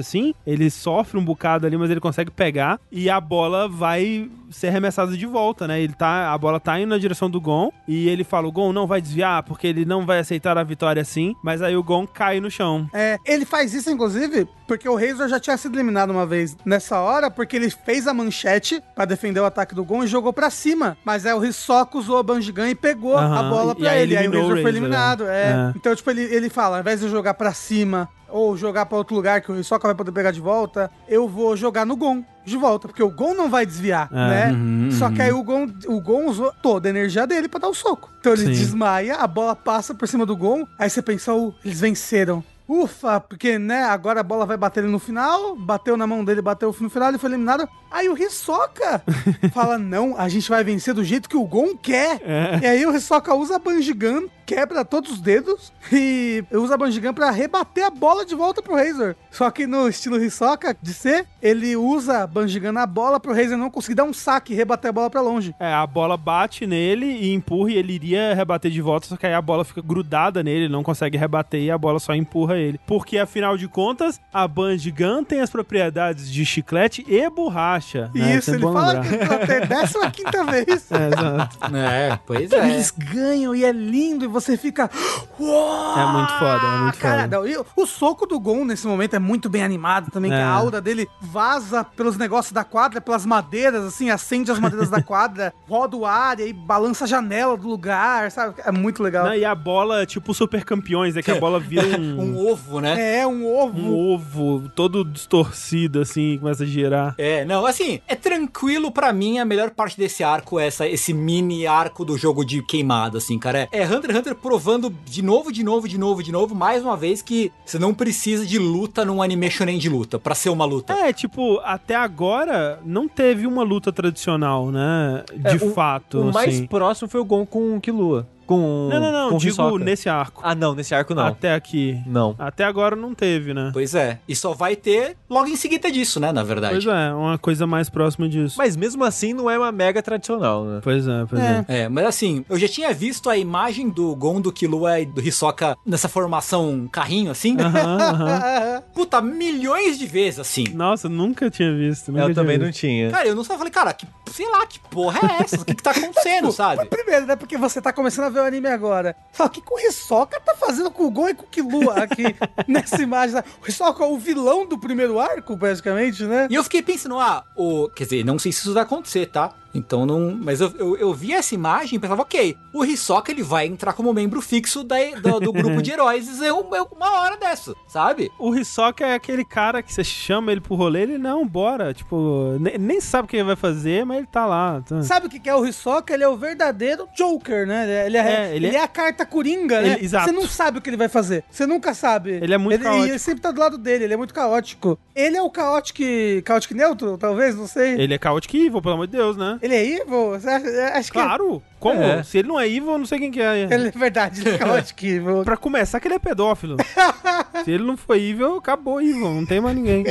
assim. Ele sofre um bocado ali, mas ele consegue pegar. E a bola vai ser arremessada de volta, né? Ele tá, a bola tá indo na direção do Gon. E ele fala: o Gon não vai desviar, porque ele não vai aceitar a vitória assim. Mas aí o Gon cai no chão. É, ele faz isso, inclusive, porque o Razor já tinha sido eliminado uma vez nessa hora, porque ele fez a manchete pra defender o ataque do Gon e jogou pra cima. Mas aí o Hisoka usou a Banjigan e pegou a bola e pra aí ele. Aí o eliminou o Razor foi Razor, eliminado. é. É. É. Então, tipo, ele, ele fala: ao invés de jogar pra cima ou jogar pra outro lugar que o Hisoka vai poder pegar de volta, eu vou jogar no Gon de volta, porque o Gon não vai desviar, É. né? Uhum, Só que uhum. aí o Gon, o Gon usou toda a energia dele pra dar o soco. Então ele Sim. desmaia, a bola passa por cima do Gon, aí você pensa, "Uh, eles venceram. Ufa, porque, né, agora a bola vai bater ele no final, bateu na mão dele, bateu no final, ele foi eliminado. Aí o Hisoka fala, não, a gente vai vencer do jeito que o Gon quer. É. E aí o Hisoka usa a Banjigan, quebra todos os dedos e usa a Banjigan pra rebater a bola de volta pro Razor. Só que no estilo Hisoka de ser, ele usa a Banjigan na bola pro Razor não conseguir dar um saque e rebater a bola pra longe. É, a bola bate nele e empurra e ele iria rebater de volta, só que aí a bola fica grudada nele, ele não consegue rebater e a bola só empurra ele. Porque, afinal de contas, a Bandigan tem as propriedades de chiclete e borracha. né? Isso, é ele fala que ter- décima quinta vez. É, exato. É, pois é. Eles ganham e é lindo e você fica. É muito foda, é muito Cara, foda. não, e o soco do Gon nesse momento é muito bem animado também, que É. a aura dele vaza pelos negócios da quadra, pelas madeiras, assim, acende as madeiras da quadra, roda o ar e aí balança a janela do lugar, sabe? É muito legal. Não, e a bola, tipo super campeões, é que a bola vira um, Um ovo, né? É, um ovo. um ovo todo distorcido, assim, começa a girar. É, não, assim, é tranquilo pra mim, a melhor parte desse arco é essa, esse mini arco do jogo de queimada, assim, cara. É, é Hunter x Hunter provando de novo, de novo, de novo, de novo, mais uma vez que você não precisa de luta num anime shonen de luta, pra ser uma luta. É, tipo, até agora não teve uma luta tradicional, né? De É, o- fato, O mais assim. próximo foi o Gon com o Killua. Com, Não, não, não, com digo Hisoka. nesse arco. Ah, não, nesse arco não. Até aqui. Não. Até agora não teve, né? Pois é. E só vai ter logo em seguida disso, né, na verdade. Pois é, uma coisa mais próxima disso. Mas mesmo assim não é uma mega tradicional, né? Pois é, pois é. É. É, mas assim, eu já tinha visto a imagem do Gon, do Killua e do Hisoka nessa formação carrinho, assim. Aham, aham. Puta, milhões de vezes, assim. Nossa, nunca tinha visto. Nunca Eu tinha também não visto. tinha. Cara, eu não só falei, cara, que, sei lá, que porra é essa? O que que tá acontecendo, sabe? Primeiro, né? Porque você tá começando a ver ver o anime agora. Fala, o que, que o Hisoka tá fazendo com o Gon e com o Killua aqui nessa imagem? O Hisoka é o vilão do primeiro arco, basicamente, né? E eu fiquei pensando, ah, o, quer dizer, não sei se isso vai acontecer, tá? Então não. Mas eu, eu, eu vi essa imagem e pensava, ok, o Hisoka ele vai entrar como membro fixo da, do, do grupo de heróis é uma, uma hora dessa, sabe? O Hisoka é aquele cara que você chama ele pro rolê, ele não, bora. Tipo, nem, nem sabe o que ele vai fazer, mas ele tá lá. Tá. Sabe o que é o Hisoka? Ele é o verdadeiro Joker, né? Ele é, É, ele ele é... a carta coringa, né? Ele- exato. Você não sabe o que ele vai fazer. Você nunca sabe. Ele é muito ele, caótico. E ele sempre tá do lado dele, ele é muito caótico. Ele é o caótico. Caótico neutro, talvez, não sei. Ele, é Chaotic Evil, pelo amor de Deus, né? É evil? Acha- Acho que. Claro! Como? É. Se ele não é evil, eu não sei quem que é. Ele é verdade, ele é caótico evil. Pra começar, que ele é pedófilo. Se ele não for evil, acabou evil, não tem mais ninguém.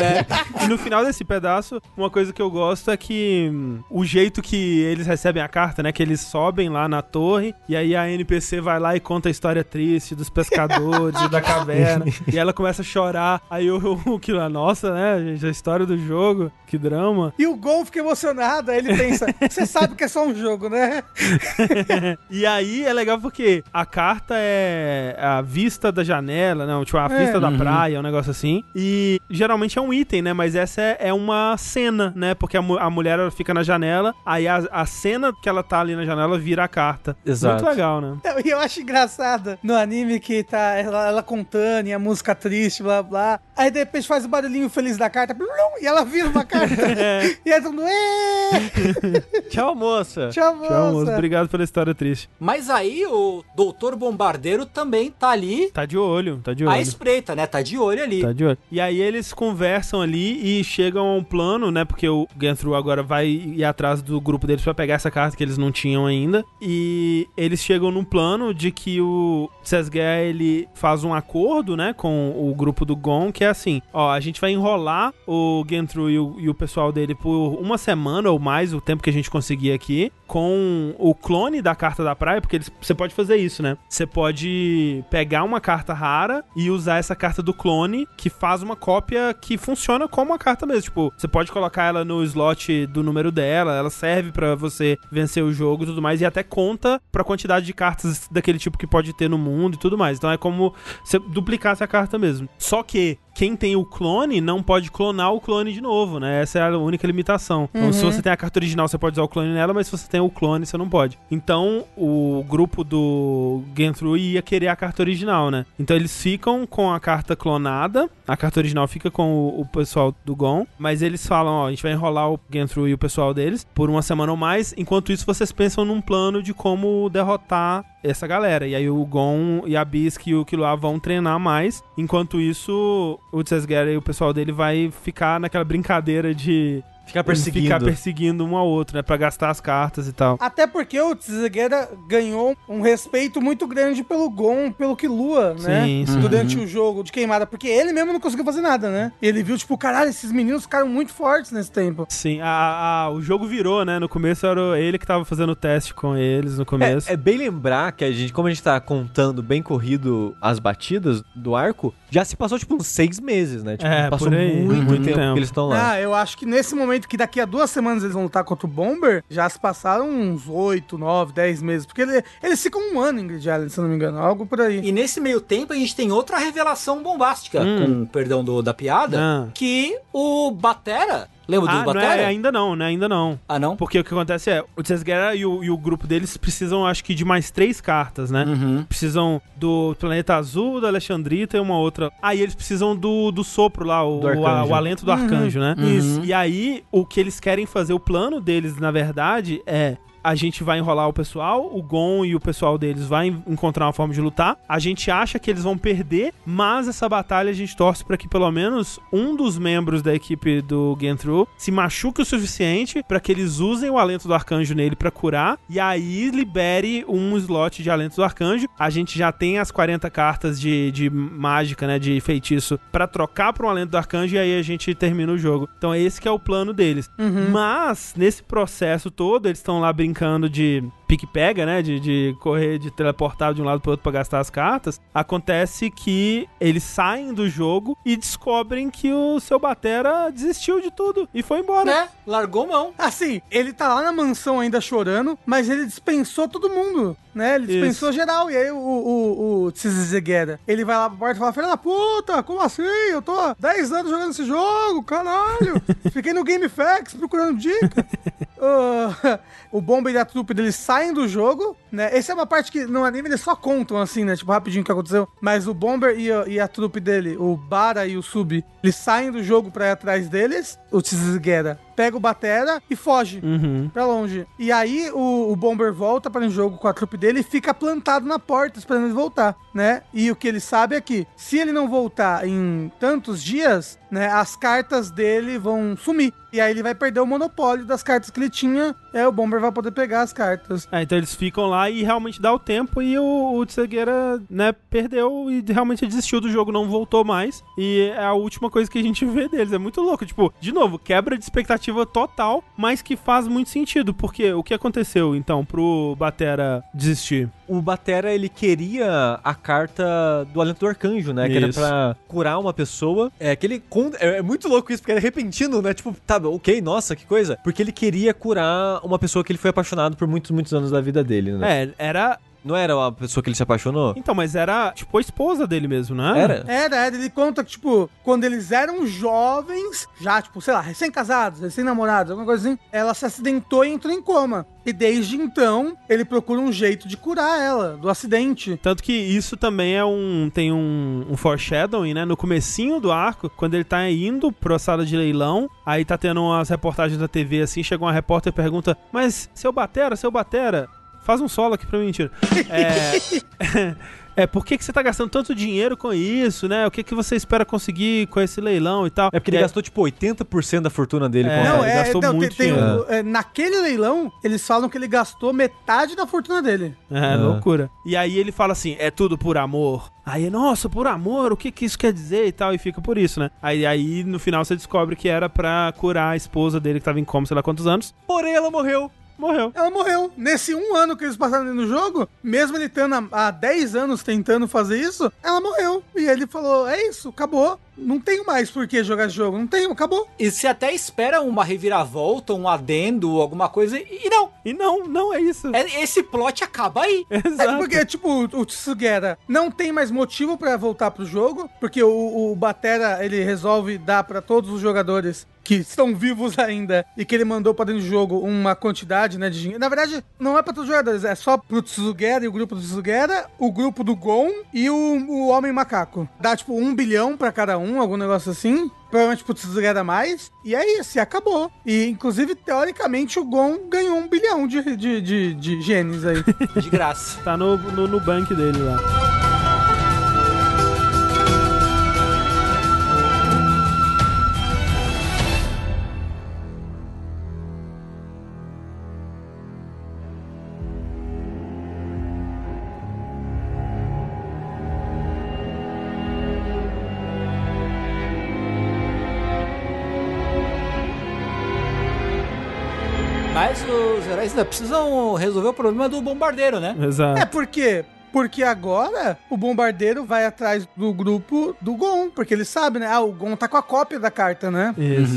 E no final desse pedaço, uma coisa que eu gosto é que hum, o jeito que eles recebem a carta, né? Que eles sobem lá na torre e aí a NPC vai lá e conta a história triste dos pescadores e da caverna. e ela começa a chorar. Aí o que lá, nossa, né, gente, a história do jogo, que drama. E o Gon fica emocionado, aí ele pensa: Você sabe que é só um jogo, né? E aí é legal porque a carta é a vista da janela, não, tipo, a É. vista da praia, um negócio assim. E geralmente é um item, né? Mas essa é, é uma cena, né? Porque a, a mulher ela fica na janela, aí a, a cena que ela tá ali na janela vira a carta. Exato. Muito legal, né? Eu- E eu acho engraçado no anime que tá ela, ela contando e a música triste, blá blá. Aí de repente faz o barulhinho feliz da carta, blum, e ela vira uma carta. e aí todo mundo, "Ê, Tchau, moça. tchau, moça. Tchau, moço. Obrigado pela história triste. Mas aí o Doutor Bombardeiro também tá ali Tá de olho, tá de à olho. espreita, né? Tá de olho ali. Tá de olho. E aí eles conversam ali e chegam a um plano, né? Porque o Gantru agora vai ir atrás do grupo deles pra pegar essa carta que eles não tinham ainda. E eles chegam num plano de que o Sesgea, ele faz um acordo, né? Com o grupo do Gon, que é assim, ó, a gente vai enrolar o Gantru e o, e o pessoal dele por uma semana ou mais, o tempo que a gente conseguir aqui, com o clone da carta da praia, porque você pode fazer isso, né? Você pode pegar uma carta rara e usar essa carta do clone, que faz uma cópia que funciona como uma carta mesmo. Tipo, você pode colocar ela no slot do número dela, ela serve pra você vencer o jogo e tudo mais, e até conta pra quantidade de cartas daquele tipo que pode ter no mundo e tudo mais. Então é como você duplicar essa carta mesmo. Só que quem tem o clone não pode clonar o clone de novo, né? Essa é a única limitação. Então, se você tem a carta original, você pode usar o clone nela, mas se você tem o clone, você não pode. Então, o grupo do Gentru ia querer a carta original, né? Então, eles ficam com a carta clonada, a carta original fica com o, o pessoal do Gon, mas eles falam, ó, a gente vai enrolar o Gentru e o pessoal deles por uma semana ou mais. Enquanto isso, vocês pensam num plano de como derrotar essa galera. E aí o Gon e a Bisque e o Killua vão treinar mais. Enquanto isso, o Tsesgera e o pessoal dele vai ficar naquela brincadeira de Ficar perseguindo. ficar perseguindo um ao outro, né? Pra gastar as cartas e tal. Até porque o Tsuzugueira ganhou um respeito muito grande pelo Gon, pelo Killua, né? Sim, sim. Durante o jogo de queimada, porque ele mesmo não conseguiu fazer nada, né? Ele viu, tipo, caralho, esses meninos ficaram muito fortes nesse tempo. Sim, a, a- o jogo virou, né? No começo era ele que tava fazendo o teste com eles no começo. É, é bem lembrar que a gente, como a gente tá contando bem corrido as batidas do arco, já se passou tipo uns seis meses, né? Tipo, É, passou por aí, muito, muito tempo, tempo. que eles estão lá. Ah, eu acho que nesse momento que daqui a duas semanas eles vão lutar contra o Bomber, já se passaram uns 8, 9, 10 meses. Porque ele- eles ficam um ano em Grid Island, se eu não me engano. Algo por aí. E nesse meio tempo a gente tem outra revelação bombástica, Hum. com perdão do- da piada, Ah. que o Batera, lembra Ah, do não Batera? é, ainda não, né? Ainda não. Ah, não? Porque o que acontece é, o Tsesgera e o, e o grupo deles precisam, acho que, de mais três cartas, né? Uhum. Precisam do Planeta Azul, da Alexandrita e uma outra. Aí eles precisam do, do sopro lá, o, Do o, arcanjo. o alento do arcanjo, né? Uhum. Isso. E aí, o que eles querem fazer, o plano deles, na verdade, é. A gente vai enrolar o pessoal, o Gon e o pessoal deles vai en- encontrar uma forma de lutar. A gente acha que eles vão perder, mas essa batalha a gente torce para que pelo menos um dos membros da equipe do Gentru se machuque o suficiente para que eles usem o alento do arcanjo nele para curar e aí libere um slot de alento do arcanjo. A gente já tem as 40 cartas de, de mágica, né, de feitiço para trocar para um alento do arcanjo e aí a gente termina o jogo. Então esse que é o plano deles. Mas nesse processo todo eles estão lá brincando brincando de pique-pega, né? De, de correr, de teleportar de um lado pro outro pra gastar as cartas. Acontece que eles saem do jogo e descobrem que o seu Batera desistiu de tudo e foi embora. Né? Largou mão. Assim, ele tá lá na mansão ainda chorando, mas ele dispensou todo mundo, né? Ele dispensou geral. E aí o, o, o Tsizegera, ele vai lá pra porta e fala, filha da puta, como assim? Eu tô há 10 anos jogando esse jogo, caralho. Fiquei no GameFAQs procurando dica. Uh, o Bomber e a trupe deles saem do jogo, né? Essa é uma parte que no anime eles só contam, assim, né? Tipo, rapidinho o que aconteceu. Mas o Bomber e a, e a trupe dele, o Bara e o Sub, eles saem do jogo pra ir atrás deles. O Tsizugera pega o Batera e foge Uhum. pra longe. E aí o, o Bomber volta para o jogo com a trupe dele e fica plantado na porta esperando ele voltar, né? E o que ele sabe é que se ele não voltar em tantos dias, né, as cartas dele vão sumir. E aí ele vai perder o monopólio das cartas que ele tinha, aí o Bomber vai poder pegar as cartas. É, então eles ficam lá e realmente dá o tempo e o, o né, perdeu e realmente desistiu do jogo, não voltou mais. E é a última coisa que a gente vê deles. É muito louco. Tipo, de novo, quebra de expectativa total, mas que faz muito sentido. Porque o que aconteceu, então, pro Batera desistir? O Batera, ele queria a carta do Alento do Arcanjo, né? Que era Isso. pra curar uma pessoa. É que ele... É, é muito louco isso, porque é repentino, né? Tipo, tá, ok, nossa, que coisa. Porque ele queria curar uma pessoa que ele foi apaixonado por muitos, muitos anos da vida dele, né? É, era. Não era uma pessoa que ele se apaixonou? Então, mas era, tipo, a esposa dele mesmo, né? Era? Era, era, ele conta que, tipo, quando eles eram jovens, já, tipo, sei lá, recém-casados, recém-namorados, alguma coisa assim, ela se acidentou e entrou em coma. E desde então, ele procura um jeito de curar ela do acidente. Tanto que isso também é um. Tem um, um foreshadowing, né? No comecinho do arco, quando ele tá indo pra sala de leilão, aí tá tendo umas reportagens da TV assim, chega uma repórter e pergunta: Mas seu Batera, seu Batera, faz um solo aqui pra mim, mentira. É. É, por que, que você tá gastando tanto dinheiro com isso, né? O que, que você espera conseguir com esse leilão e tal? É porque ele é, gastou, tipo, 80% da fortuna dele É. com Não, ele é, gastou não, muito tem, tem dinheiro. o- é, naquele leilão, eles falam que ele gastou metade da fortuna dele. É, loucura. E aí ele fala assim: é tudo por amor. Aí, nossa, por amor, o que que isso quer dizer e tal? E fica por isso, né? Aí, aí no final você descobre que era pra curar a esposa dele que tava em coma, sei lá quantos anos. Porém, ela morreu. Morreu. Ela morreu. Nesse um ano que eles passaram no jogo, mesmo ele estando há há 10 anos tentando fazer isso, ela morreu. E ele falou: é isso, acabou. Não tenho mais por que jogar esse jogo. Não tenho, acabou. E você até espera uma reviravolta, um adendo, alguma coisa, e não. E não, não é isso. É- Esse plot acaba aí. É Exato. porque, tipo, o Tsugera não tem mais motivo pra voltar pro jogo, porque o, o Batera, ele resolve dar pra todos os jogadores que estão vivos ainda e que ele mandou pra dentro do jogo uma quantidade, né, de dinheiro. Na verdade, não é pra todos os jogadores, é só pro Tsugera e o grupo do Tsugera, o grupo do Gon e o, o Homem Macaco. Dá, tipo, um bilhão pra cada um, algum negócio assim. Provavelmente pro Tsugera mais. E é isso, e acabou. E, inclusive, teoricamente, o Gon ganhou um bilhão de, de, de, de genes aí. De graça. Tá no, no, no bank dele lá. Mas os heróis ainda precisam resolver o problema do bombardeiro, né? Exato. É porque porque agora o bombardeiro vai atrás do grupo do Gon, porque ele sabe, né? Ah, o Gon tá com a cópia da carta, né? Isso.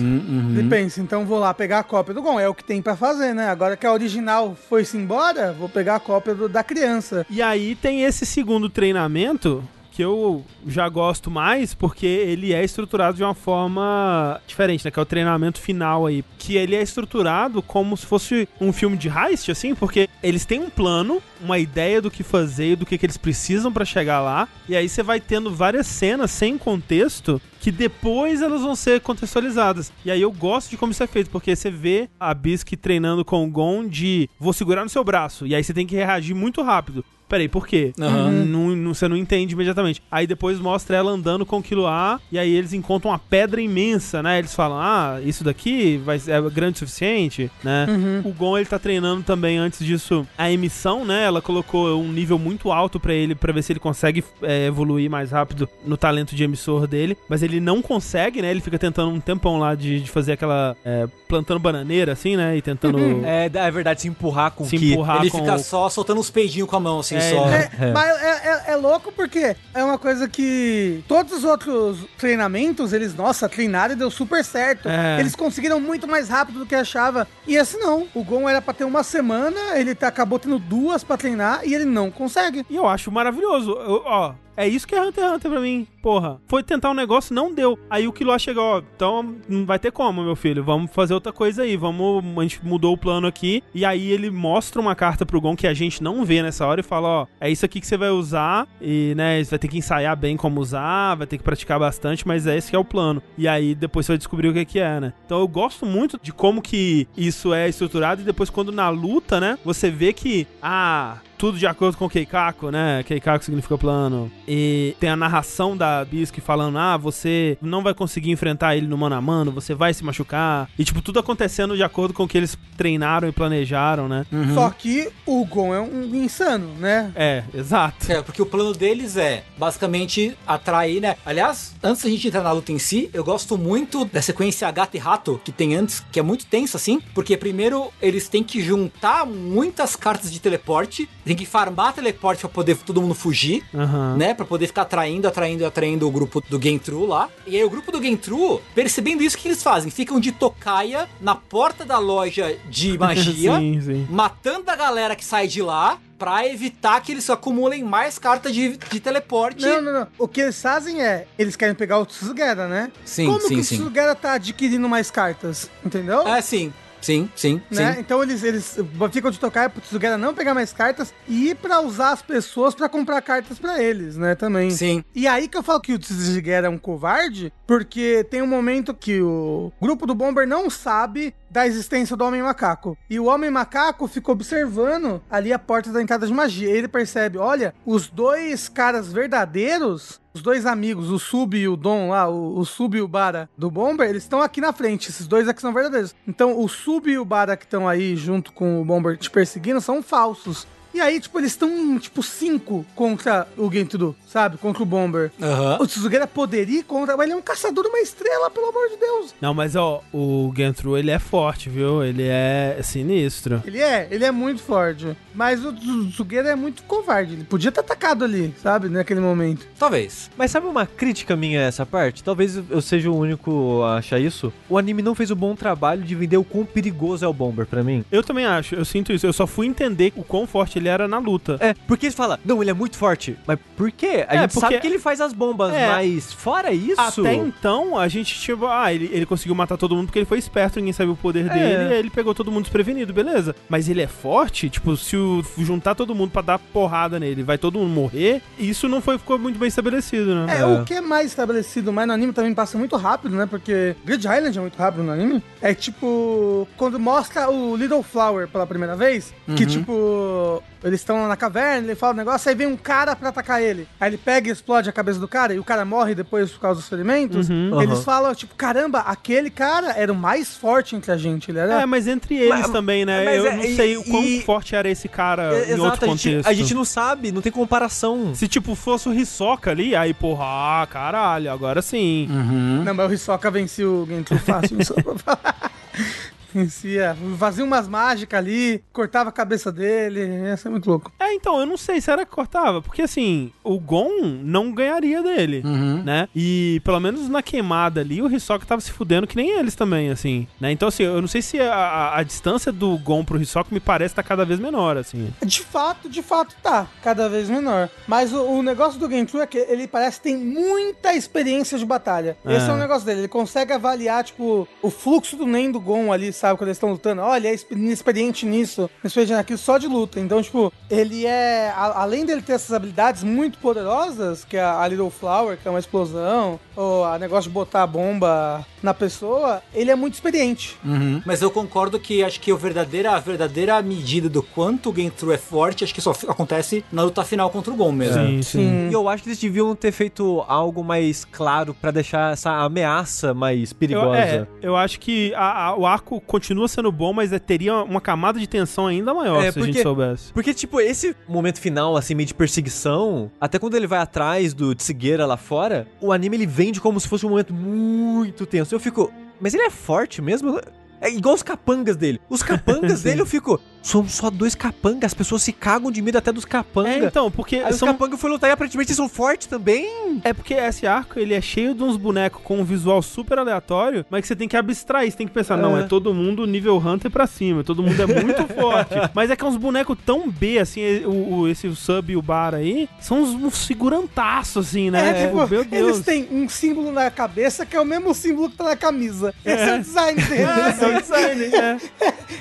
Ele pensa, então vou lá pegar a cópia do Gon, é o que tem pra fazer, né? Agora que a original foi-se embora, vou pegar a cópia do- da criança. E aí tem esse segundo treinamento que eu já gosto mais porque ele é estruturado de uma forma diferente, né? Que é o treinamento final aí. Que ele é estruturado como se fosse um filme de heist, assim, porque eles têm um plano, uma ideia do que fazer e do que, que eles precisam pra chegar lá. E aí você vai tendo várias cenas sem contexto que depois elas vão ser contextualizadas. E aí eu gosto de como isso é feito, porque você vê a Bisque treinando com o Gon de vou segurar no seu braço, e aí você tem que reagir muito rápido. Peraí, por quê? Aham. Não- não- você não entende imediatamente. Aí depois mostra ela andando com o Killua, e aí eles encontram uma pedra imensa, né? Eles falam, ah, isso daqui vai, é grande o suficiente, né? Uhum. O Gon, ele tá treinando também, antes disso, a emissão, né? Ela colocou um nível muito alto pra ele, pra ver se ele consegue é, evoluir mais rápido no talento de emissor dele. Mas ele não consegue, né? Ele fica tentando um tempão lá de, de fazer aquela... é, plantando bananeira, assim, né? E tentando... É, é verdade, se empurrar com Se empurrar. Ele com fica só soltando uns peidinhos com a mão, assim, É, só. ele- É, É. Mas é, é- é louco porque é uma coisa que todos os outros treinamentos, eles, nossa, treinaram e deu super certo. É. Eles conseguiram muito mais rápido do que achava. E esse não. O Gon era pra ter uma semana, ele tá, acabou tendo duas pra treinar e ele não consegue. E eu acho maravilhoso. Eu- ó, é isso que é Hunter x Hunter pra mim. Porra, foi tentar um negócio, não deu. Aí o Killua chegou, ó, então não vai ter como, meu filho. Vamos fazer outra coisa aí. Vamos, a gente mudou o plano aqui. E aí ele mostra uma carta pro Gon que a gente não vê nessa hora e fala, ó, é isso aqui que você vai usar. E, né, você vai ter que ensaiar bem como usar, vai ter que praticar bastante, mas é esse que é o plano. E aí depois você vai descobrir o que que é, né? Então eu gosto muito de como que isso é estruturado e depois quando na luta, né, você vê que, ah, tudo de acordo com o Keikaku, né? Keikaku significa plano. E tem a narração da Bisque falando: ah, você não vai conseguir enfrentar ele no mano a mano, você vai se machucar. E, tipo, tudo acontecendo de acordo com o que eles treinaram e planejaram, né? Uhum. Só que o Gon é um insano, né? É, exato. É, porque o plano deles é basicamente atrair, né? Aliás, antes da gente entrar na luta em si, eu gosto muito da sequência gato e rato que tem antes, que é muito tensa, assim, porque primeiro eles têm que juntar muitas cartas de teleporte, tem que farmar teleporte pra poder todo mundo fugir. Aham. Né, pra poder ficar atraindo, atraindo, atraindo o grupo do Gentru lá. E aí o grupo do Gentru, percebendo isso, o que eles fazem? Ficam de tocaia na porta da loja de magia, sim, sim. matando a galera que sai de lá pra evitar que eles acumulem mais cartas de, de teleporte. Não, não, não. O que eles fazem é, eles querem pegar o Tsugera, né? Sim, Como sim, que sim. o Tsugera tá adquirindo mais cartas? Entendeu? É, sim. Sim, sim, né? sim. Então eles, eles ficam de tocar pro Tsugera não pegar mais cartas e pra usar as pessoas pra comprar cartas pra eles, né? Também. Sim. E aí que eu falo que o Tsugera é um covarde, porque tem um momento que o grupo do Bomber não sabe da existência do Homem Macaco. E o Homem Macaco fica observando ali a porta da entrada de magia. E ele percebe, olha, os dois caras verdadeiros, os dois amigos, o Sub e o Dom lá, o, o Sub e o Bara do Bomber, eles estão aqui na frente. Esses dois aqui são verdadeiros. Então o Sub e o Bara que estão aí junto com o Bomber te perseguindo são falsos. E aí, tipo, eles estão em, tipo, cinco contra o Gentru, sabe? Contra o Bomber. Aham. O Tsuzugera poderia ir contra, mas ele é um caçador, uma estrela, pelo amor de Deus. Não, mas ó, o Gentru, ele é forte, viu? Ele é sinistro. Ele é, ele é muito forte. Mas o Tsuzugera é muito covarde. Ele podia ter atacado ali, sabe? Naquele momento. Talvez. Mas sabe uma crítica minha a essa parte? Talvez eu seja o único a achar isso. O anime não fez o bom trabalho de vender o quão perigoso é o Bomber pra mim. Eu também acho, eu sinto isso. Eu só fui entender o quão forte ele era na luta. É, porque eles falam, não, ele é muito forte. Mas por quê? A É, gente porque- sabe que ele faz as bombas, É. mas fora isso. Até então, a gente, tipo, ah, ele, ele conseguiu matar todo mundo porque ele foi esperto, ninguém sabia o poder É. dele, e aí ele pegou todo mundo desprevenido, beleza. Mas ele é forte, tipo, se o, juntar todo mundo pra dar porrada nele, vai todo mundo morrer, isso não foi, ficou muito bem estabelecido, né? É, É. o que é mais estabelecido, mas no anime também passa muito rápido, né? Porque Grid Island é muito rápido no anime. É tipo, quando mostra o Little Flower pela primeira vez, que tipo, eles estão lá na caverna, ele fala um negócio, aí vem um cara pra atacar ele. Aí ele pega e explode a cabeça do cara, e o cara morre depois por causa dos ferimentos. Uhum. Eles Aham. falam, tipo, caramba, aquele cara era o mais forte entre a gente, ele era... É, mas entre eles Mas- também, né? Eu é- não sei e- o quão e- forte era esse cara É, em outro exato, a gente, contexto. a gente não sabe, não tem comparação. Se, tipo, fosse o Hisoka ali, aí, porra, ah, caralho, agora sim. Uhum. Não, mas o Hisoka vencia o Gentru fácil, só pra falar. Vencia. Fazia umas mágicas ali, cortava a cabeça dele. Ia ser muito louco. É, então, eu não sei, será que cortava? Porque, assim, o Gon não ganharia dele, Uhum. né? E, pelo menos na queimada ali, o Hisoka tava se fudendo que nem eles também, assim, né? Então, assim, eu não sei se a, a- a distância do Gon pro Hisoka me parece estar cada vez menor, assim. De fato, de fato tá. Cada vez menor. Mas o, o negócio do Gentru é que ele parece que tem muita experiência de batalha. Esse é É. o negócio dele. Ele consegue avaliar, tipo, o fluxo do Nen do Gon ali, sabe quando eles estão lutando, olha, ele é inexperiente nisso, inexperiente naquilo, só de luta. Então, tipo, ele é, a, além dele ter essas habilidades muito poderosas, que é a Little Flower, que é uma explosão, ou a negócio de botar a bomba na pessoa, ele é muito experiente. Uhum. Mas eu concordo que acho que a verdadeira, a verdadeira medida do quanto o Game Through é forte, acho que só acontece na luta final contra o Gon mesmo. Sim, sim. E eu acho que eles deviam ter feito algo mais claro pra deixar essa ameaça mais Eu, perigosa. é, eu acho que a- a- o arco continua sendo bom, mas é- teria uma camada de tensão ainda maior É, se a gente porque- soubesse. Porque, tipo, esse momento final, assim, meio de perseguição, até quando ele vai atrás do Tsugueira lá fora, o anime ele vende como se fosse um momento muito tenso. Eu fico, mas ele é forte mesmo? É igual os capangas dele. Os capangas dele eu fico, são só dois capangas, as pessoas se cagam de medo até dos É, capangas. então, porque Aí os são capangas foram lutar e aparentemente eles são fortes também. É porque esse arco, ele é cheio de uns bonecos com um visual super aleatório, mas que você tem que abstrair, você tem que pensar, não, É. é todo mundo nível Hunter pra cima, todo mundo é muito forte. Mas é que é uns bonecos tão B, assim, o, o- esse sub e o bar aí, são uns, uns figurantaços, assim, né? É, tipo, meu Deus. eles têm um símbolo na cabeça que é o mesmo símbolo que tá na camisa. Esse é, É. o design deles. É, o design, é,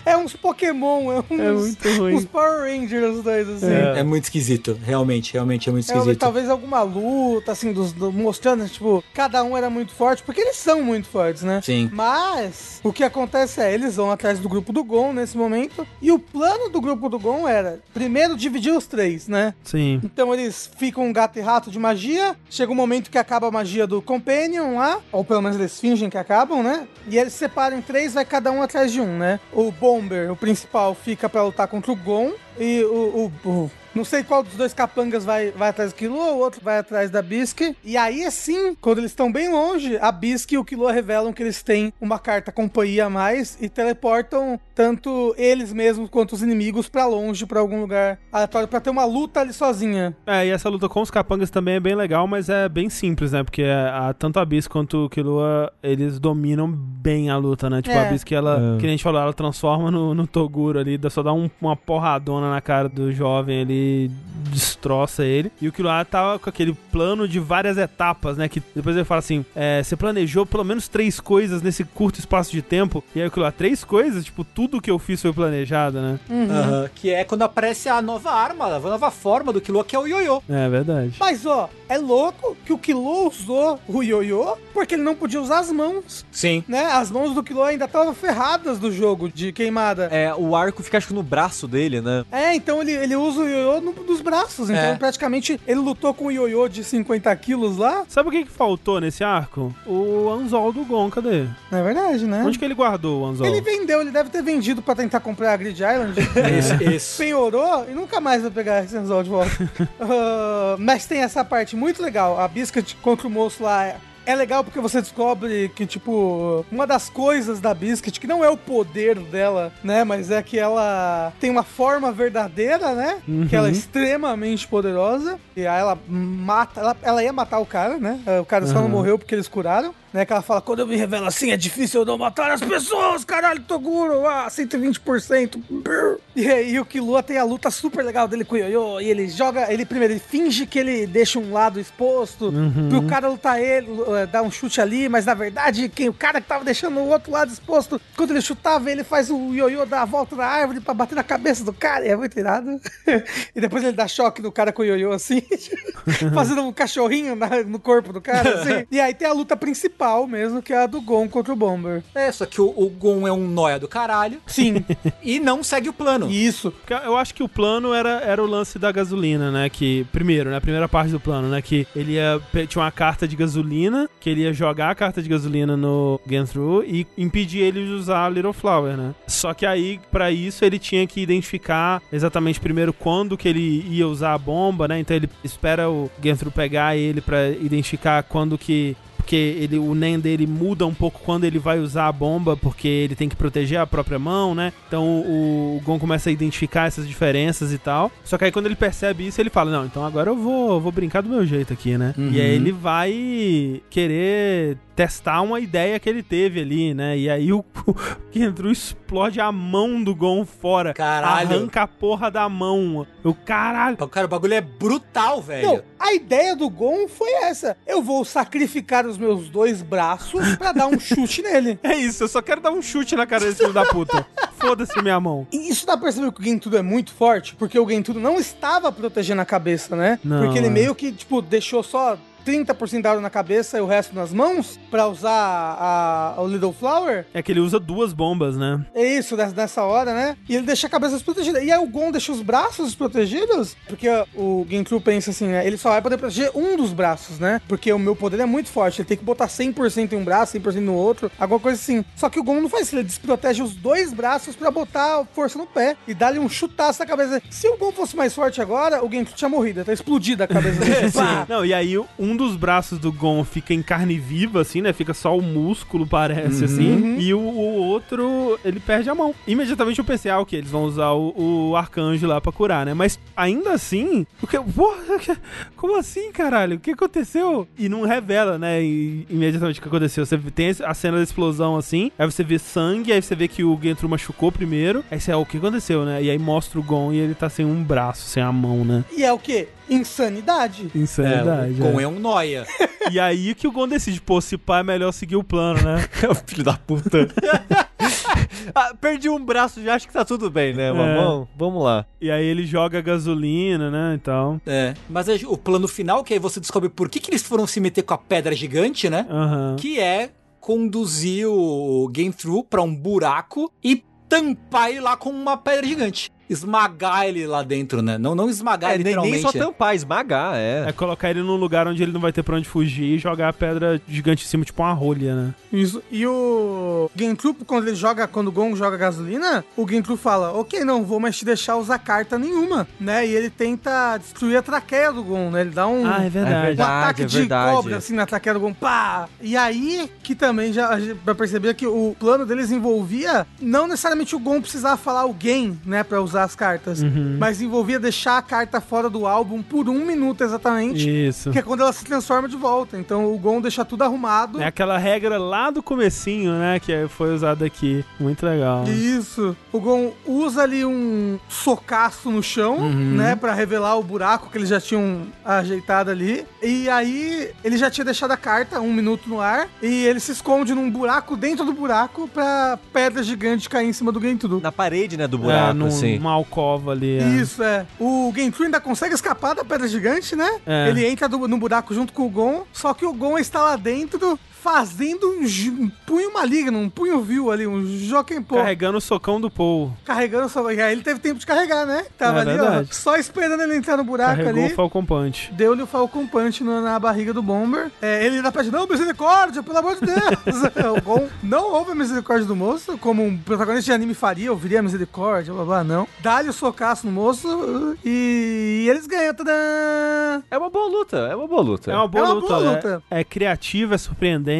É uns Pokémon, é é muito ruim. uns Power Rangers, os dois, assim. É. É muito esquisito, realmente, realmente é muito É, esquisito. talvez alguma luta, assim, dos, do- mostrando, tipo, cada um era muito forte, porque eles são muito fortes, né? Sim. Mas o que acontece é, eles vão atrás do grupo do Gon nesse momento, e o plano do grupo do Gon era, primeiro, dividir os três, né? Sim. Então eles ficam um gato e rato de magia, chega um momento que acaba a magia do Companion lá, ou pelo menos eles fingem que acabam, né? E eles se separam em três, vai cada um atrás de um, né? O Bomber, o principal, fica pra lutar contra o Gon, e o... o- o- não sei qual dos dois capangas vai, vai atrás do Killua, o outro vai atrás da Bisque. E aí, assim, quando eles estão bem longe, a Bisque e o Killua revelam que eles têm uma carta companhia a mais e teleportam tanto eles mesmos quanto os inimigos pra longe, pra algum lugar aleatório, pra ter uma luta ali sozinha. É, e essa luta com os capangas também é bem legal, mas é bem simples, né? Porque a, tanto a Bis quanto o Killua, eles dominam bem a luta, né? Tipo, É. a Bis que ela, É. que a gente falou, ela transforma no, no Toguro ali, dá- só dá um- uma porradona na cara do jovem ali, destroça ele. E o Killua tava com aquele plano de várias etapas, né? Que depois ele fala assim, é, você planejou pelo menos três coisas nesse curto espaço de tempo. E aí o Killua, três coisas? Tipo, tudo que eu fiz foi planejado, né? Aham, Que é quando aparece a nova arma, a nova forma do Killua, que é o Yoyo. É verdade. Mas, ó, é louco que o Killua usou o Yoyo porque ele não podia usar as mãos, Sim. né? As mãos do Killua ainda estavam ferradas do jogo de queimada. É, o arco fica acho que no braço dele, né? É, então ele, ele usa o ioiô no, nos braços. Então, É. praticamente, ele lutou com o ioiô de 50 quilos lá. Sabe o que, que faltou nesse arco? O anzol do Gon, cadê? Não é verdade, né? Onde que ele guardou o anzol? Ele vendeu, ele deve ter vendido pra tentar comprar a Grid Island. Isso, isso. Penhorou e nunca mais vai pegar esse anzol de volta. Ah, mas tem essa parte muito legal. A Biscuit contra o moço lá é- É legal porque você descobre que, tipo, uma das coisas da Biscuit, que não é o poder dela, né? Mas é que ela tem uma forma verdadeira, né? Que ela é extremamente poderosa. E aí ela mata. Ela, ela ia matar o cara, né? O cara só não morreu porque eles curaram. Né, que ela fala, quando eu me revelo assim, é difícil eu não matar as pessoas, caralho, Toguro, ah, 120%. brrr. E aí o Killua tem a luta super legal dele com o Yoyo, e ele joga, ele primeiro, ele finge que ele deixa um lado exposto, pro cara lutar ele, eh, dar um chute ali, mas na verdade, quem o cara que tava deixando o outro lado exposto, quando ele chutava, ele faz o Yoyo dar a volta na árvore pra bater na cabeça do cara, e é muito irado. e depois ele dá choque no cara com o Yoyo assim, fazendo um cachorrinho na- no corpo do cara, assim. E aí tem a luta principal mesmo, que é a do Gon contra o Bomber. É, só que o, o Gon é um nóia do caralho Sim, e não segue o plano. isso. Eu acho que o plano era, era o lance da gasolina, né? Que, primeiro, né? A primeira parte do plano, né? Que ele ia. Tinha uma carta de gasolina, que ele ia jogar a carta de gasolina no Genthru e impedir ele de usar a Little Flower, né? Só que aí, pra isso, ele tinha que identificar exatamente primeiro quando que ele ia usar a bomba, né? Então ele espera o Genthru pegar ele pra identificar quando que porque ele, o NEM dele muda um pouco quando ele vai usar a bomba, porque ele tem que proteger a própria mão, né? Então o, o Gon começa a identificar essas diferenças e tal. Só que aí quando ele percebe isso, ele fala: Não, então agora eu vou, vou brincar do meu jeito aqui, né? Uhum. E aí ele vai querer testar uma ideia que ele teve ali, né? E aí o, Gendru explode a mão do Gon fora. Caralho. Arranca a porra da mão. O caralho. Cara, o bagulho é brutal, velho. Não, a ideia do Gon foi essa. Eu vou sacrificar os meus dois braços pra dar um chute nele. É isso, eu só quero dar um chute na cara desse filho da puta. Foda-se minha mão. E isso dá pra perceber que o Gentudo é muito forte, porque o Gentudo não estava protegendo a cabeça, né? Não, porque ele é. meio que, tipo, deixou só 30% da água na cabeça e o resto nas mãos pra usar a, a- o Little Flower. É que ele usa duas bombas, né? É isso, nessa, hora, né? E ele deixa a cabeça desprotegida. E aí o Gon deixa os braços desprotegidos, porque o Genku pensa assim, né? Ele só vai poder proteger um dos braços, né? Porque o meu poder é muito forte. Ele tem que botar 100% em um braço, 100% no outro, alguma coisa assim. Só que o Gon não faz isso. Ele desprotege os dois braços pra botar força no pé e dar-lhe um chutaço na cabeça. Se o Gon fosse mais forte agora, o Genku tinha morrido. Tá explodida a cabeça dele. Não, e aí um dos braços do Gon fica em carne viva, assim, né? Fica só o músculo, parece, assim. E o, o outro, ele perde a mão. Imediatamente eu pensei, ah, ok, eles vão usar o, o arcanjo lá pra curar, né? Mas ainda assim, o que, porra, que- como assim, caralho? O que aconteceu? E não revela, né? e- imediatamente o que aconteceu. Você tem a cena da explosão assim, aí você vê sangue, aí você vê que o Gentru machucou primeiro. Aí você, ah, o que aconteceu, né? E aí mostra o Gon e ele tá sem um braço, sem a mão, né? E é o quê? Insanidade. É, Insanidade. o Gon é um noia. E aí que o Gon decide, pô, se pá é melhor seguir o plano, né? É o filho da puta. ah, perdi um braço, já acho que tá tudo bem, né, É. Vamos lá. E aí ele joga gasolina, né, e tal. É. Mas aí o plano final, que aí você descobre por que, que eles foram se meter com a pedra gigante, né? Aham. Que é conduzir o Game Through pra um buraco e tampar ele lá com uma pedra gigante. Esmagar ele lá dentro, né? Não, não esmagar É, nem, literalmente. nem só tampar, esmagar, é. É colocar ele num lugar onde ele não vai ter pra onde fugir e jogar a pedra gigante em cima, tipo uma rolha, né? Isso. E o Gentru, quando ele joga, quando o Gon joga gasolina, o Gentru fala, ok, não vou mais te deixar usar carta nenhuma, né? E ele tenta destruir a traqueia do Gon, né? Ele dá um... Ah, é verdade. um ataque é de cobra, assim, na traqueia do Gon, pá! E aí, que também já, a gente vai perceber que o plano deles envolvia, não necessariamente o Gon precisar falar alguém, né, pra usar as cartas, Uhum. mas envolvia deixar a carta fora do álbum por um minuto exatamente, Isso. que é quando ela se transforma de volta. Então o Gon deixa tudo arrumado. É aquela regra lá do comecinho, né, que foi usada aqui. Muito legal. Isso. O Gon usa ali um socaço no chão, Uhum. né? Pra revelar o buraco que eles já tinham ajeitado ali. E aí ele já tinha deixado a carta, um minuto no ar. E ele se esconde num buraco dentro do buraco pra pedra gigante cair em cima do Gentru. Na parede, né, do É, buraco, num- assim. Numa alcova ali. é. Isso, é. O Gentru ainda consegue escapar da pedra gigante, né? É. Ele entra do- no buraco junto com o Gon, só que o Gon está lá dentro fazendo um, punho maligno, um punho vil ali, um Jokenpô. Carregando o socão do Paul. carregando só. E aí ele teve tempo de carregar, né? Tava É ali, verdade. ó, só esperando ele entrar no buraco Carregou ali. o Falcon Punch. Deu-lhe o Falcon Punch no- na barriga do Bomber. É, ele ainda pede, não, misericórdia, pelo amor de Deus. o Gon não houve a misericórdia do moço, como um protagonista de anime faria, ouviria a misericórdia, blá blá, não. Dá-lhe o socaço no moço uh, e, eles ganham. Tadã! É uma boa luta, é uma boa luta. É uma boa É uma luta. boa é- luta. É, criativa, é surpreendente,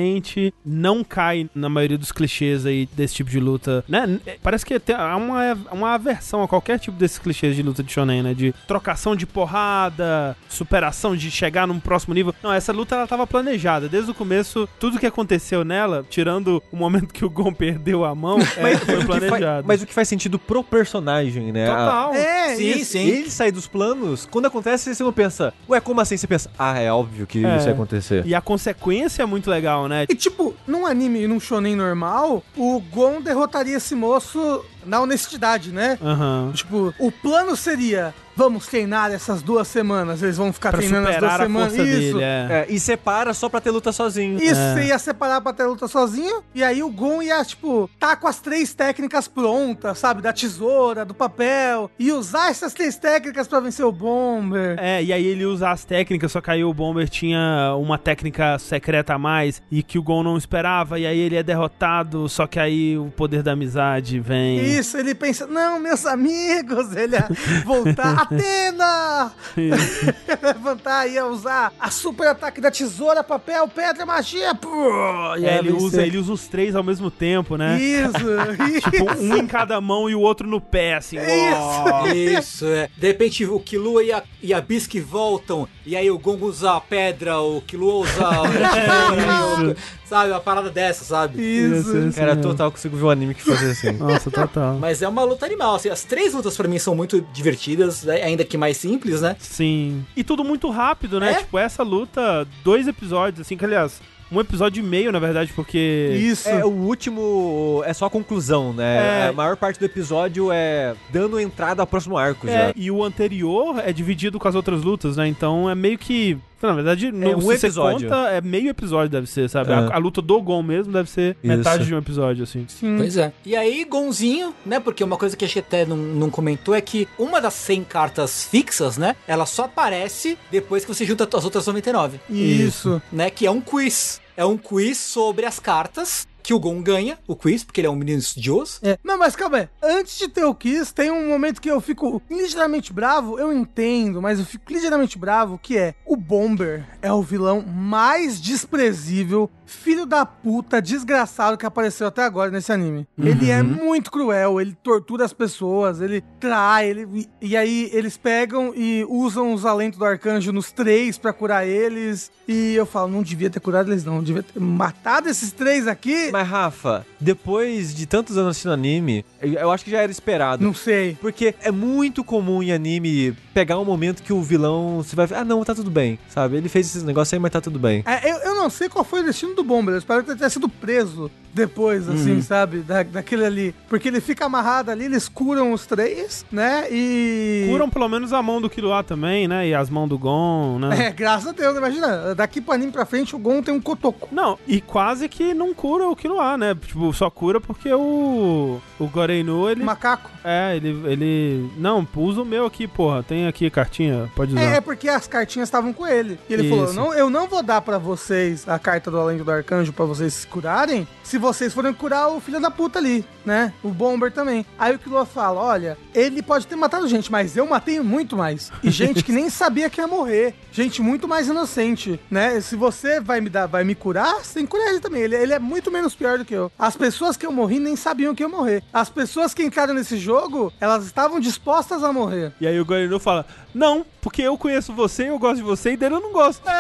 não cai na maioria dos clichês aí desse tipo de luta, né? Parece que tem há uma, uma aversão a qualquer tipo desses clichês de luta de shonen, né? De trocação de porrada, superação de chegar num próximo nível. Não, essa luta ela tava planejada. Desde o começo, tudo que aconteceu nela, tirando o momento que o Gon perdeu a mão, é, foi faz- planejado. mas o que faz sentido pro personagem, né? Total. É, Sim, isso. sim. Ele sair dos planos, quando acontece, você não pensa, ué, como assim? Você pensa, ah, é óbvio que É. isso ia acontecer. E a consequência é muito legal, né? E tipo, num anime num shonen normal, o Gon derrotaria esse moço na honestidade, né? Aham. Tipo, o plano seria: vamos treinar essas duas semanas. Eles vão ficar Pra treinando as duas semanas. força Isso. dele, é. É, e separa só pra ter luta sozinho. Isso, É. você ia separar pra ter luta sozinho. E aí o Gon ia, tipo, tá com as três técnicas prontas, sabe? Da tesoura, do papel. E usar essas três técnicas pra vencer o Bomber. É, e aí ele usa as técnicas, só que aí o Bomber tinha uma técnica secreta a mais e que o Gon não esperava, e aí ele é derrotado, só que aí o poder da amizade vem. Isso, ele pensa, não, meus amigos, ele ia voltar. Atena! Levantar, ia usar a super ataque da tesoura, papel, pedra, magia. Pô, e É, ele, vencer. usa, ele usa os três ao mesmo tempo, né? Isso, Tipo, isso. um em cada mão e o outro no pé, assim. uó. Isso, é. De repente o Killua e a, e a Bisque voltam, e aí o Gon usa a pedra, o Killua usa a sabe? Uma parada dessa, sabe? Isso. Isso, Cara, mesmo. total consigo ver um anime que fazia assim. Nossa, total. Mas é uma luta animal, assim, as três lutas pra mim são muito divertidas, né? ainda que mais simples, né? Sim. E tudo muito rápido, né? É? Tipo, essa luta, dois episódios, assim, que aliás, um episódio e meio, na verdade, porque. Isso. É, o último é só a conclusão, né? É. A maior parte do episódio é dando entrada ao próximo arco É, já. e o anterior é dividido com as outras lutas, né? Então é meio que. Na verdade, no, um se você episódio. conta, é meio episódio, deve ser, sabe? É. A, a luta do Gon mesmo deve ser Isso. metade de um episódio, assim. Sim. Pois é. E aí, Gonzinho, né? Porque uma coisa que a gente até não, não comentou é que uma das 100 cartas fixas, né? Ela só aparece depois que você junta as outras 99, Isso. né? Que é um quiz. É um quiz sobre as cartas que o Gon ganha, o quiz, porque ele é um menino estudioso. É. Não, mas calma aí. Antes de ter o Kiss, tem um momento que eu fico ligeiramente bravo. Eu entendo, mas eu fico ligeiramente bravo, que é o Bomber é o vilão mais desprezível, filho da puta, desgraçado que apareceu até agora nesse anime. Ele é muito cruel, ele tortura as pessoas, ele trai, ele... E, aí eles pegam e usam os alentos do arcanjo nos três pra curar eles. E eu falo, não devia ter curado eles não, devia ter matado esses três aqui. Mas, Rafa, depois de tantos anos assistindo anime, eu, acho que já era esperado. Não sei. Porque é muito comum em anime pegar um momento que o vilão você vai ah não, tá tudo bem, sabe? Ele fez esses negócios aí, mas tá tudo bem. É, eu, eu não sei qual foi o destino do Bomber. Eu espero que ele tenha sido preso depois, assim, sabe? Da, daquele ali. Porque ele fica amarrado ali, eles curam os três, né? E. Curam pelo menos a mão do Killua também, né? E as mãos do Gon, né? É, graças a Deus, imagina. Daqui pro anime pra frente, o Gon tem um cotoco. Não, e quase que não cura o Killua, né? Tipo, só cura porque o. O Goreinu, ele. Macaco. É, ele, ele. Não, usa o meu aqui, porra. Tem aqui cartinha, pode usar. É, é porque as cartinhas estavam com ele. E ele Isso. falou: não, eu não vou dar pra vocês a carta do Além do Arcanjo pra vocês se curarem se vocês forem curar o filho da puta ali, né? O Bomber também. Aí o Killua fala: olha, ele pode ter matado gente, mas eu matei muito mais. E gente que nem sabia que ia morrer. Gente muito mais inocente, né? Se você vai me dar, vai me curar, você tem que curar ele também. Ele, ele é muito menos pior do que eu. As pessoas que eu morri nem sabiam que eu ia morrer. As pessoas que entraram nesse jogo, elas estavam dispostas a morrer. E aí o Goreinu fala: Não, porque eu conheço você, eu gosto de você e dele eu não gosto.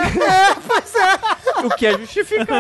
O que é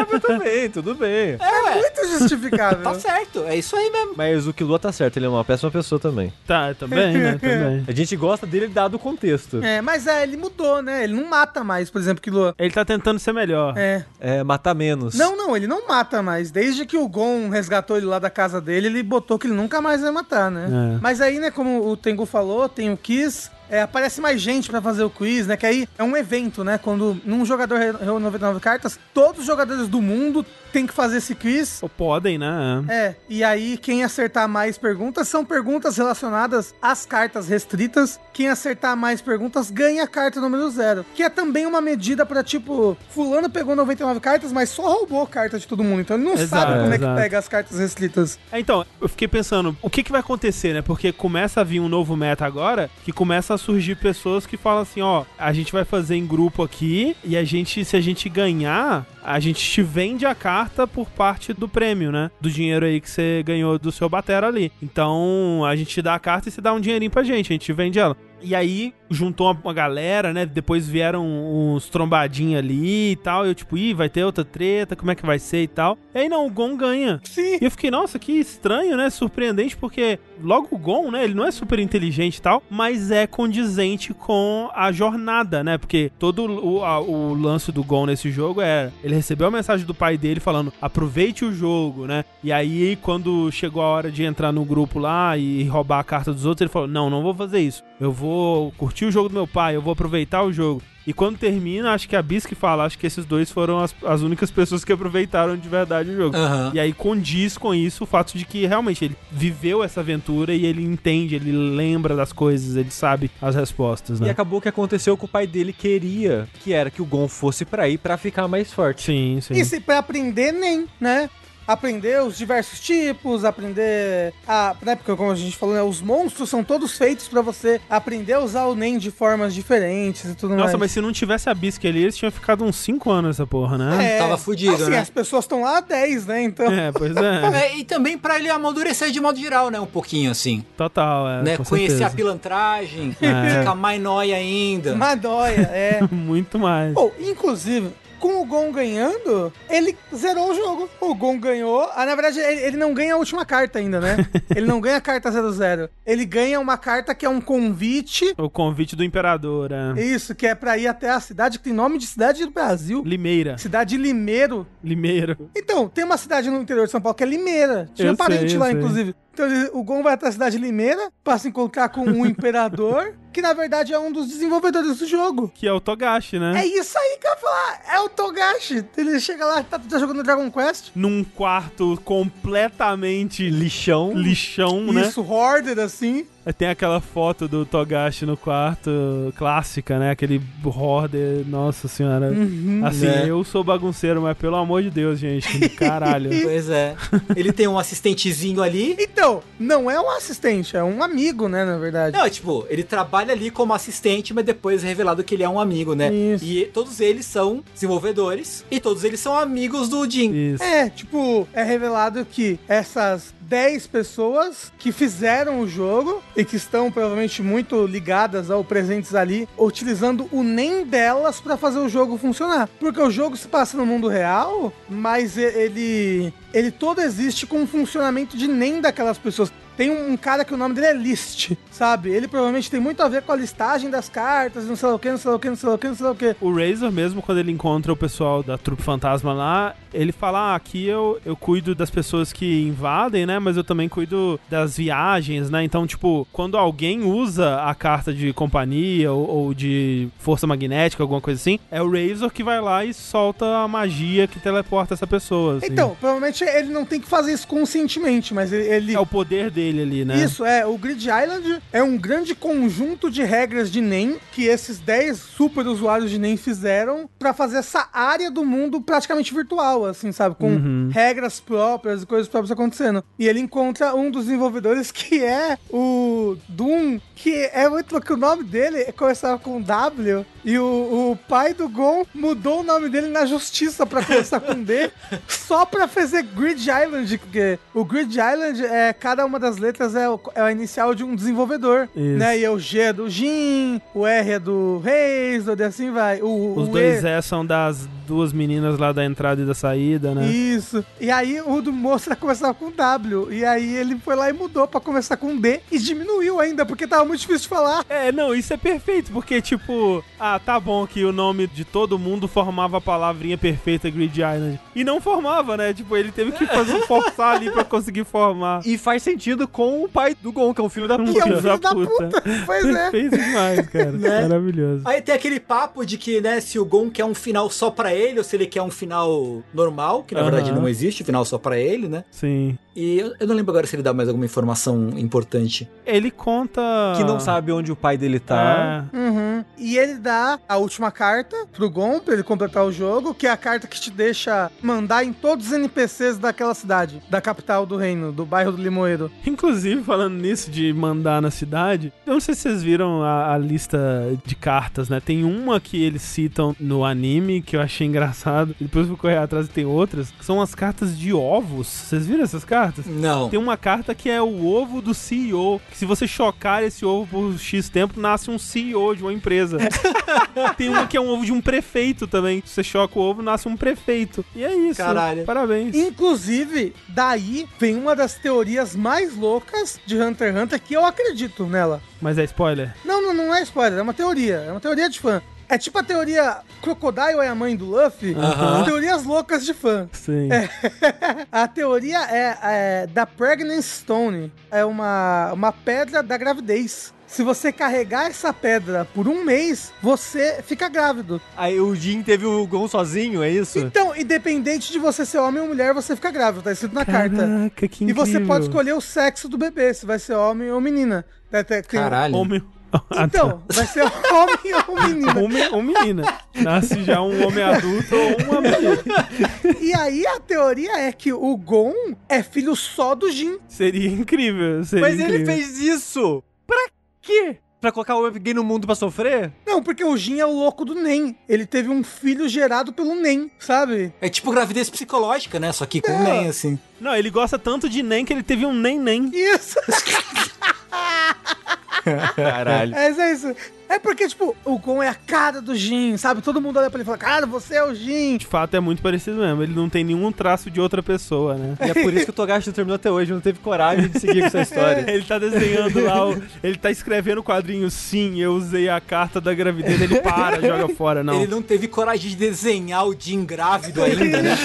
justificável também, tudo bem. É muito justificável. Tá certo, é isso aí mesmo. Mas o Killua tá certo, ele é uma péssima pessoa também. Tá, também, né? Também. A gente gosta dele dado o contexto. É, mas é, ele mudou, né? Ele não mata mais, por exemplo, que Lua. Ele tá tentando ser melhor. É. É, matar menos. Não, não, ele não mata mais. Desde que o Gon resgatou ele lá da casa dele, ele botou que ele nunca mais vai matar, né? É. Mas aí, né, como o Tengu falou, tem o Kiss. É, aparece mais gente pra fazer o quiz, né? Que aí é um evento, né? Quando num jogador reúne 99 cartas, todos os jogadores do mundo têm que fazer esse quiz. Ou podem, né? É, e aí quem acertar mais perguntas são perguntas relacionadas às cartas restritas. Quem acertar mais perguntas ganha a carta número zero. Que é também uma medida pra tipo, fulano pegou 99 cartas, mas só roubou carta de todo mundo. Então ele não Exato, sabe como é que exato. pega as cartas restritas. É, Então, eu fiquei pensando, o que que vai acontecer, né? Porque começa a vir um novo meta agora, que começa a surgir pessoas que falam assim, ó, a gente vai fazer em grupo aqui e a gente, se a gente ganhar, a gente te vende a carta por parte do prêmio, né? Do dinheiro aí que você ganhou do seu batera ali. Então, a gente te dá a carta e você dá um dinheirinho pra gente, a gente vende ela. E aí, juntou uma, uma galera, né? Depois vieram uns trombadinhos ali e tal. E eu, tipo, ih, vai ter outra treta, como é que vai ser e tal. E aí, não, o Gon ganha. Sim. E eu fiquei, nossa, que estranho, né? Surpreendente, porque logo o Gon, né? Ele não é super inteligente e tal, mas é condizente com a jornada, né? Porque todo o, a- o lance do Gon nesse jogo é. Ele recebeu a mensagem do pai dele falando: aproveite o jogo, né? E aí, quando chegou a hora de entrar no grupo lá e roubar a carta dos outros, ele falou: não, não vou fazer isso. Eu vou curtir o jogo do meu pai, eu vou aproveitar o jogo. E quando termina, acho que a Bis que fala, acho que esses dois foram as, as únicas pessoas que aproveitaram de verdade o jogo. Aham. E aí condiz com isso o fato de que realmente ele viveu essa aventura e ele entende, ele lembra das coisas, ele sabe as respostas, E né? acabou que aconteceu que o pai dele queria, que era que o Gon fosse pra aí pra ficar mais forte. Sim, sim. E se pra aprender, nem, né? Aprender os diversos tipos, aprender a. Na época, como a gente falou, né? Os monstros são todos feitos pra você aprender a usar o NEM de formas diferentes e tudo Nossa, mais. mas se não tivesse a Bisque ali, eles tinham ficado uns 5 anos essa porra, né? É, Tava fudido, assim, né? as pessoas estão lá há 10, né? Então. É, pois é. É, e também pra ele amadurecer de modo geral, né? Um pouquinho assim. Total, é. né? com Conhecer certeza. a pilantragem, É. ficar mais nóia ainda. Madóia, é. Muito mais. Bom, inclusive, com o Gon ganhando, ele zerou o jogo. O Gon ganhou. Ah, na verdade, ele, ele não ganha a última carta ainda, né? ele não ganha a carta 00. Ele ganha uma carta que é um convite. O convite do imperador, é. Isso, que é pra ir até a cidade que tem nome de cidade do Brasil. Limeira. Cidade de Limeiro. Limeiro. Então, tem uma cidade no interior de São Paulo que é Limeira. Tinha Eu parente sei, lá, sei. inclusive. Então o Gon vai até a cidade de Limeira pra se encontrar com um imperador, que na verdade é um dos desenvolvedores do jogo. Que é o Togashi, né? É isso aí que eu ia falar. É o Togashi. Ele chega lá, tá, tá jogando Dragon Quest. Num quarto completamente Lixão. lixão, né? Isso, Hoarder, assim. Tem aquela foto do Togashi no quarto, clássica, né? Aquele hoarder, nossa senhora. Uhum. Assim, Né? eu sou bagunceiro, mas pelo amor de Deus, gente, caralho. Pois é. Ele tem um assistentezinho ali. Então, não é um assistente, é um amigo, né, na verdade. Não, tipo, ele trabalha ali como assistente, mas depois é revelado que ele é um amigo, né? Isso. E todos eles são desenvolvedores e todos eles são amigos do Jin. Isso. É, tipo, é revelado que essas 10 pessoas que fizeram o jogo e que estão provavelmente muito ligadas ao presentes ali, utilizando o NEM delas pra fazer o jogo funcionar. Porque o jogo se passa no mundo real, mas ele ele todo existe com um funcionamento de NEM daquelas pessoas. Tem um, cara que o nome dele é List, sabe? Ele provavelmente tem muito a ver com a listagem das cartas, não sei o que, não sei o que, não sei o que, não sei o que. O Razor mesmo, quando ele encontra o pessoal da Trupe Fantasma lá, ele fala, ah, aqui eu, eu cuido das pessoas que invadem, né? Mas eu também cuido das viagens, né? Então, tipo, quando alguém usa a carta de companhia ou, ou de força magnética, alguma coisa assim, é o Razor que vai lá e solta a magia que teleporta essa pessoa. assim. Então, provavelmente ele não tem que fazer isso conscientemente, mas ele- ele É o poder dele ali, né? Isso, é. O Grid Island é um grande conjunto de regras de NEM que esses 10 super usuários de NEM fizeram pra fazer essa área do mundo praticamente virtual, assim, sabe? Com Uhum. regras próprias e coisas próprias acontecendo. E ele encontra um dos desenvolvedores que é o Doom, que é muito louco. O nome dele começava com W e o, o pai do Gon mudou o nome dele na justiça pra começar com D só pra fazer Grid Island, porque o Grid Island é cada uma das letras é, o- é a inicial de um desenvolvedor, Isso. né? E é o G é do Jin, o R é do Razor, e assim vai. O, Os o dois E- é são das duas meninas lá da entrada e da saída, né? Isso. E aí o do moço começava com W. E aí ele foi lá e mudou pra começar com D e diminuiu ainda, porque tava muito difícil de falar. É, não, isso é perfeito, porque, tipo, ah, tá bom que o nome de todo mundo formava a palavrinha perfeita Grid Island. E não formava, né? Tipo, ele teve que fazer forçar ali pra conseguir formar. E faz sentido com o pai do Gon, que é um filho da Um Que é um puta. filho da puta. Pois é. Perfeito demais, cara. Né? Maravilhoso. Aí tem aquele papo de que, né, se o Gon quer um final só pra ele ou se ele quer um final normal, que na Aham. verdade não existe, final só pra ele, né? Sim. E eu, eu não lembro agora se ele dá mais alguma informação importante. Ele conta. Que não sabe onde o pai dele tá. É. Uhum. E ele dá a última carta pro Gon pra ele completar o jogo, que é a carta que te deixa mandar em todos os NPCs daquela cidade, da capital do reino, do bairro do Limoeiro. Inclusive, falando nisso de mandar na cidade, eu não sei se vocês viram a, a lista de cartas, né? Tem uma que eles citam no anime que eu achei engraçado. E depois eu fui correr atrás e tem outras, são as cartas de ovos. Vocês viram essas cartas? Não. Tem uma carta que é o ovo do CEO. Que se você chocar esse ovo por X tempo, nasce um CEO de uma empresa. Tem uma que é um ovo de um prefeito também. Se você choca o ovo, nasce um prefeito. E é isso. Caralho. Parabéns. Inclusive, daí vem uma das teorias mais loucas de Hunter x Hunter que eu acredito nela. Mas é spoiler? Não, não, não é spoiler, é uma teoria. É uma teoria de fã. É tipo a teoria Crocodile é a mãe do Luffy. Teorias loucas de fã. Sim. a teoria é, é da Pregnancy Stone. É uma, uma pedra da gravidez. Se você carregar essa pedra por um mês, você fica grávido. Aí o Jin teve o Gon sozinho, é isso? Então, independente de você ser homem ou mulher, você fica grávido. Tá escrito na carta. Caraca, que E você incrível. pode escolher o sexo do bebê, se vai ser homem ou menina. Tem- tem- Caralho. Homem. Tá. Então, vai ser homem ou menina. Homem ou menina. Nasce já um homem adulto ou uma menina. E aí a teoria é que o Gon é filho só do Jin. Seria incrível. Seria Mas ele incrível. fez isso pra quê? Pra colocar o alguém no mundo pra sofrer? Não, porque o Jin é o louco do Nen. Ele teve um filho gerado pelo Nen, sabe? É tipo gravidez psicológica, né? Só que com É. nem, assim. Não, ele gosta tanto de nem que ele teve um nem nem. Isso. Caralho. Isso, é isso. É porque, tipo, o Gon é a cara do Jin, sabe? Todo mundo olha pra ele e fala, cara, você é o Jin. De fato, é muito parecido mesmo. Ele não tem nenhum traço de outra pessoa, né? E é por isso que o Togashi não terminou até hoje, não teve coragem de seguir com essa história. Ele tá desenhando lá, o- ele tá escrevendo o quadrinho, sim, eu usei a carta da gravidez, ele para, joga fora, não. Ele não teve coragem de desenhar o Jin grávido ainda, né?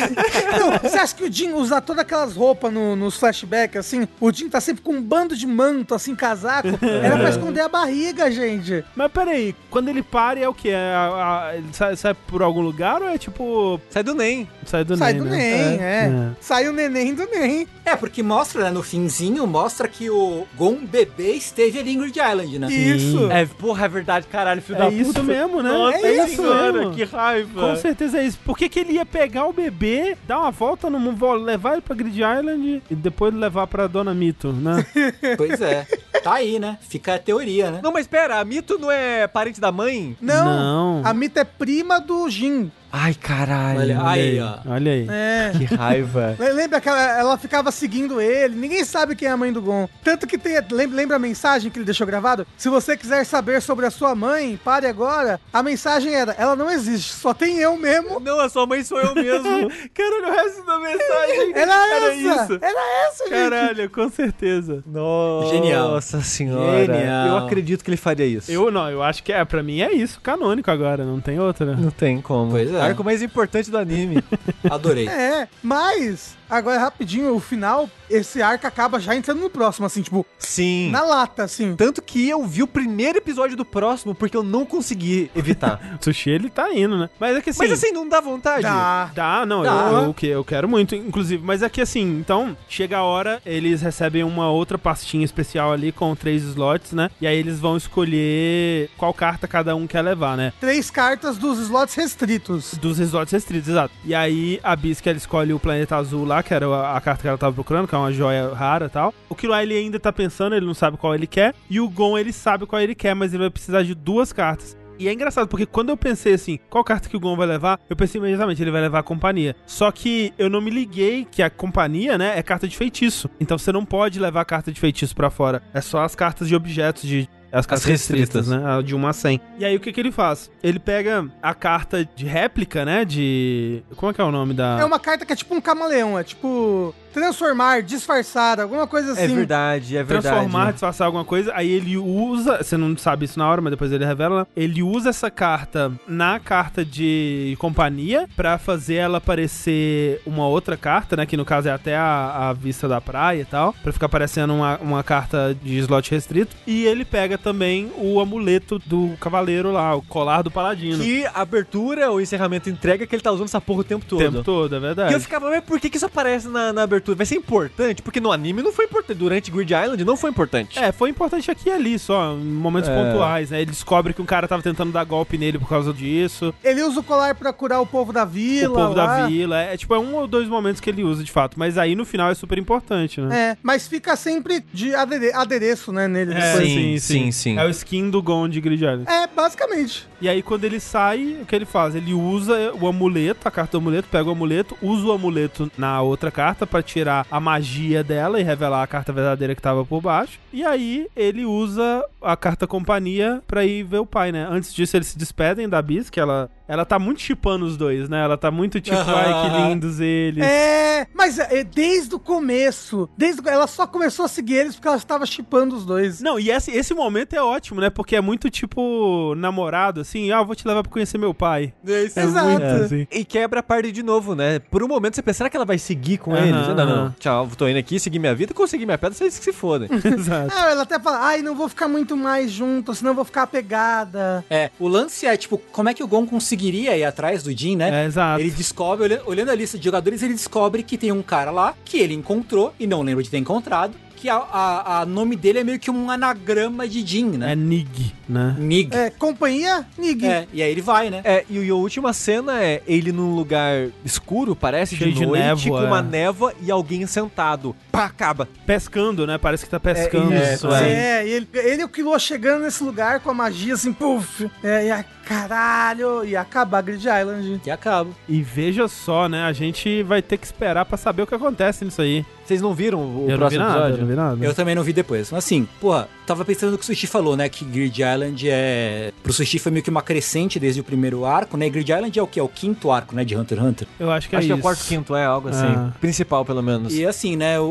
Não, você acha que o Jin usa todas aquelas roupas no- nos flashbacks, assim? O Jin tá sempre com um bando de manto, assim, casaco. Era pra esconder a barriga, gente. Mas peraí, quando ele para é o quê? É a- a- ele sai, sai por algum lugar ou é tipo. Sai do NEM. Sai do Sai NEM, do né? NEM, é. É. Sai o neném do NEM. É, porque mostra, né, no finzinho, mostra que o Gon bebê esteve ali em Grid Island, né? Isso. É, porra, é verdade, caralho, filho É da isso puta. mesmo, né? Nossa é isso senhora, mesmo. que raiva. Com certeza é isso. Por que, que ele ia pegar o bebê, dar uma volta no mundo, levar ele pra Grid Island e depois levar pra Dona Mito, né? Pois é. Tá aí, né? Fica a teoria, né? Não, mas pera, a Mito não é parente da mãe? Não, Não. a Mita é prima do Jin. Ai, caralho. Olha, aí, ó. Olha aí. É. Que raiva. Le- Lembra que ela, ela ficava seguindo ele? Ninguém sabe quem é a mãe do Gon. Tanto que tem. Lembra, a mensagem que ele deixou gravado? Se você quiser saber sobre a sua mãe, pare agora. A mensagem era: ela não existe, só tem eu mesmo. não, a sua mãe sou eu mesmo. Caralho, o resto da mensagem. Era, Era essa! isso. Era essa, gente! Caralho, com certeza. Nossa Genial. senhora. Genial. Eu acredito que ele faria isso. Eu não, eu acho que é, pra mim é isso, canônico agora, não tem outra. Não tem como. Pois é. Arco mais importante do anime. Adorei. É, mas. Agora, rapidinho, o final, esse arco acaba já entrando no próximo, assim, tipo, Sim. na lata, assim. Tanto que eu vi o primeiro episódio do próximo porque eu não consegui evitar. O sushi ele tá indo, né? Mas é que assim. Mas assim, não dá vontade? Dá. Dá, não, Dá. Eu, eu, que- eu quero muito, inclusive. Mas é que assim, então, chega a hora, eles recebem uma outra pastinha especial ali com três slots, né? E aí eles vão escolher qual carta cada um quer levar, né? Três cartas dos slots restritos. Dos slots restritos, exato. E aí a Bisque ela escolhe o planeta azul lá, que era a, carta que ela tava procurando, que é uma joia rara e tal. O Killua ele ainda tá pensando, ele não sabe qual ele quer. E o Gon ele sabe qual ele quer, mas ele vai precisar de duas cartas. E é engraçado, porque quando eu pensei assim, qual carta que o Gon vai levar, eu pensei imediatamente, ele vai levar a companhia. Só que eu não me liguei que a companhia, né, é carta de feitiço. Então você não pode levar a carta de feitiço pra fora. É só as cartas de objetos, de. As cartas restritas, restritas. né? De 1 a 100. E aí o que que ele faz? Ele pega a carta de réplica, né? De. Como é que é o nome da. É uma carta que é tipo um camaleão, é tipo transformar, disfarçar, alguma coisa assim. É verdade, é verdade. transformar, disfarçar alguma coisa, aí ele usa, você não sabe isso na hora, mas depois ele revela, né? ele usa essa carta na carta de companhia pra fazer ela parecer uma outra carta, né, que no caso é até a, a vista da praia e tal, pra ficar parecendo uma, uma carta de slot restrito, e ele pega também o amuleto do cavaleiro lá, o colar do paladino. Que abertura ou encerramento entrega que ele tá usando essa porra o tempo o todo. tempo todo, é E verdade. eu ficava, mas por que, que isso aparece na, na abertura? Vai ser importante? Porque no anime não foi importante. Durante Grid Island não foi importante. É, foi importante aqui e ali só, em momentos É. pontuais, né? Ele descobre que um cara tava tentando dar golpe nele por causa disso. Ele usa o colar pra curar o povo da vila. o povo da lá. vila. É tipo, é um ou dois momentos que ele usa de fato. Mas aí no final é super importante, né? É, mas fica sempre de adere- adereço, né, nele. É, depois. sim, sim, sim. É o skin do Gon de Grid Island. É, basicamente. E aí quando ele sai, o que ele faz? Ele usa o amuleto, a carta do amuleto, pega o amuleto, usa o amuleto na outra carta pra tirar a magia dela e revelar a carta verdadeira que tava por baixo. E aí ele usa a carta companhia pra ir ver o pai, né? Antes disso eles se despedem da Bis, que ela ela tá muito chipando os dois, né? Ela tá muito tipo, ai que lindos eles. É, mas é, desde o começo, desde ela só começou a seguir eles porque ela estava chipando os dois. Não, e esse, esse momento é ótimo, né? Porque é muito tipo namorado, assim, ah, vou te levar pra conhecer meu pai. É isso. É Exato. muito assim. E quebra a parte de novo, né? Por um momento você pensa, será que ela vai seguir com Aham, eles? Não, não, não. Tchau, tô indo aqui, seguir minha vida, consegui minha pedra, vocês que se fodem. Exato. Ah, ela até fala, ai, não vou ficar muito mais junto, senão eu vou ficar apegada. É, o lance é, tipo, como é que o Gon conseguiria ir atrás do Jin, né? É, exato. Ele descobre, olha- olhando a lista de jogadores, ele descobre que tem um cara lá que ele encontrou e não lembra de ter encontrado. Que a, a, a nome dele é meio que um anagrama de Jin, É né? Nig, né? Nig. É, companhia, Nig. É, e aí ele vai, né? É, e, e a última cena é ele num lugar escuro, parece, Cheio de de noite, névoa, com uma é. névoa e alguém sentado. Pá, acaba. Pescando, né? Parece que tá pescando. É, isso, é. É, e ele, ele e o Killua chegando nesse lugar com a magia assim, puf. É, e a caralho, e acabar Grid Island. Que acaba. E veja só, né? A gente vai ter que esperar pra saber o que acontece nisso aí. Vocês não viram o eu não vi próximo nada, episódio? eu não vi nada. Eu também não vi depois. Mas assim, porra, tava pensando no que o Sushi falou, né? Que Grid Island é. Pro Sushi foi meio que uma crescente desde o primeiro arco, né? Grid Island é o que? É o quinto arco, né? De Hunter x Hunter. Eu acho que é Acho que é isso. o quarto, quinto, é algo assim. Ah. Principal, pelo menos. E assim, né, o,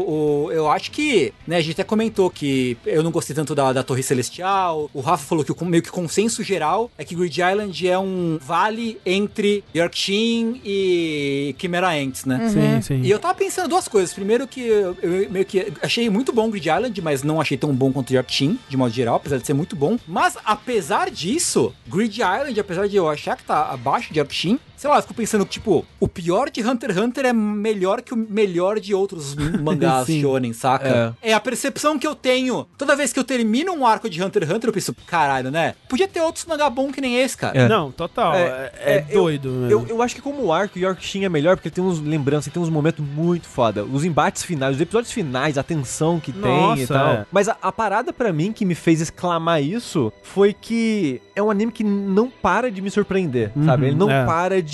o- eu acho que, né, a gente até comentou que eu não gostei tanto da, da Torre Celestial, o Rafa falou que o, meio que o consenso geral é que Grid Island é um vale entre Yorkshire e Chimera Ants, né? Sim, sim. E eu tava pensando duas coisas. Primeiro que eu, eu meio que achei muito bom Grid Island, mas não achei tão bom quanto Yorkshire, de modo geral, apesar de ser muito bom. Mas apesar disso, Grid Island, apesar de eu achar que tá abaixo de Yorkshire, sei lá, eu fico pensando que, tipo, o pior de Hunter x Hunter é melhor que o melhor de outros mangás shonen, saca? É. a percepção que eu tenho. Toda vez que eu termino um arco de Hunter x Hunter, eu penso, caralho, né? Podia ter outros mangá bom que nem esse, cara. É. Não, total. É, É, é é, eu- doido. mesmo. Eu, eu acho que como arco, Yorkshire é melhor porque tem uns lembranças, tem uns momentos muito foda. Os embates finais, os episódios finais, a tensão que tem e Nossa, tal. é. Mas a, a parada pra mim que me fez exclamar isso foi que é um anime que não para de me surpreender, Uhum, sabe? Ele não é. para de...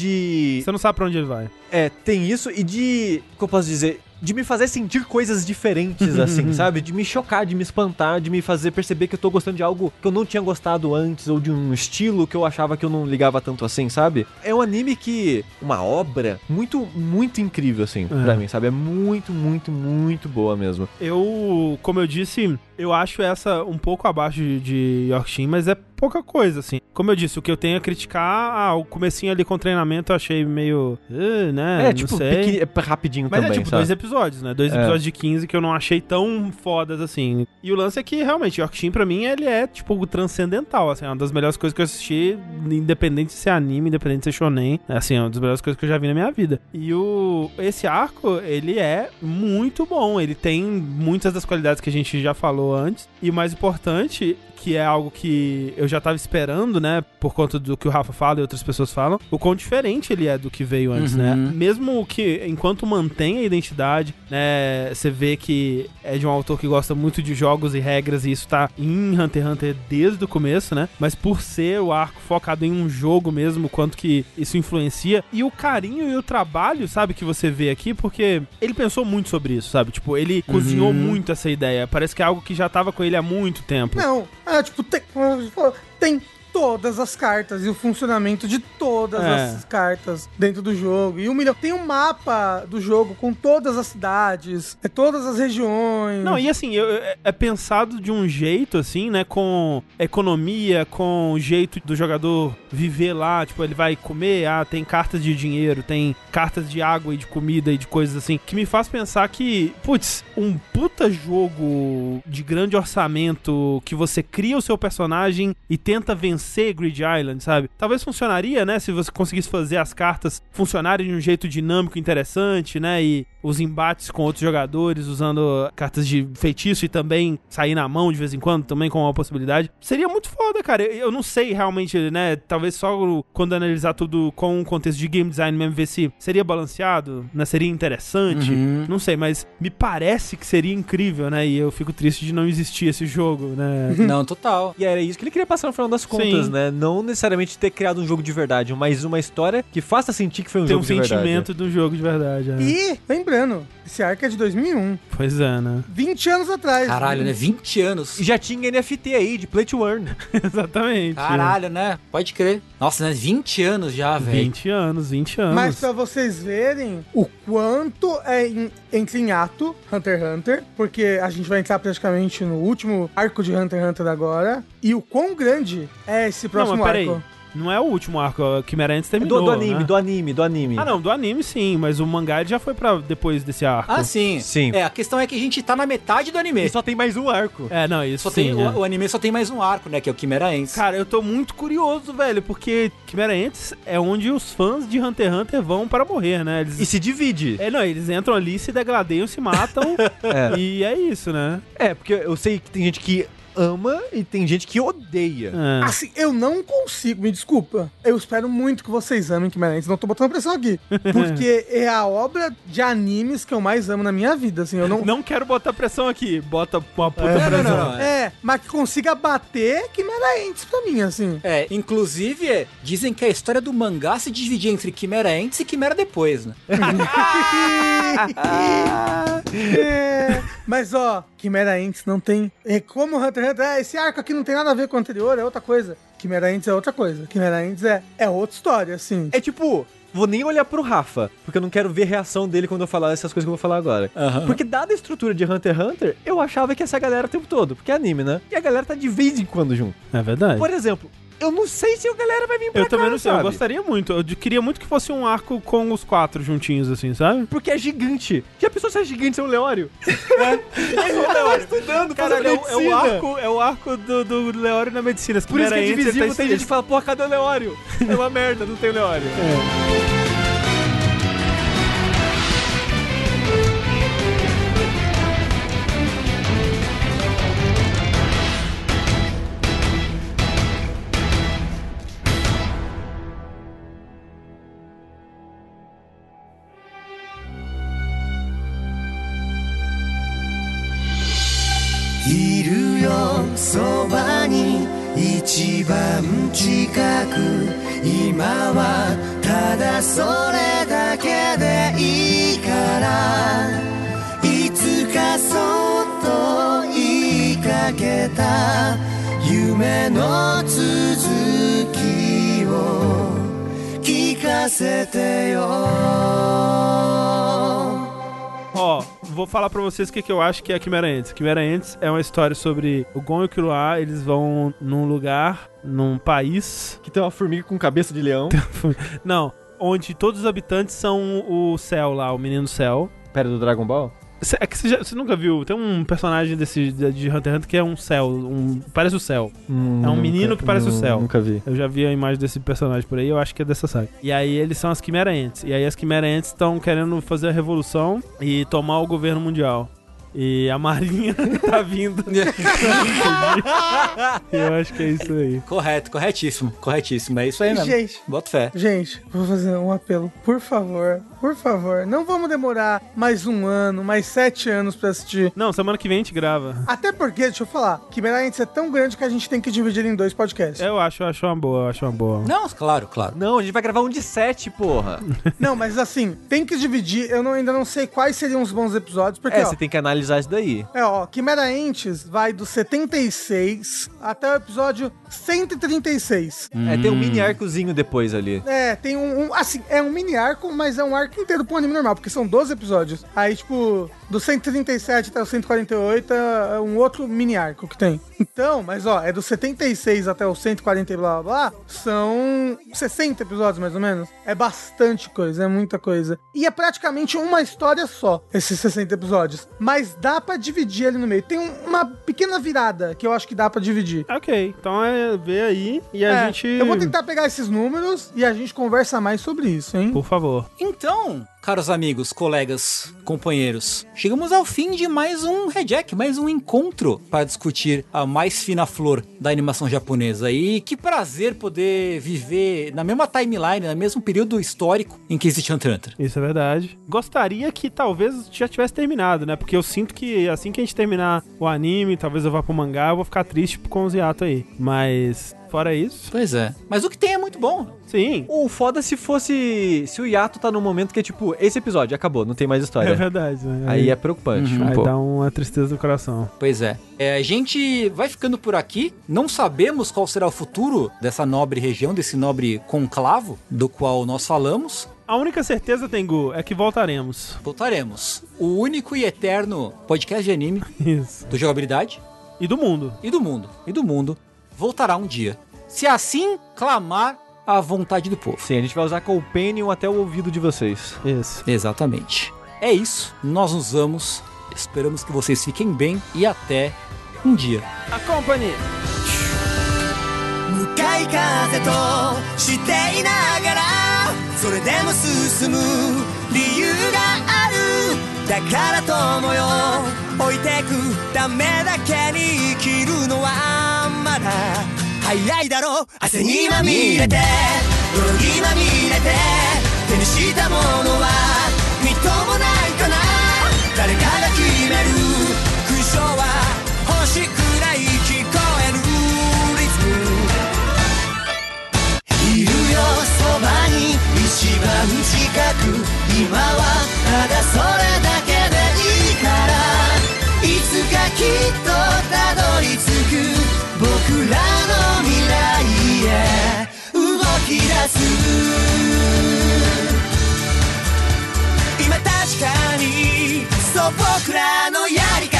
Você não sabe pra onde ele vai. É, tem isso e de. Como eu posso dizer? De me fazer sentir coisas diferentes, assim, sabe? De me chocar, de me espantar, de me fazer perceber que eu tô gostando de algo que eu não tinha gostado antes, ou de um estilo que eu achava que eu não ligava tanto assim, sabe? É um anime que. Uma obra muito, muito incrível, assim, É. pra mim, sabe? É muito, muito, muito boa mesmo. Eu, como eu disse, eu acho essa um pouco abaixo de, de Yorkshire, mas é pouca coisa, assim. Como eu disse, o que eu tenho a criticar, ah, o comecinho ali com o treinamento eu achei meio, "Ah, né, É, não tipo, é rapidinho Mas também, é tipo sabe? dois episódios, né? Dois É. episódios de 15 que eu não achei tão fodas assim. E o lance é que, realmente, Yorkshire pra mim, ele é, tipo, transcendental, assim. É uma das melhores coisas que eu assisti, independente de ser anime, independente de ser shonen. É, Assim, é uma das melhores coisas que eu já vi na minha vida. E o... Esse arco, ele é muito bom. Ele tem muitas das qualidades que a gente já falou antes. E o mais importante que é algo que eu já tava esperando, né? Por conta do que o Rafa fala e outras pessoas falam, o quão diferente ele é do que veio antes, Uhum. né? Mesmo que, enquanto mantém a identidade, né? Você vê que é de um autor que gosta muito de jogos e regras, e isso tá em Hunter x Hunter desde o começo, né? Mas por ser o arco focado em um jogo mesmo, o quanto que isso influencia, e o carinho e o trabalho, sabe, que você vê aqui, porque ele pensou muito sobre isso, sabe? Tipo, ele cozinhou muito essa ideia. Parece que é algo que já tava com ele há muito tempo. Não, é tipo, tem, tem todas as cartas e o funcionamento de todas É. as cartas dentro do jogo. E um milhão. Tem um mapa do jogo com todas as cidades, é todas as regiões. Não, e assim, é- é pensado de um jeito, assim, né? Com economia, com o jeito do jogador viver lá. Tipo, ele vai comer, ah, tem cartas de dinheiro, tem cartas de água e de comida e de coisas assim. Que me faz pensar que, putz, um puta jogo de grande orçamento que você cria o seu personagem e tenta vencer Grid Island, sabe? Talvez funcionaria, né? Se você conseguisse fazer as cartas funcionarem de um jeito dinâmico, interessante, né? E os embates com outros jogadores usando cartas de feitiço e também sair na mão de vez em quando, também com uma possibilidade. Seria muito foda, cara. Eu eu não sei realmente, né? Talvez só quando analisar tudo com o contexto de game design mesmo, ver se seria balanceado, né? Seria interessante. Uhum. Não sei, mas me parece que seria incrível, né? E eu fico triste de não existir esse jogo, né? Não, total. E era isso que ele queria passar no final das contas, Sim. né? Não necessariamente ter criado um jogo de verdade, mas uma história que faça sentir que foi um Tem um jogo de verdade. sentimento do jogo de verdade. é. E, lembrando, esse arco é de 2001. Pois é, né? 20 anos atrás. Caralho, né? 20 anos. E já tinha NFT aí, de Play to Earn. Exatamente. Caralho, né? Pode crer. Nossa, né? 20 anos já, velho. 20 anos, 20 anos. Mas pra vocês verem o quanto é em, entra em ato Hunter x Hunter, porque a gente vai entrar praticamente no último arco de Hunter x Hunter agora, e o quão grande é esse próximo não, mas peraí. arco. Não é o último arco, o Chimera antes Do, terminou, do anime, né? do anime, do anime. Ah, não, do anime sim, mas o mangá ele já foi pra depois desse arco. Ah, sim. Sim. É, a questão é que a gente tá na metade do anime. E só tem mais um arco. É, não, isso Só sim. tem, é. o, o anime só tem mais um arco, né? Que é o Chimera Ants. Cara, eu tô muito curioso, velho, porque Chimera Ants é onde os fãs de Hunter x Hunter vão para morrer, né? Eles... E se divide. É, não, eles entram ali, se degladeiam, se matam, É. e é isso, né? É, porque eu sei que tem gente que ama e tem gente que odeia. É. Assim, eu não consigo, me desculpa. Eu espero muito que vocês amem Ants, não tô botando pressão aqui. Porque é a obra de animes que eu mais amo na minha vida, assim, eu não... Não quero botar pressão aqui, bota uma puta Não, não, pressão. não, não. É, mas que consiga bater Ants pra mim, assim. É, inclusive, é, dizem que a história do mangá se dividia entre Ants e Chimera depois, né? é, Mas ó, Quimera Ants não tem. É como Hunter x Hunter, ah, esse arco aqui não tem nada a ver com o anterior, é outra coisa. Quimera Ants é outra coisa. Quimera Ants é, é outra história, assim. É tipo, vou nem olhar pro Rafa, porque eu não quero ver a reação dele quando eu falar essas coisas que eu vou falar agora. Aham. Porque dada a estrutura de Hunter x Hunter, eu achava que essa galera o tempo todo, porque é anime, né? E a galera tá de vez em quando junto. É verdade. Por exemplo, eu não sei se a galera vai vir pra Eu cá, também não sei, eu sabe? gostaria muito. Eu queria muito que fosse um arco com os quatro juntinhos, assim, sabe? Porque é gigante. Já pensou se é gigante ser um Leório? É. Ele tá estudando, Caralho, é, o- é o arco, é o arco do, do Leório na medicina. Por isso que é Ants, divisível, tá- tem gente que fala, porra, cadê o Leório? É uma merda, não tem o Leório.「い 聞かせてよ」 Ó, vou falar pra vocês o que, que eu acho que é Quimera Ants. Quimera Ants é uma história sobre o Gon e o Killua, eles vão num lugar, num país... Que tem uma formiga com cabeça de leão. Não, onde todos os habitantes são o céu lá, o menino céu. Pera, do Dragon Ball? Cê- É que você, nunca viu, tem um personagem desse de de Hunter x Hunter que é um céu, um, parece o céu. É um menino que parece o céu. Nunca vi. Eu já vi a imagem desse personagem por aí, eu acho que é dessa saga. E aí eles são as Quimera Ants. E aí as Quimera Ants estão querendo fazer a revolução e tomar o governo mundial. E a Marinha tá vindo. eu acho que é isso aí. Correto, corretíssimo, corretíssimo. É isso aí mesmo. Gente, Bota fé. Gente, vou fazer um apelo. Por favor, por favor, não vamos demorar mais um ano, mais sete anos pra assistir. Não, semana que vem a gente grava. Até porque, deixa eu falar, Quimera Ants é tão grande que a gente tem que dividir em dois podcasts. Eu acho, eu acho uma boa, eu acho uma boa. Não, claro, claro. Não, a gente vai gravar um de sete, porra. Não, mas assim, tem que dividir. Eu não- ainda não sei quais seriam os bons episódios, porque, É, ó. você tem que analisar isso daí. É, ó, Quimera Ants vai do 76 até o episódio 136. É, tem um mini arcozinho depois ali. É, tem um, um- Assim, é um mini arco, mas é um arco inteiro pro anime normal, porque são 12 episódios. Aí, tipo, do 137 até o 148 é um outro mini arco que tem. Então, mas ó, é do 76 até o 140 e blá blá blá, são 60 episódios mais ou menos. É bastante coisa, é muita coisa. E é praticamente uma história só, esses 60 episódios. Mas dá pra dividir ali no meio. Tem um- uma pequena virada que eu acho que dá pra dividir. Ok, então é ver aí e a É, gente. Eu vou tentar pegar esses números e a gente conversa mais sobre isso, hein? Por favor. Então, caros amigos, colegas, companheiros, chegamos ao fim de mais um Reject, mais um encontro para discutir a mais fina flor da animação japonesa. E que prazer poder viver na mesma timeline, no mesmo período histórico em que existe Hunter x Hunter. Isso é verdade. Gostaria que talvez já tivesse terminado, né? Porque eu sinto que assim que a gente terminar o anime, talvez eu vá pro mangá, eu vou ficar triste com os hiatos aí. Mas, fora isso, Pois é. Mas o que tem é muito bom. sim. O foda se fosse. Se o Yato tá num momento que é tipo, esse episódio acabou, não tem mais É história. verdade, né? Aí é preocupante. um Aí pouco. dá uma tristeza no coração. Pois é. É, A gente vai ficando por aqui. Não sabemos qual será o futuro dessa nobre região, desse nobre conclavo do qual nós falamos. A única certeza, Tengu, é que voltaremos. Voltaremos. O único e eterno podcast de anime Isso. do jogabilidade E do mundo. e do mundo. E do mundo voltará um dia. Se assim clamar a vontade do povo. Sim, a gente vai usar Companion até o ouvido de vocês. Isso. Exatamente. É isso. Nós nos vamos. Esperamos que vocês fiquem bem e até um dia. Acompanhe! 向かい風としていながらそれでも進む理由があるだから友よ置いてくためだけに生きるのはまだ 早いだろ汗にまみれて泥にまみれて手にしたものはみっともないかな。誰かが決める。勲章は星くらい聞こえる。リズム。いるよそばに一番近く。今はただそれだけでいいから。いつかきっとたどり着く。す今確かにそう僕らのやり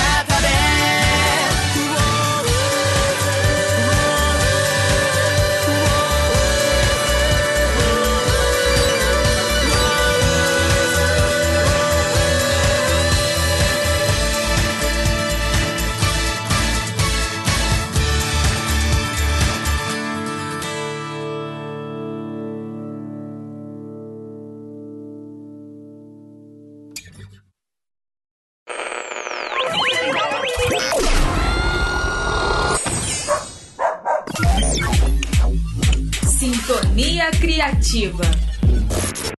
Criativa.